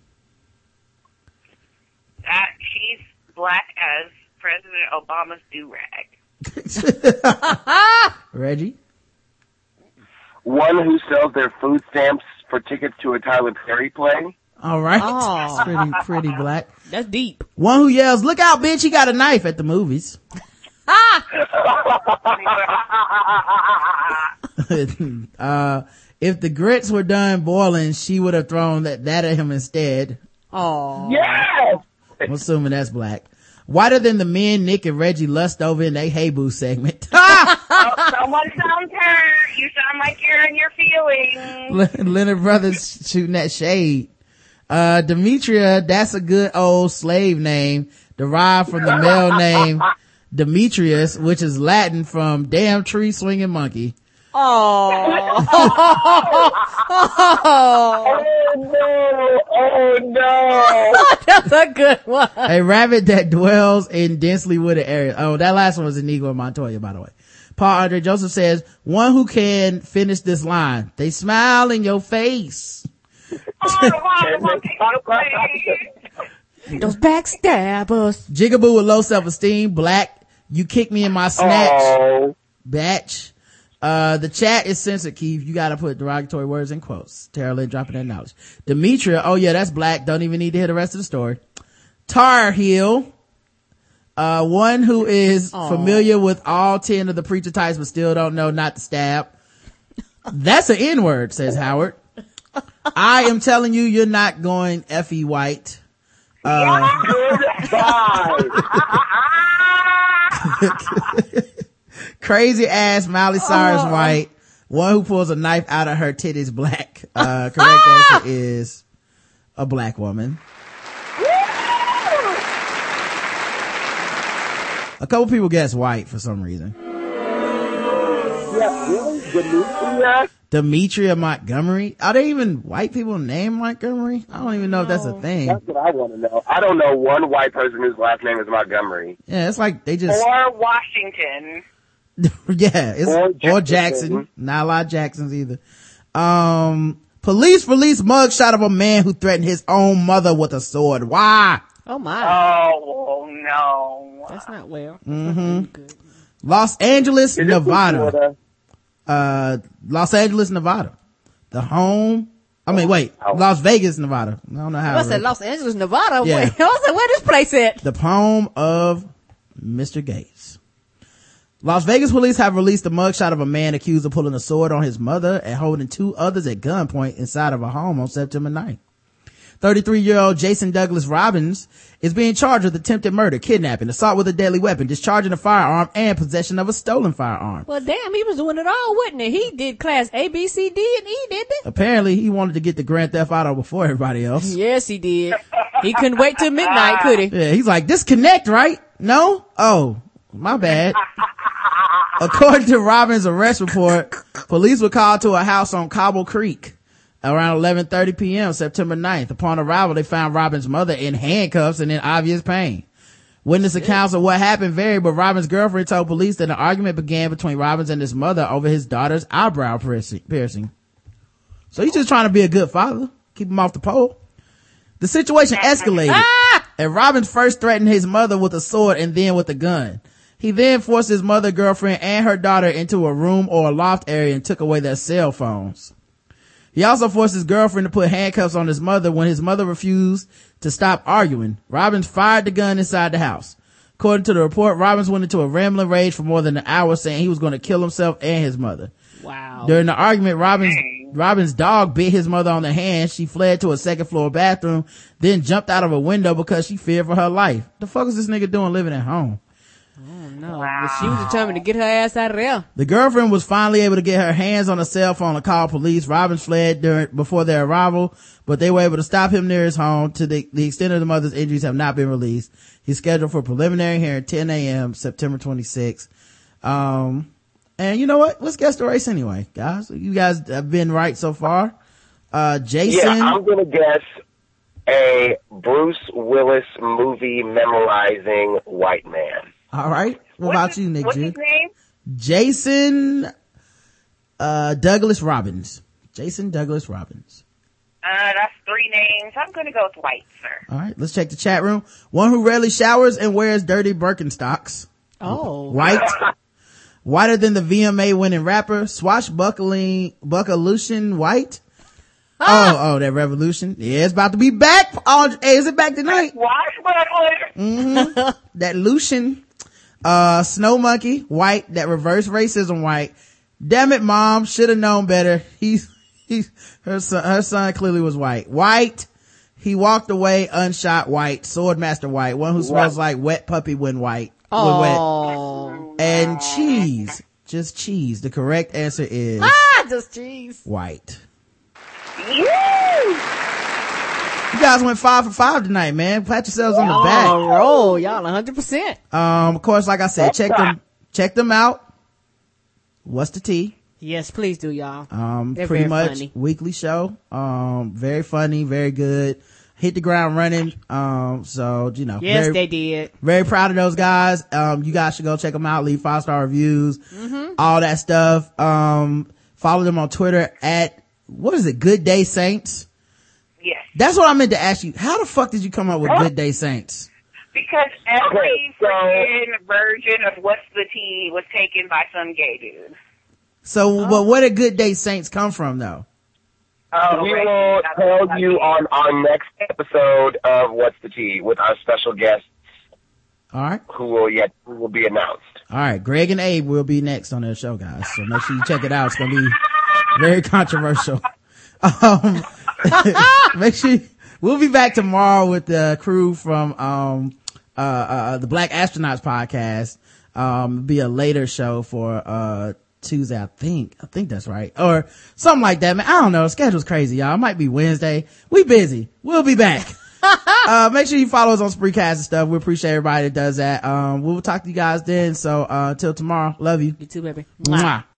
That she's black as President Obama's do rag. (laughs) Reggie? One who sells their food stamps for tickets to a Tyler Perry play. All right. Oh. pretty, pretty black. That's deep. One who yells, look out, bitch, he got a knife at the movies. (laughs) uh, if the grits were done boiling, she would have thrown that, that at him instead. Oh. Yes! I'm assuming that's black. Whiter than the men Nick and Reggie lust over in their Hey Boo segment. oh, someone sounds hurt. You sound like you're in your feelings. Leonard Brothers shooting that shade. Uh, Demetria, that's a good old slave name derived from the male name Demetrius, which is Latin from damn tree swinging monkey. Oh. (laughs) Oh no! Oh no! That's a good one. a rabbit that dwells in densely wooded areas. Oh, that last one was Inigo Montoya, by the way. Paul Andre Joseph says, one who can finish this line. They smile in your face. (laughs) Those backstabbers. Jigaboo with low self-esteem, black. You kick me in my snatch. Oh. Batch. Uh, the chat is censored, Keith. You gotta put derogatory words in quotes. Tara Lynn dropping that knowledge. Demetria, oh yeah, that's black. Don't even need to hear the rest of the story. Tar Heel. Uh, one who is Aw. familiar with all 10 of the preacher types but still don't know not to stab. That's an N-word, says Howard. I am telling you, you're not going Effie White. Uh, (laughs) crazy ass Miley Cyrus White. One who pulls a knife out of her titties black. Uh, correct answer is a black woman. A couple people guess white for some reason. Yeah, really? Demetria? Demetria Montgomery. Are there even white people named Montgomery? I don't even know if that's a thing. That's what I want to know. I don't know one white person whose last name is Montgomery. Yeah, it's like they just, Or Washington. (laughs) yeah, it's, Or or Jackson. Jackson. Not a lot of Jacksons either. Um, police release mugshot of a man who threatened his own mother with a sword. Why? Oh my. Oh, no. That's not well. hmm Los Angeles, Is it Nevada. Florida? Uh, Los Angeles, Nevada. The home. I mean, wait, Oh. Las Vegas, Nevada. I don't know how. I said. Los Angeles, Nevada. Yeah. Wait, (laughs) I was like, where this place at? the home of Mr. Gates. Las Vegas police have released a mugshot of a man accused of pulling a sword on his mother and holding two others at gunpoint inside of a home on September 9th. 33 year old Jason Douglas Robbins is being charged with attempted murder, kidnapping, assault with a deadly weapon, discharging a firearm, and possession of a stolen firearm. Well, damn, he was doing it all, wasn't he? He did class A, B, C, D, and E, didn't he? Apparently, he wanted to get the Grand Theft Auto before everybody else. (laughs) Yes, he did. He couldn't wait till midnight, could he? Yeah, he's like, disconnect, right? No? Oh, my bad. According to Robbins' arrest report, police were called to a house on Cobble Creek around 11.30 p.m. September 9th. Upon arrival, they found Robbins' mother in handcuffs and in obvious pain. Witness accounts of what happened vary, but Robbins' girlfriend told police that an argument began between Robbins and his mother over his daughter's eyebrow piercing. So he's just trying to be a good father. Keep him off the pole. The situation escalated. Ah! And Robbins first threatened his mother with a sword and then with a gun. He then forced his mother, girlfriend, and her daughter into a room or a loft area and took away their cell phones. He also forced his girlfriend to put handcuffs on his mother when his mother refused to stop arguing. Robbins fired the gun inside the house. According to the report, Robbins went into a rambling rage for more than an hour saying he was going to kill himself and his mother. Wow. During the argument, Robbins, Robbins' dog bit his mother on the hand. She fled to a second floor bathroom, then jumped out of a window because she feared for her life. The fuck is this nigga doing living at home? No, but she was determined to get her ass out of there. The girlfriend was finally able to get her hands on a cell phone and call police. Robbins fled during, before their arrival, but they were able to stop him near his home. To the, the extent of the mother's injuries have not been released. He's scheduled for preliminary hearing 10 a.m. September 26th. Um, and you know what? Let's guess the race anyway, guys. You guys have been right so far. Uh, Jason. Yeah, I'm gonna guess a Bruce Willis movie memorizing white man. All right. What about you, Nic What's G? his name? Jason, uh, Douglas Robbins. Jason Douglas Robbins. Uh, that's three names. I'm going to go with white, sir. All right. Let's check the chat room. One who rarely showers and wears dirty Birkenstocks. Oh. White. (laughs) Whiter than the VMA winning rapper. Swashbuckling, Buckolution White. Ah. Oh, oh, that revolution. Yeah, it's about to be back. Oh, hey, is it back tonight? Watch Buckler. hmm that Lucian, uh, Snow Monkey, white, that reverse racism white. Damn it, mom, should have known better. He's, he's, her son, her son clearly was white. White. He walked away unshot white, swordmaster white, one who smells like wet puppy when white. when wet. Oh. And cheese. Just cheese. The correct answer is Ah, just cheese. white. You. You guys went five for five tonight, man. Pat yourselves on the back. A roll, y'all 100%. Um, of course, like I said, check them, check them out. What's the Tea? Yes, please do, y'all. Um, They're pretty much funny. weekly show. Um, very funny, very good. Hit the ground running. Um, so, you know. Yes, very, they did. Very proud of those guys. Um, you guys should go check them out. Leave five star reviews. Mm-hmm. All that stuff. Um, follow them on Twitter at, what is it? Good Day Saints. Yes. That's what I meant to ask you. How the fuck did you come up with Good Day Saints? Because every Okay, so- freaking version of What's the Tea was taken by some gay dude. So, but where did Good Day Saints come from though? Oh, we will That's tell you on our next episode of What's the Tea with our special guests All right. who will yet who will be announced. All right, Greg and Abe will be next on their show, guys. So make sure you check it out. It's gonna be very controversial. (laughs) Um, (laughs) make sure you- we'll be back tomorrow with the crew from um uh, uh the Black Astronauts podcast. Um, be a later show for uh Tuesday, I think. I think that's right, or something like that. Man, I don't know. Schedule's crazy, y'all. It might be Wednesday. We busy. We'll be back. (laughs) uh, make sure you follow us on Spreecast and stuff. We appreciate everybody that does that. Um, we'll talk to you guys then. So, uh, until tomorrow, love you. You too, baby. Mwah.